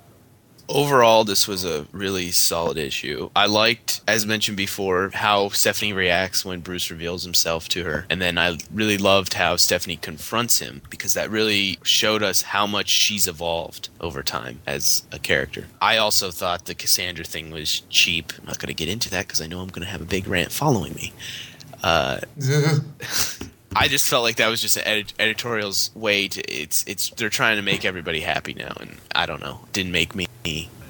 [SPEAKER 10] Overall, this was a really solid issue. I liked, as mentioned before, how Stephanie reacts when Bruce reveals himself to her. And then I really loved how Stephanie confronts him because that really showed us how much she's evolved over time as a character. I also thought the Cassandra thing was cheap. I'm not going to get into that because I know I'm going to have a big rant following me. Uh, I just felt like that was just an edit- editorial's way to it's it's they're trying to make everybody happy now, and I don't know, didn't make me.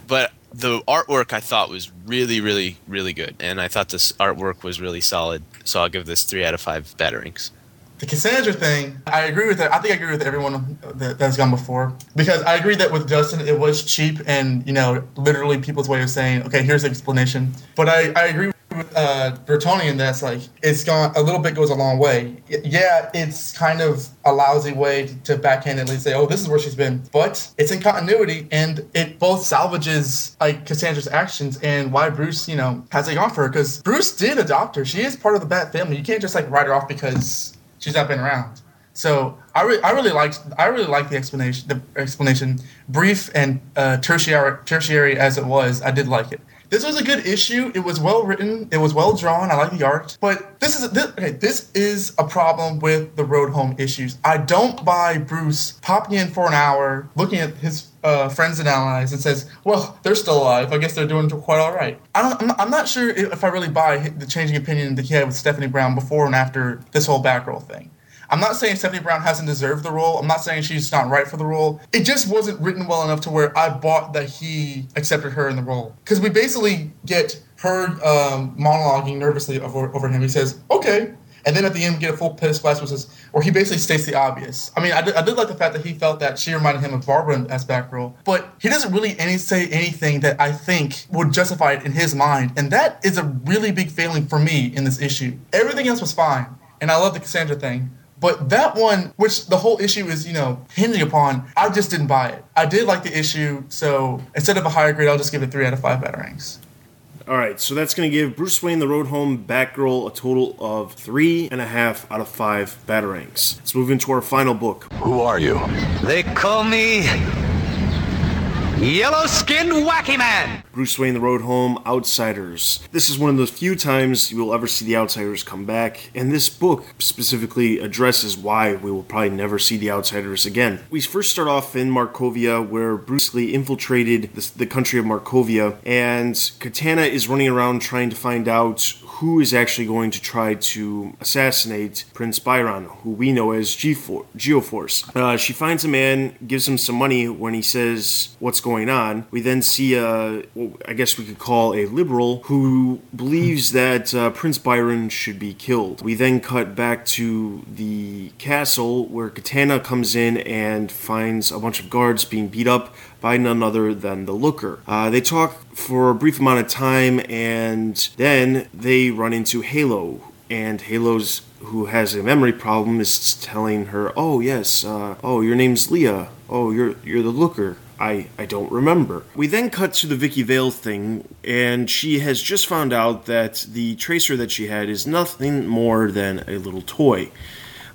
[SPEAKER 10] But the artwork I thought was really, really, really good, and I thought this artwork was really solid. So I'll give this three out of five batarangs.
[SPEAKER 11] The Cassandra thing, I agree with that. I think I agree with everyone that, that's gone before because I agree that with Justin it was cheap and you know literally people's way of saying okay here's the explanation. But I, I agree uh, Bertonian that's like it's gone a little bit goes a long way. Yeah, it's kind of a lousy way to backhandedly say oh this is where she's been, but it's in continuity and it both salvages like Cassandra's actions and why Bruce you know has it gone for her because Bruce did adopt her. She is part of the Bat family. You can't just like write her off because she's not been around. So I, re- I really liked I really liked the explanation the explanation brief and uh, tertiary tertiary as it was I did like it. This was a good issue. It was well written. It was well drawn. I like the art. But this is this, okay. This is a problem with the road home issues. I don't buy Bruce popping in for an hour, looking at his uh, friends and allies, and says, "Well, they're still alive. I guess they're doing quite all right." I don't. I'm not, I'm not sure if I really buy the changing opinion that he had with Stephanie Brown before and after this whole Batgirl thing. I'm not saying Stephanie Brown hasn't deserved the role. I'm not saying she's not right for the role. It just wasn't written well enough to where I bought that he accepted her in the role. Because we basically get her um, monologuing nervously over, over him. He says, "Okay," and then at the end we get a full piss splash, which is, or he basically states the obvious. I mean, I did, I did like the fact that he felt that she reminded him of Barbara as Batgirl, but he doesn't really any say anything that I think would justify it in his mind, and that is a really big failing for me in this issue. Everything else was fine, and I love the Cassandra thing. But that one, which the whole issue is, you know, hinging upon, I just didn't buy it. I did like the issue, so instead of a higher grade, I'll just give it three out of five batarangs.
[SPEAKER 13] All right, so that's going to give Bruce Wayne, the Road Home, Batgirl a total of three and a half out of five batarangs. Let's move into our final book.
[SPEAKER 22] Who are you?
[SPEAKER 4] They call me
[SPEAKER 23] Yellow skinned wacky man!
[SPEAKER 13] Bruce Wayne, The Road Home, Outsiders. This is one of the few times you will ever see the Outsiders come back, and this book specifically addresses why we will probably never see the Outsiders again. We first start off in Markovia, where Bruce Lee infiltrated the, the country of Markovia, and Katana is running around trying to find out who is actually going to try to assassinate Prince Byron, who we know as G4, Geoforce. Uh, she finds a man, gives him some money when he says what's going on. We then see a, what I guess we could call a liberal who believes that uh, Prince Byron should be killed. We then cut back to the castle where Katana comes in and finds a bunch of guards being beat up by none other than the Looker. Uh, they talk for a brief amount of time and then they run into Halo. And Halo's who has a memory problem is telling her, "Oh yes, uh, oh your name's Leah. Oh you're you're the Looker." I, I don't remember. We then cut to the Vicky Vale thing, and she has just found out that the tracer that she had is nothing more than a little toy.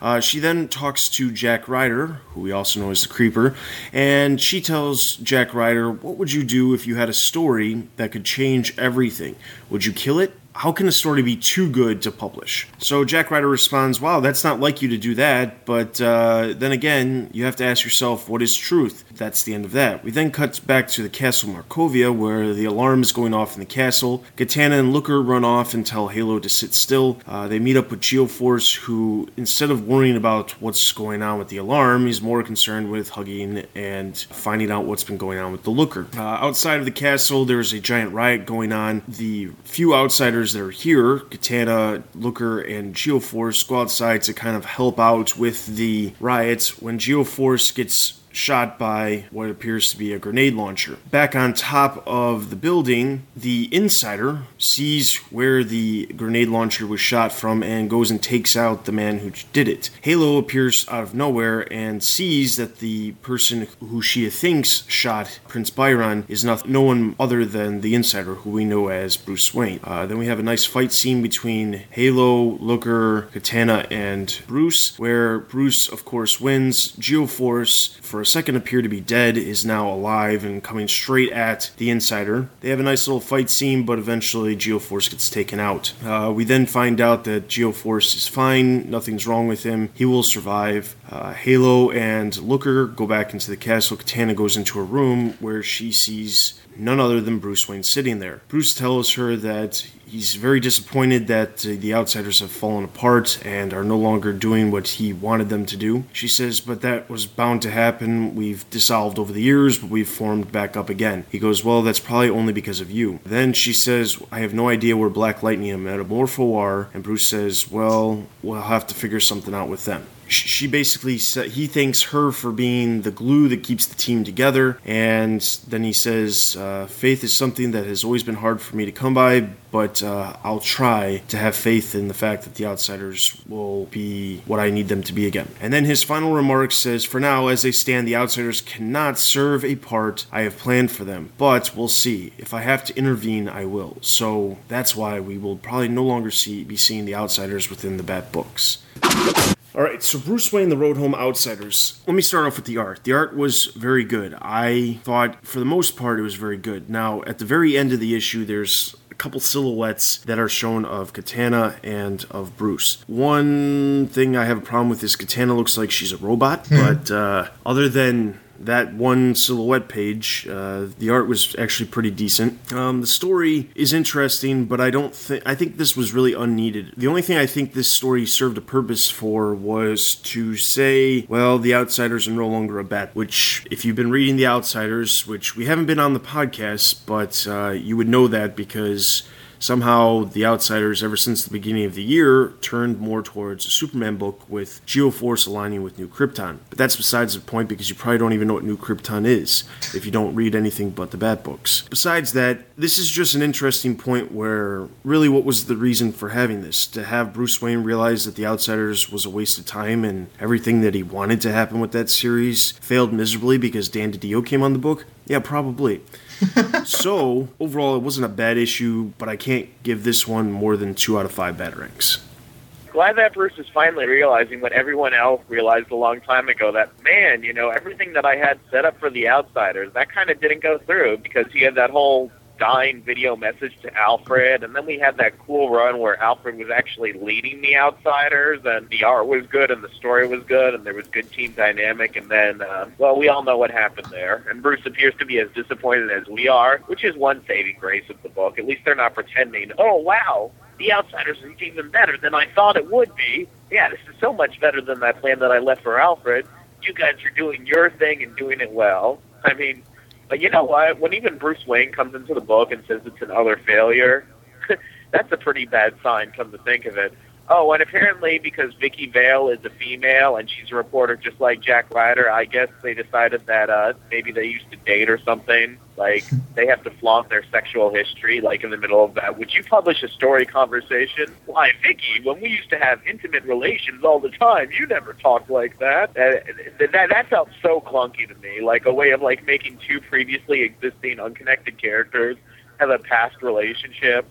[SPEAKER 13] Uh, she then talks to Jack Ryder, who we also know as the Creeper, and she tells Jack Ryder, What would you do if you had a story that could change everything? Would you kill it? How can a story be too good to publish? So Jack Ryder responds, Wow, that's not like you to do that, but uh, then again, you have to ask yourself, What is truth? That's the end of that. We then cut back to the castle Markovia, where the alarm is going off in the castle. Katana and Looker run off and tell Halo to sit still. Uh, they meet up with Geoforce, who, instead of worrying about what's going on with the alarm, he's more concerned with hugging and finding out what's been going on with the Looker. Uh, outside of the castle, there's a giant riot going on. The few outsiders that are here, Katana, Looker, and Geoforce, go outside to kind of help out with the riots. When Geoforce gets shot by what appears to be a grenade launcher. Back on top of the building, the insider sees where the grenade launcher was shot from and goes and takes out the man who did it. Halo appears out of nowhere and sees that the person who she thinks shot Prince Byron is not, no one other than the insider who we know as Bruce Wayne. Uh, then we have a nice fight scene between Halo, Looker, Katana, and Bruce, where Bruce, of course, wins. Geoforce, for a second appeared to be dead, is now alive and coming straight at the Insider. They have a nice little fight scene, but eventually Geoforce gets taken out. Uh, we then find out that Geoforce is fine, nothing's wrong with him, he will survive. Uh, Halo and Looker go back into the castle. Katana goes into a room where she sees none other than Bruce Wayne sitting there. Bruce tells her that he's very disappointed that uh, the outsiders have fallen apart and are no longer doing what he wanted them to do. She says, But that was bound to happen. We've dissolved over the years, but we've formed back up again. He goes, Well, that's probably only because of you. Then she says, I have no idea where Black Lightning and Metamorpho are. And Bruce says, Well, we'll have to figure something out with them she basically said he thanks her for being the glue that keeps the team together and then he says uh, faith is something that has always been hard for me to come by but uh, i'll try to have faith in the fact that the outsiders will be what i need them to be again. And then his final remark says for now as they stand the outsiders cannot serve a part i have planned for them but we'll see. If i have to intervene i will. So that's why we will probably no longer see be seeing the outsiders within the bat books all right, so Bruce Wayne, The Road Home Outsiders. Let me start off with the art. The art was very good. I thought, for the most part, it was very good. Now, at the very end of the issue, there's a couple silhouettes that are shown of Katana and of Bruce. One thing I have a problem with is Katana looks like she's a robot, but uh, other than that one silhouette page, uh, the art was actually pretty decent. Um, the story is interesting, but I don't think I think this was really unneeded. The only thing I think this story served a purpose for was to say, well, the Outsiders are no longer a bat. Which, if you've been reading the Outsiders, which we haven't been on the podcast, but uh, you would know that because somehow the outsiders ever since the beginning of the year turned more towards a superman book with geoforce aligning with new krypton. But that's besides the point because you probably don't even know what new krypton is if you don't read anything but the bat books. Besides that this is just an interesting point where really what was the reason for having this? To have bruce wayne realize that the outsiders was a waste of time and everything that he wanted to happen with that series failed miserably because dan didio came on the book? Yeah probably so overall, it wasn't a bad issue, but I can't give this one more than two out of five bad batarangs.
[SPEAKER 12] glad that Bruce is finally realizing what everyone else realized a long time ago. That man, you know, everything that I had set up for the outsiders, that kind of didn't go through because he had that whole dying video message to Alfred, and then we had that cool run where Alfred was actually leading the outsiders, and the art was good, and the story was good, and there was good team dynamic, and then, uh, well, we all know what happened there, and Bruce appears to be as disappointed as we are, which is one saving grace of the book. At least they're not pretending, oh, wow, the outsiders is even better than I thought it would be. Yeah, this is so much better than that plan that I left for Alfred. You guys are doing your thing and doing it well. I mean, but you know what? When even Bruce Wayne comes into the book and says it's another failure, that's a pretty bad sign. Come to think of it. Oh, and apparently because Vicky Vale is a female and she's a reporter just like Jack Ryder, I guess they decided that uh, maybe they used to date or something. Like they have to flaunt their sexual history, like in the middle of that. Would you publish a story conversation? Why, Vicky? When we used to have intimate relations all the time, you never talked like that. Uh, that that felt so clunky to me, like a way of like making two previously existing unconnected characters have a past relationship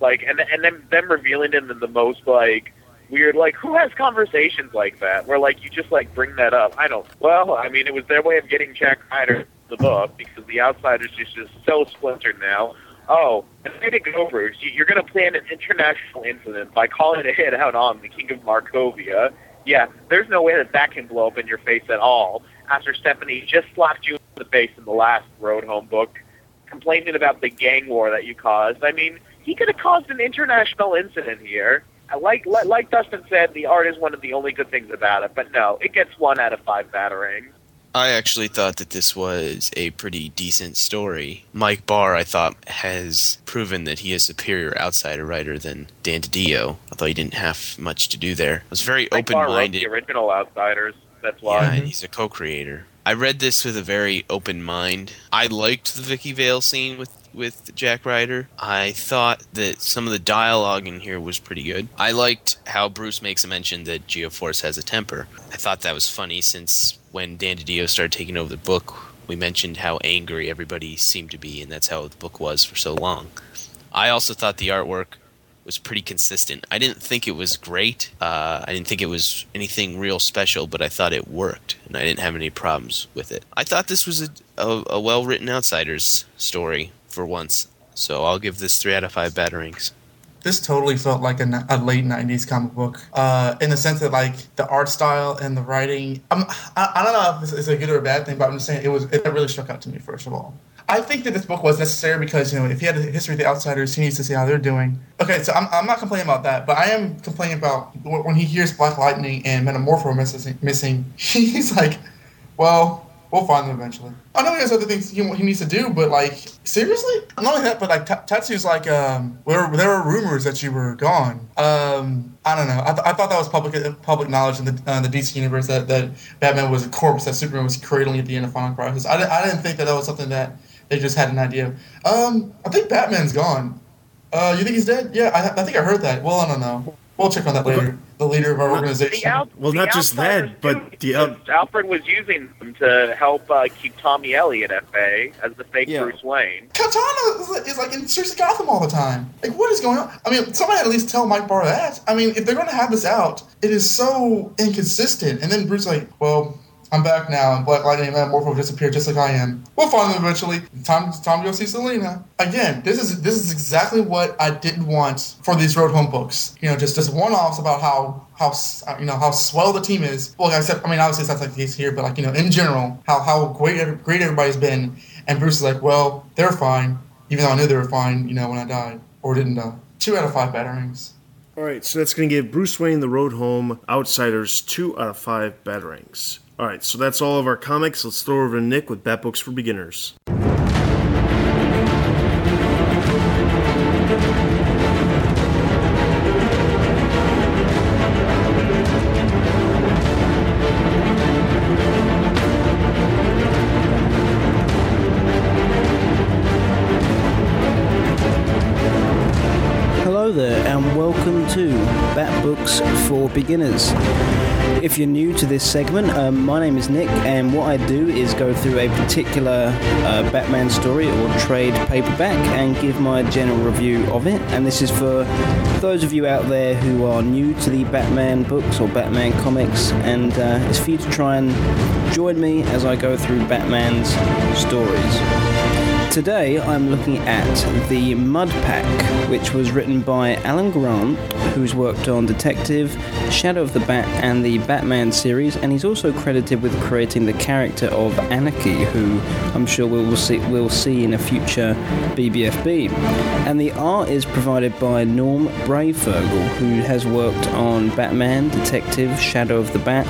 [SPEAKER 12] like and and then them revealing it in the most like weird like who has conversations like that? Where like you just like bring that up. I don't well i mean it was their way of getting jack ryder the book because the outsiders is just so splintered now. Oh and way to go you're going to plan an international incident by calling a hit out on the king of markovia. Yeah there's no way that that can blow up in your face at all after stephanie just slapped you in the face in the last road home book complaining about the gang war that you caused. I mean he could have caused an international incident here. Uh, like, like like Dustin said, the art is one of the only good things about it. But no, it gets one out of five batarangs.
[SPEAKER 10] I actually thought that this was a pretty decent story. Mike Barr, I thought, has proven that he is superior outsider writer than Dan DiDio. I thought he didn't have much to do there. I was very
[SPEAKER 12] Mike Barr wrote
[SPEAKER 10] open-minded.
[SPEAKER 12] the original Outsiders. That's why.
[SPEAKER 10] Yeah, and he's a co-creator. I read this with a very open mind. I liked the Vicky Vale scene with with Jack Ryder. I thought that some of the dialogue in here was pretty good. I liked how Bruce makes a mention that Geoforce has a temper. I thought that was funny since when Dan DiDio started taking over the book, we mentioned how angry everybody seemed to be, and that's how the book was for so long. I also thought the artwork was pretty consistent. I didn't think it was great. Uh, I didn't think it was anything real special, but I thought it worked, and I didn't have any problems with it. I thought this was a, a, a well written Outsiders story for once, so I'll give this three out of five batarangs.
[SPEAKER 11] This totally felt like a, a late '90s comic book, uh, in the sense that like the art style and the writing. I'm, I, I don't know if it's, it's a good or a bad thing, but I'm just saying it was it really struck out to me. First of all, I think that this book was necessary because you know if he had a history of the outsiders, he needs to see how they're doing. Okay, so I'm, I'm not complaining about that, but I am complaining about when he hears Black Lightning and Metamorpho missing. missing he's like, well, we'll find them eventually. I know he has other things he, he needs to do, but like seriously, not only that, but like T- like, um, there there were rumors that you were gone. Um, I don't know. I, th- I thought that was public public knowledge in the uh, the DC universe that, that Batman was a corpse that Superman was cradling at the end of Final Crisis. I, I didn't think that that was something that they just had an idea. Um, I think Batman's gone. Uh, you think he's dead? Yeah, I, I think I heard that. Well, I don't know. We'll check on that later. The leader of our organization.
[SPEAKER 12] Out,
[SPEAKER 13] well, not just that, but the uh,
[SPEAKER 12] Alfred was using them to help uh, keep Tommy Elliot at bay as the fake
[SPEAKER 13] Yeah.
[SPEAKER 12] Bruce Wayne.
[SPEAKER 11] Katana is, like- is like in Streets of Gotham all the time. Like, what is going on? I mean, somebody at least tell Mike Barr that. I mean, if they're going to have this out, it is so inconsistent. And then Bruce like, well, I'm back now, and Black Lightning and Metamorpho disappear just like I am. We'll find them eventually. Time, time to go see Selina. Again, this is this is exactly what I didn't want for these road home books. You know, just just one-offs about how how uh, you know how swell the team is. Well, except I said, I mean, obviously it's not like the case here, but like you know, in general, how how great great everybody's been. And Bruce is like, well, they're fine, even though I knew they were fine. You know, when I died or didn't die. Two out of five batarangs.
[SPEAKER 13] All right, so that's going to give Bruce Wayne The Road Home Outsiders two out of five batarangs. All right, so that's all of our comics. Let's throw over to Nick with Bat Books for Beginners.
[SPEAKER 24] Hello there, and welcome to Bat Books for Beginners. If you're new to this segment, um, my name is Nick, and what I do is go through a particular uh, Batman story or trade paperback and give my general review of it. And this is for those of you out there who are new to the Batman books or Batman comics, and uh, it's for you to try and join me as I go through Batman's stories. Today I'm looking at The Mud Pack, which was written by Alan Grant, who's worked on Detective, Shadow of the Bat, and the Batman series, and he's also credited with creating the character of Anarchy, who I'm sure we'll see, we'll see in a future BBFB. And the art is provided by Norm Breyfogle, who has worked on Batman, Detective, Shadow of the Bat.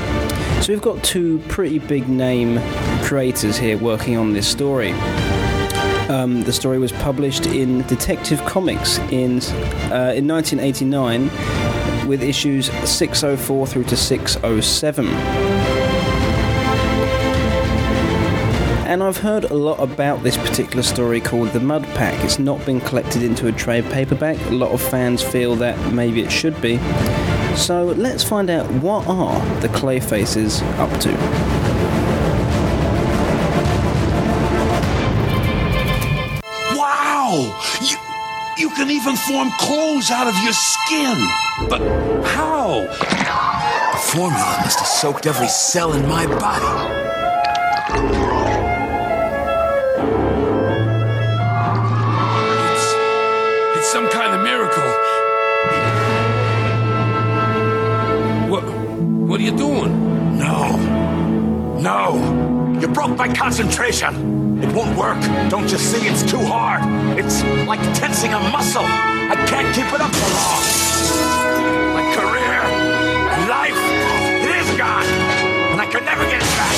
[SPEAKER 24] So we've got two pretty big name creators here working on this story. Um, the story was published in Detective Comics in uh, in 1989 with issues 604 through to 607. And I've heard a lot about this particular story called The Mud Pack. It's not been collected into a trade paperback. A lot of fans feel that maybe it should be. So let's find out what are the Clayfaces up to.
[SPEAKER 25] You, you can even form clothes out of your skin! But how?
[SPEAKER 22] The formula must have soaked every cell in my body.
[SPEAKER 25] It's, It's some kind of miracle. What, what are you doing?
[SPEAKER 22] No. No. You broke my concentration. It won't work. Don't you see? It's too hard. It's like tensing a muscle. I can't keep it up for long. My career, life, it is gone. And I can never get it back.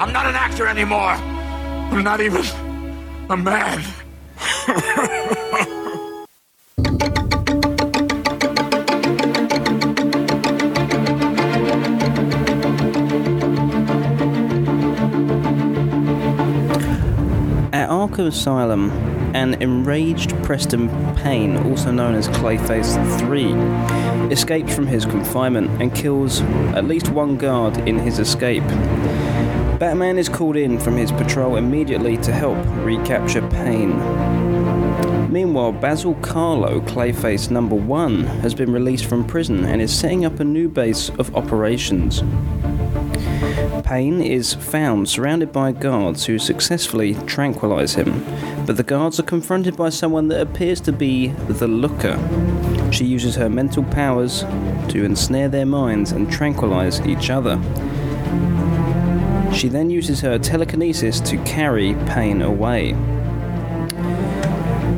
[SPEAKER 22] I'm not an actor anymore. I'm not even a man.
[SPEAKER 24] At Arkham Asylum, an enraged Preston Payne, also known as Clayface 3, escapes from his confinement and kills at least one guard in his escape. Batman is called in from his patrol immediately to help recapture Payne. Meanwhile, Basil Carlo, Clayface number 1, has been released from prison and is setting up a new base of operations. Payne is found surrounded by guards who successfully tranquilize him, but the guards are confronted by someone that appears to be the Looker. She uses her mental powers to ensnare their minds and tranquilize each other. She then uses her telekinesis to carry Payne away.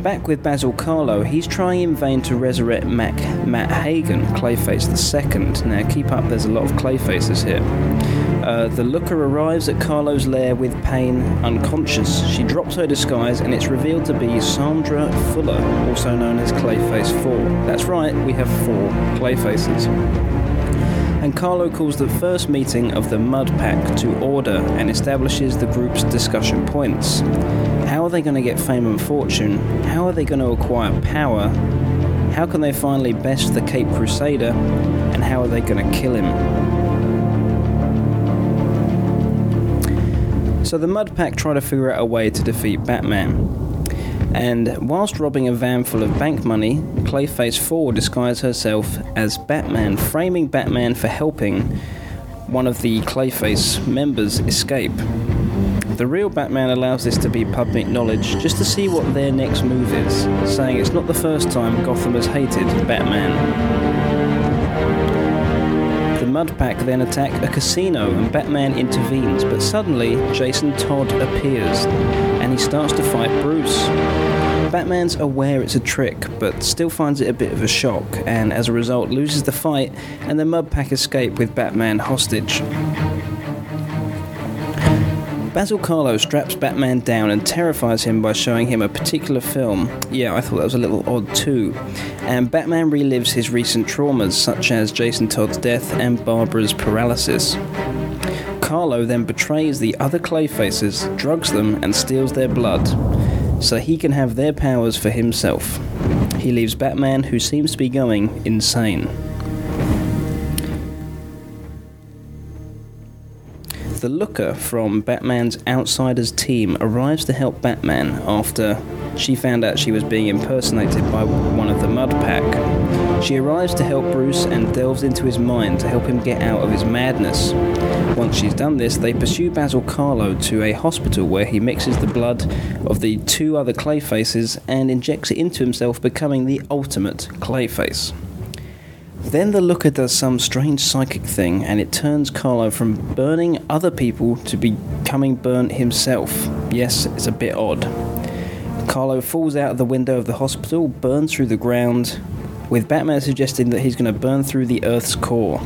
[SPEAKER 24] Back with Basil Carlo, he's trying in vain to resurrect Mac, Matt Hagen, Clayface II. Now, keep up, there's a lot of Clayfaces here. Uh, the looker arrives at Carlo's lair with Payne unconscious. She drops her disguise, and it's revealed to be Sandra Fuller, also known as Clayface 4. That's right, we have four Clayfaces and Carlo calls the first meeting of the Mud Pack to order and establishes the group's discussion points. How are they going to get fame and fortune? How are they going to acquire power? How can they finally best the Cape Crusader? And how are they going to kill him? So the Mud Pack try to figure out a way to defeat Batman. And whilst robbing a van full of bank money, Clayface 4 disguises herself as Batman, framing Batman for helping one of the Clayface members escape. The real Batman allows this to be public knowledge just to see what their next move is, saying it's not the first time Gotham has hated Batman. The Mud Pack then attack a casino and Batman intervenes, but suddenly Jason Todd appears and he starts to fight Bruce. Batman's aware it's a trick, but still finds it a bit of a shock, and as a result loses the fight, and the Mud Pack escape with Batman hostage. Basil Carlo straps Batman down and terrifies him by showing him a particular film. Yeah, I thought that was a little odd too. And Batman relives his recent traumas, such as Jason Todd's death and Barbara's paralysis. Carlo then betrays the other Clayfaces, drugs them, and steals their blood, so he can have their powers for himself. He leaves Batman, who seems to be going insane. The Looker from Batman's Outsiders team arrives to help Batman after she found out she was being impersonated by one of the Mud Pack. She arrives to help Bruce and delves into his mind to help him get out of his madness. Once she's done this, they pursue Basil Carlo to a hospital where he mixes the blood of the two other Clayfaces and injects it into himself, becoming the ultimate Clayface. Then the Looker does some strange psychic thing and it turns Carlo from burning other people to becoming burnt himself. Yes, it's a bit odd. Carlo falls out of the window of the hospital, burns through the ground, with Batman suggesting that he's going to burn through the Earth's core.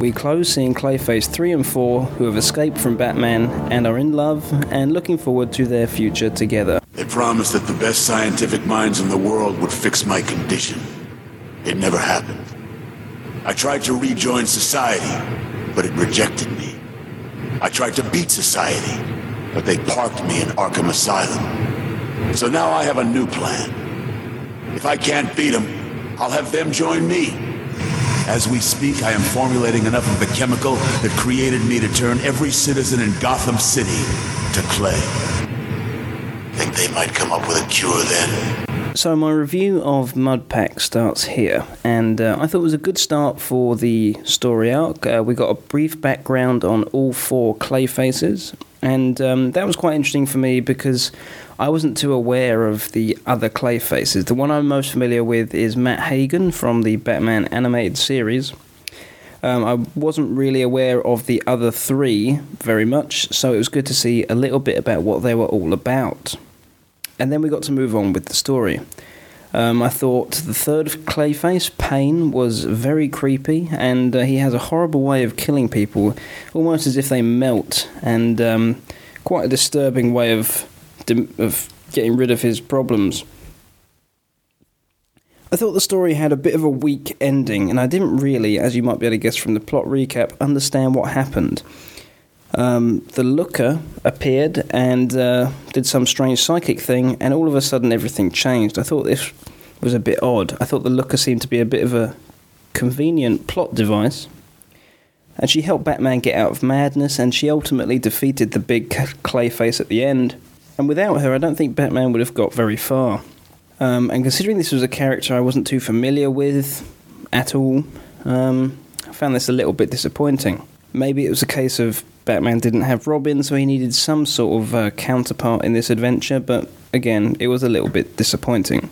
[SPEAKER 24] We close seeing Clayface 3 and 4, who have escaped from Batman and are in love and looking forward to their future together.
[SPEAKER 25] They promised that the best scientific minds in the world would fix my condition. It never happened. I tried to rejoin society, but it rejected me. I tried to beat society, but they parked me in Arkham Asylum. So now I have a new plan. If I can't beat them, I'll have them join me. As we speak, I am formulating enough of the chemical that created me to turn every citizen in Gotham City to clay. Think they might come up with a cure then?
[SPEAKER 24] So my review of Mudpack starts here, and uh, I thought it was a good start for the story arc. Uh, we got a brief background on all four clay faces, and um, that was quite interesting for me because I wasn't too aware of the other clay faces. The one I'm most familiar with is Matt Hagen from the Batman animated series. Um, I wasn't really aware of the other three very much, so it was good to see a little bit about what they were all about and then we got to move on with the story. Um, I thought the third Clayface, Payne, was very creepy, and uh, he has a horrible way of killing people, almost as if they melt, and um, quite a disturbing way of of getting rid of his problems. I thought the story had a bit of a weak ending, and I didn't really, as you might be able to guess from the plot recap, understand what happened um, the looker appeared and uh, did some strange psychic thing, and all of a sudden everything changed. I thought this was a bit odd. I thought the looker seemed to be a bit of a convenient plot device. And she helped Batman get out of madness, and she ultimately defeated the big Clayface at the end. And without her, I don't think Batman would have got very far. Um, and considering this was a character I wasn't too familiar with at all, um, I found this a little bit disappointing. Maybe it was a case of Batman didn't have Robin, so he needed some sort of uh, counterpart in this adventure, but again, it was a little bit disappointing.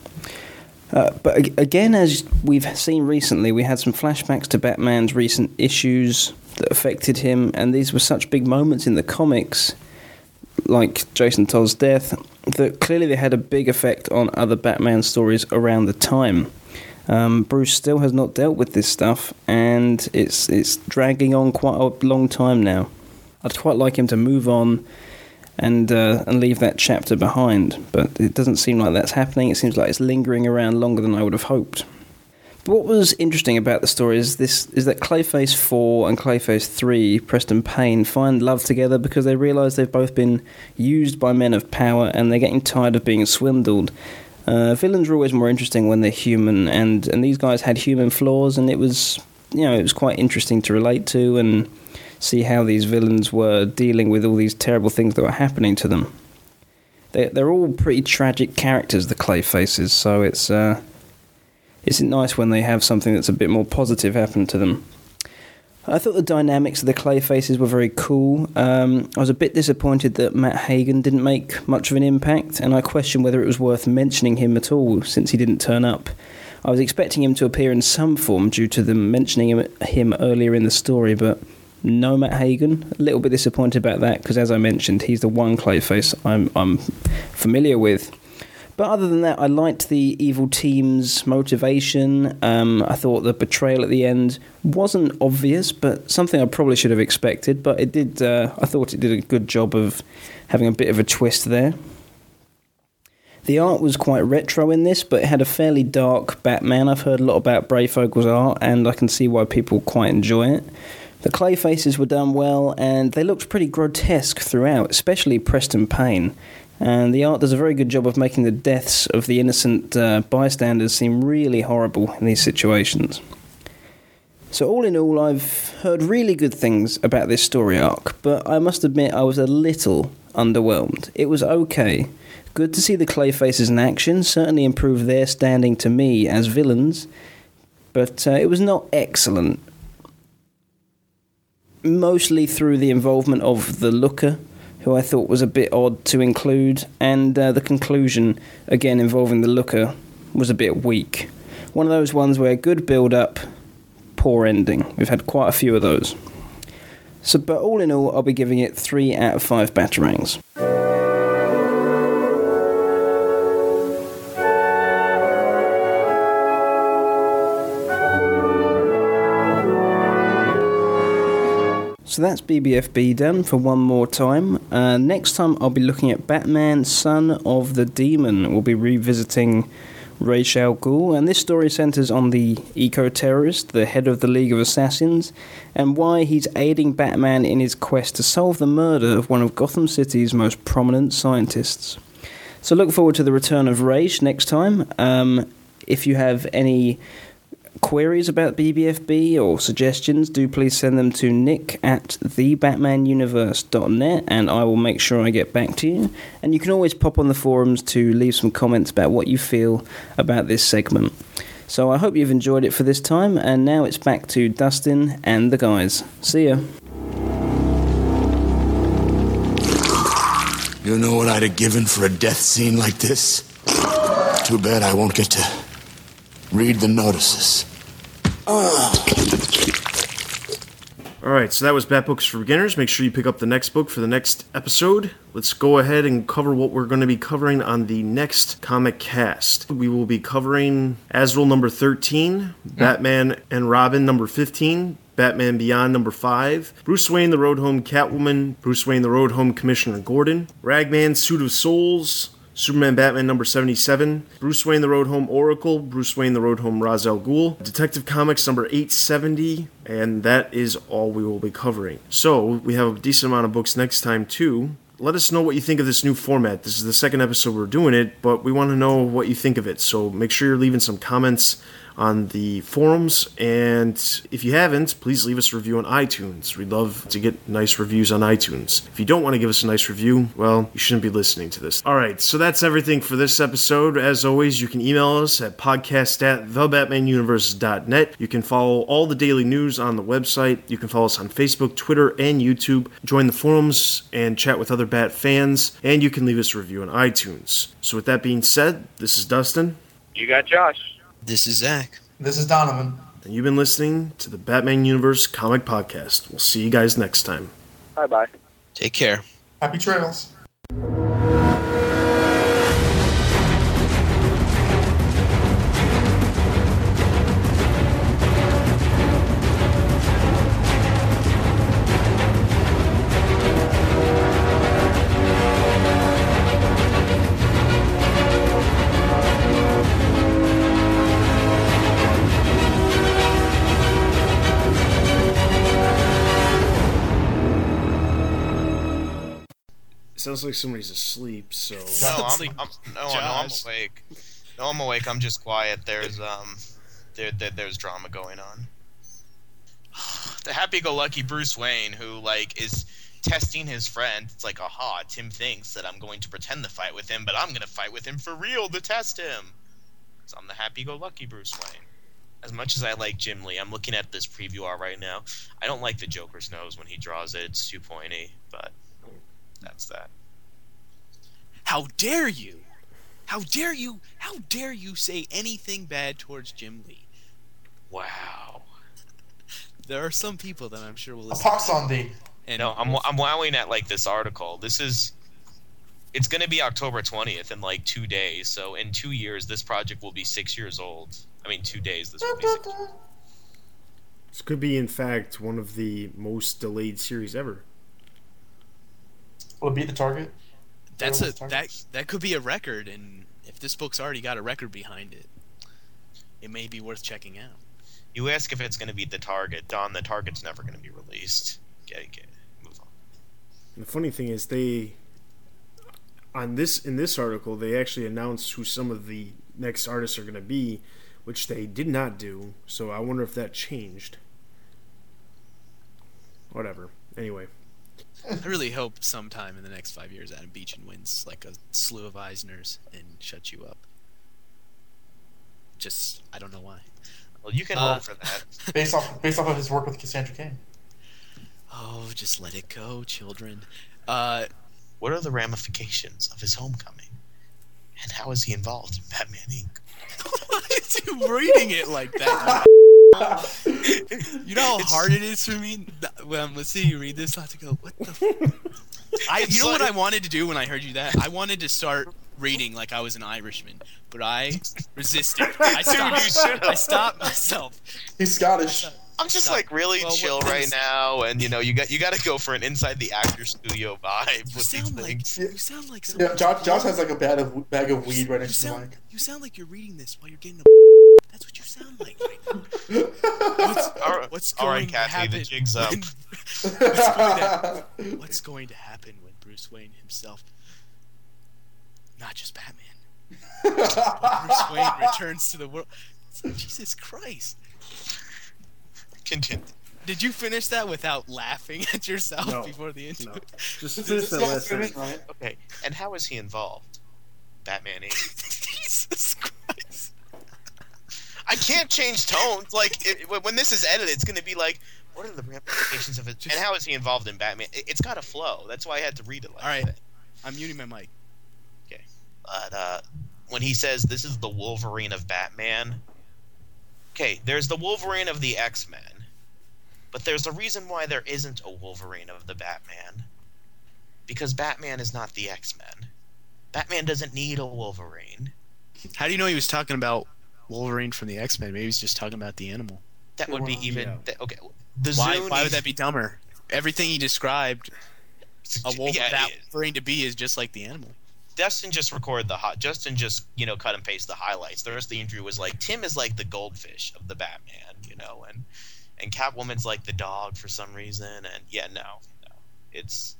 [SPEAKER 24] Uh, but again, as we've seen recently, we had some flashbacks to Batman's recent issues that affected him, and these were such big moments in the comics, like Jason Todd's death, that clearly they had a big effect on other Batman stories around the time. Um, Bruce still has not dealt with this stuff, and it's it's dragging on quite a long time now. I'd quite like him to move on and uh, and leave that chapter behind, but it doesn't seem like that's happening. It seems like it's lingering around longer than I would have hoped. But what was interesting about the story is this is that Clayface 4 and Clayface 3, Preston Payne, find love together because they realise they've both been used by men of power and they're getting tired of being swindled. Uh, villains are always more interesting when they're human, and, and these guys had human flaws, and it was you know it was quite interesting to relate to and see how these villains were dealing with all these terrible things that were happening to them. They, they're all pretty tragic characters, the clay faces. So it's uh, it's nice when they have something that's a bit more positive happen to them. I thought the dynamics of the clay faces were very cool. Um, I was a bit disappointed that Matt Hagen didn't make much of an impact, and I question whether it was worth mentioning him at all since he didn't turn up. I was expecting him to appear in some form due to them mentioning him, earlier in the story, but no Matt Hagen. A little bit disappointed about that because, as I mentioned, he's the one Clayface I'm I'm familiar with. But other than that, I liked the evil team's motivation. Um, I thought the betrayal at the end wasn't obvious, but something I probably should have expected. But it did. Uh, I thought it did a good job of having a bit of a twist there. The art was quite retro in this, but it had a fairly dark Batman. I've heard a lot about Breyfogle's art, and I can see why people quite enjoy it. The clay faces were done well, and they looked pretty grotesque throughout, especially Preston Payne. And the art does a very good job of making the deaths of the innocent uh, bystanders seem really horrible in these situations. So, all in all, I've heard really good things about this story arc, but I must admit I was a little underwhelmed. It was okay. Good to see the Clayfaces in action, certainly improved their standing to me as villains, but uh, it was not excellent. Mostly through the involvement of the Looker, who I thought was a bit odd to include, and uh, the conclusion, again involving the Looker, was a bit weak. One of those ones where good build up, poor ending. We've had quite a few of those. So, but all in all, I'll be giving it 3 out of 5 batarangs. So that's BBFB done for one more time. Uh, next time I'll be looking at Batman Son of the Demon. We'll be revisiting Ra's al Ghul, and this story centers on the eco terrorist, the head of the League of Assassins, and why he's aiding Batman in his quest to solve the murder of one of Gotham City's most prominent scientists. So look forward to the return of Ra's next time. Um, if you have any queries about BBFB or suggestions, do please send them to nick at thebatmanuniverse.net and I will make sure I get back to you. And you can always pop on the forums to leave some comments about what you feel about this segment. So I hope you've enjoyed it for this time, and now it's back to Dustin and the guys. See ya.
[SPEAKER 25] You know what I'd have given for a death scene like this? Too bad I won't get to read the notices.
[SPEAKER 13] All right, so that was Bat Books for Beginners. Make sure you pick up the next book for the next episode. Let's go ahead and cover what we're going to be covering on the next comic cast. We will be covering Azrael number 13, Batman and Robin number 15, Batman Beyond number 5, Bruce Wayne the Road Home Catwoman, Bruce Wayne the Road Home Commissioner Gordon, Ragman Suit of Souls, Superman Batman number 77, Bruce Wayne the Road Home Oracle, Bruce Wayne the Road Home Ra's al Ghul, Detective Comics number 870, and that is all we will be covering. So, we have a decent amount of books next time too. Let us know what you think of this new format. This is the second episode we're doing it, but we want to know what you think of it. So, make sure you're leaving some comments on the forums. And if you haven't, please leave us a review on iTunes. We'd love to get nice reviews on iTunes. If you don't want to give us a nice review, well, you shouldn't be listening to this. All right, so that's everything for this episode. As always, you can email us at podcast at thebatmanuniverse.net. You can follow all the daily news on the website. You can follow us on Facebook, Twitter, and YouTube. Join the forums and chat with other Bat fans. And you can leave us a review on iTunes. So with that being said, this is Dustin.
[SPEAKER 12] You got Josh.
[SPEAKER 10] This is Zach.
[SPEAKER 11] This is Donovan.
[SPEAKER 13] And you've been listening to the Batman Universe Comic Podcast. We'll see you guys next time.
[SPEAKER 12] Bye bye.
[SPEAKER 10] Take care.
[SPEAKER 11] Happy trails.
[SPEAKER 13] Sounds like somebody's asleep, so.
[SPEAKER 7] No, I'm, I'm no, no, I'm awake. No, I'm awake. I'm just quiet. There's um, there, there there's drama going on. The happy-go-lucky Bruce Wayne, who like is testing his friend. It's like, aha, Tim thinks that I'm going to pretend to fight with him, but I'm going to fight with him for real to test him. So I'm the happy-go-lucky Bruce Wayne. As much as I like Jim Lee, I'm looking at this preview art right now. I don't like the Joker's nose when he draws it. It's too pointy, but that's that.
[SPEAKER 10] How dare you? How dare you? How dare you say anything bad towards Jim Lee?
[SPEAKER 7] Wow.
[SPEAKER 10] There are some people that I'm sure will
[SPEAKER 11] A
[SPEAKER 10] listen.
[SPEAKER 11] pox on thee.
[SPEAKER 10] And
[SPEAKER 7] no, I'm I'm wowing at like this article. This is it's going to be October 20th in like 2 days. So in 2 years this project will be 6 years old. I mean 2 days this will be 6
[SPEAKER 13] This could be, in fact, one of the most delayed series ever.
[SPEAKER 11] Will it beat the target?
[SPEAKER 10] That's a
[SPEAKER 11] Everyone's
[SPEAKER 10] that that could be a record, and if this book's already got a record behind it, it may be worth checking out.
[SPEAKER 7] You ask if it's going to be the target. Don, the target's never going to be released. Get it, get it. Move on.
[SPEAKER 13] And the funny thing is, they on this in this article, they actually announced who some of the next artists are going to be, which they did not do. So I wonder if that changed. Whatever. Anyway,
[SPEAKER 10] I really hope sometime in the next five years Adam Beechen wins like a slew of Eisners and shuts you up. Just I don't know why.
[SPEAKER 7] Well, you can
[SPEAKER 10] Uh,
[SPEAKER 7] hope for that.
[SPEAKER 11] based off based off of his work with Cassandra Cain.
[SPEAKER 10] Oh, just let it go, children. Uh,
[SPEAKER 7] what are the ramifications of his homecoming? And how is he involved in Batman Inc.?
[SPEAKER 10] Why is you reading it like that? you know how hard it is for me th- when I'm listening to you read this not to go, what the f-? I, you know what I wanted to do when I heard you that? I wanted to start reading like I was an Irishman, but I resisted. I stopped.
[SPEAKER 7] should.
[SPEAKER 10] I stopped myself.
[SPEAKER 11] He's Scottish.
[SPEAKER 7] I'm just like really
[SPEAKER 10] Well,
[SPEAKER 7] chill
[SPEAKER 10] what
[SPEAKER 7] right
[SPEAKER 10] is-
[SPEAKER 7] now, and you know you got you got to go for an inside the actor studio vibe with these
[SPEAKER 10] sound like
[SPEAKER 7] things.
[SPEAKER 10] you sound like
[SPEAKER 11] Yeah. Josh, Josh has like a bag of bag of weed right next to the mic.
[SPEAKER 10] you sound like you're reading this while you're getting a. That's what you sound like right now. What's,
[SPEAKER 7] All right,
[SPEAKER 10] what's
[SPEAKER 7] all
[SPEAKER 10] going
[SPEAKER 7] right,
[SPEAKER 10] to happen?
[SPEAKER 7] the jig's up.
[SPEAKER 10] when- what's, going to, what's going to happen when Bruce Wayne himself, not just Batman, when Bruce Wayne returns to the world? Jesus Christ!
[SPEAKER 7] Continue.
[SPEAKER 10] Did you finish that without laughing at yourself
[SPEAKER 13] No,
[SPEAKER 10] before the intro?
[SPEAKER 13] no. Just finish that last sentence.
[SPEAKER 7] Okay, and how is he involved? Batman Inc.
[SPEAKER 10] Jesus Christ!
[SPEAKER 7] I can't change tones. Like it, when- when this is edited, it's going to be like, what are the ramifications of it? and how is he involved in Batman? It, it's got a flow. That's why I had to read it like
[SPEAKER 10] All right,
[SPEAKER 7] that.
[SPEAKER 10] I'm muting my mic.
[SPEAKER 7] Okay, but uh, when he says this is the Wolverine of Batman, okay, there's the Wolverine of the X Men, but there's a reason why there isn't a Wolverine of the Batman. Because Batman is not the X Men. Batman doesn't need a Wolverine.
[SPEAKER 10] How do you know he was talking about Wolverine from the X Men? Maybe he's just talking about the animal.
[SPEAKER 7] That would be even
[SPEAKER 13] yeah.
[SPEAKER 7] that- okay. The
[SPEAKER 10] Why, why would that be dumber? Everything he described a wolf
[SPEAKER 7] Yeah,
[SPEAKER 10] that Wolverine to be is just like the animal.
[SPEAKER 7] Justin just recorded the hot. Justin just you know cut and paste the highlights. The rest of the interview was like Tim is like the goldfish of the Batman, you know, and and Catwoman's like the dog for some reason. And yeah, no, no, it's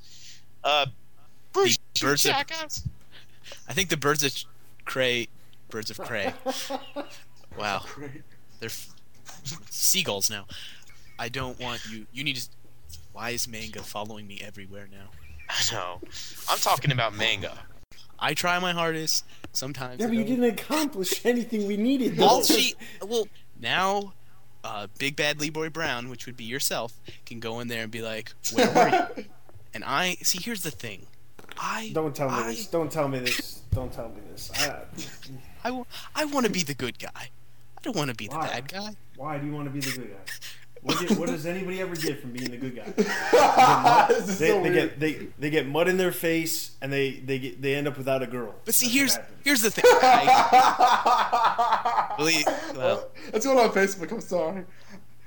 [SPEAKER 7] uh Bruce
[SPEAKER 10] The
[SPEAKER 7] you
[SPEAKER 10] birds of-
[SPEAKER 7] jackass.
[SPEAKER 10] I think the birds of prey, birds of Cray. wow, they're f- seagulls now. I don't want you. You need to. Why is manga following me everywhere now?
[SPEAKER 7] I know. I'm talking about manga.
[SPEAKER 10] I try my hardest. Sometimes.
[SPEAKER 13] Yeah, but you didn't accomplish anything we needed.
[SPEAKER 10] All
[SPEAKER 13] though.
[SPEAKER 10] she well now, uh, Big Bad Leroy Brown, which would be yourself, can go in there and be like, "Where were you?" and I see. Here's the thing. I
[SPEAKER 13] Don't tell me
[SPEAKER 10] I-
[SPEAKER 13] this. Don't tell me this. Don't tell me this. I,
[SPEAKER 10] I, I want to be the good guy. I don't want to be the bad guy.
[SPEAKER 13] why do you want to be the good guy? What, get, what does anybody ever get from being the good guy?
[SPEAKER 11] This is
[SPEAKER 13] they,
[SPEAKER 11] so
[SPEAKER 13] they
[SPEAKER 11] weird.
[SPEAKER 13] get they, they get mud in their face and they they get they end up without a girl.
[SPEAKER 10] But see,
[SPEAKER 13] That's
[SPEAKER 10] here's here's the thing. I, really, well,
[SPEAKER 11] That's going on Facebook. I'm sorry.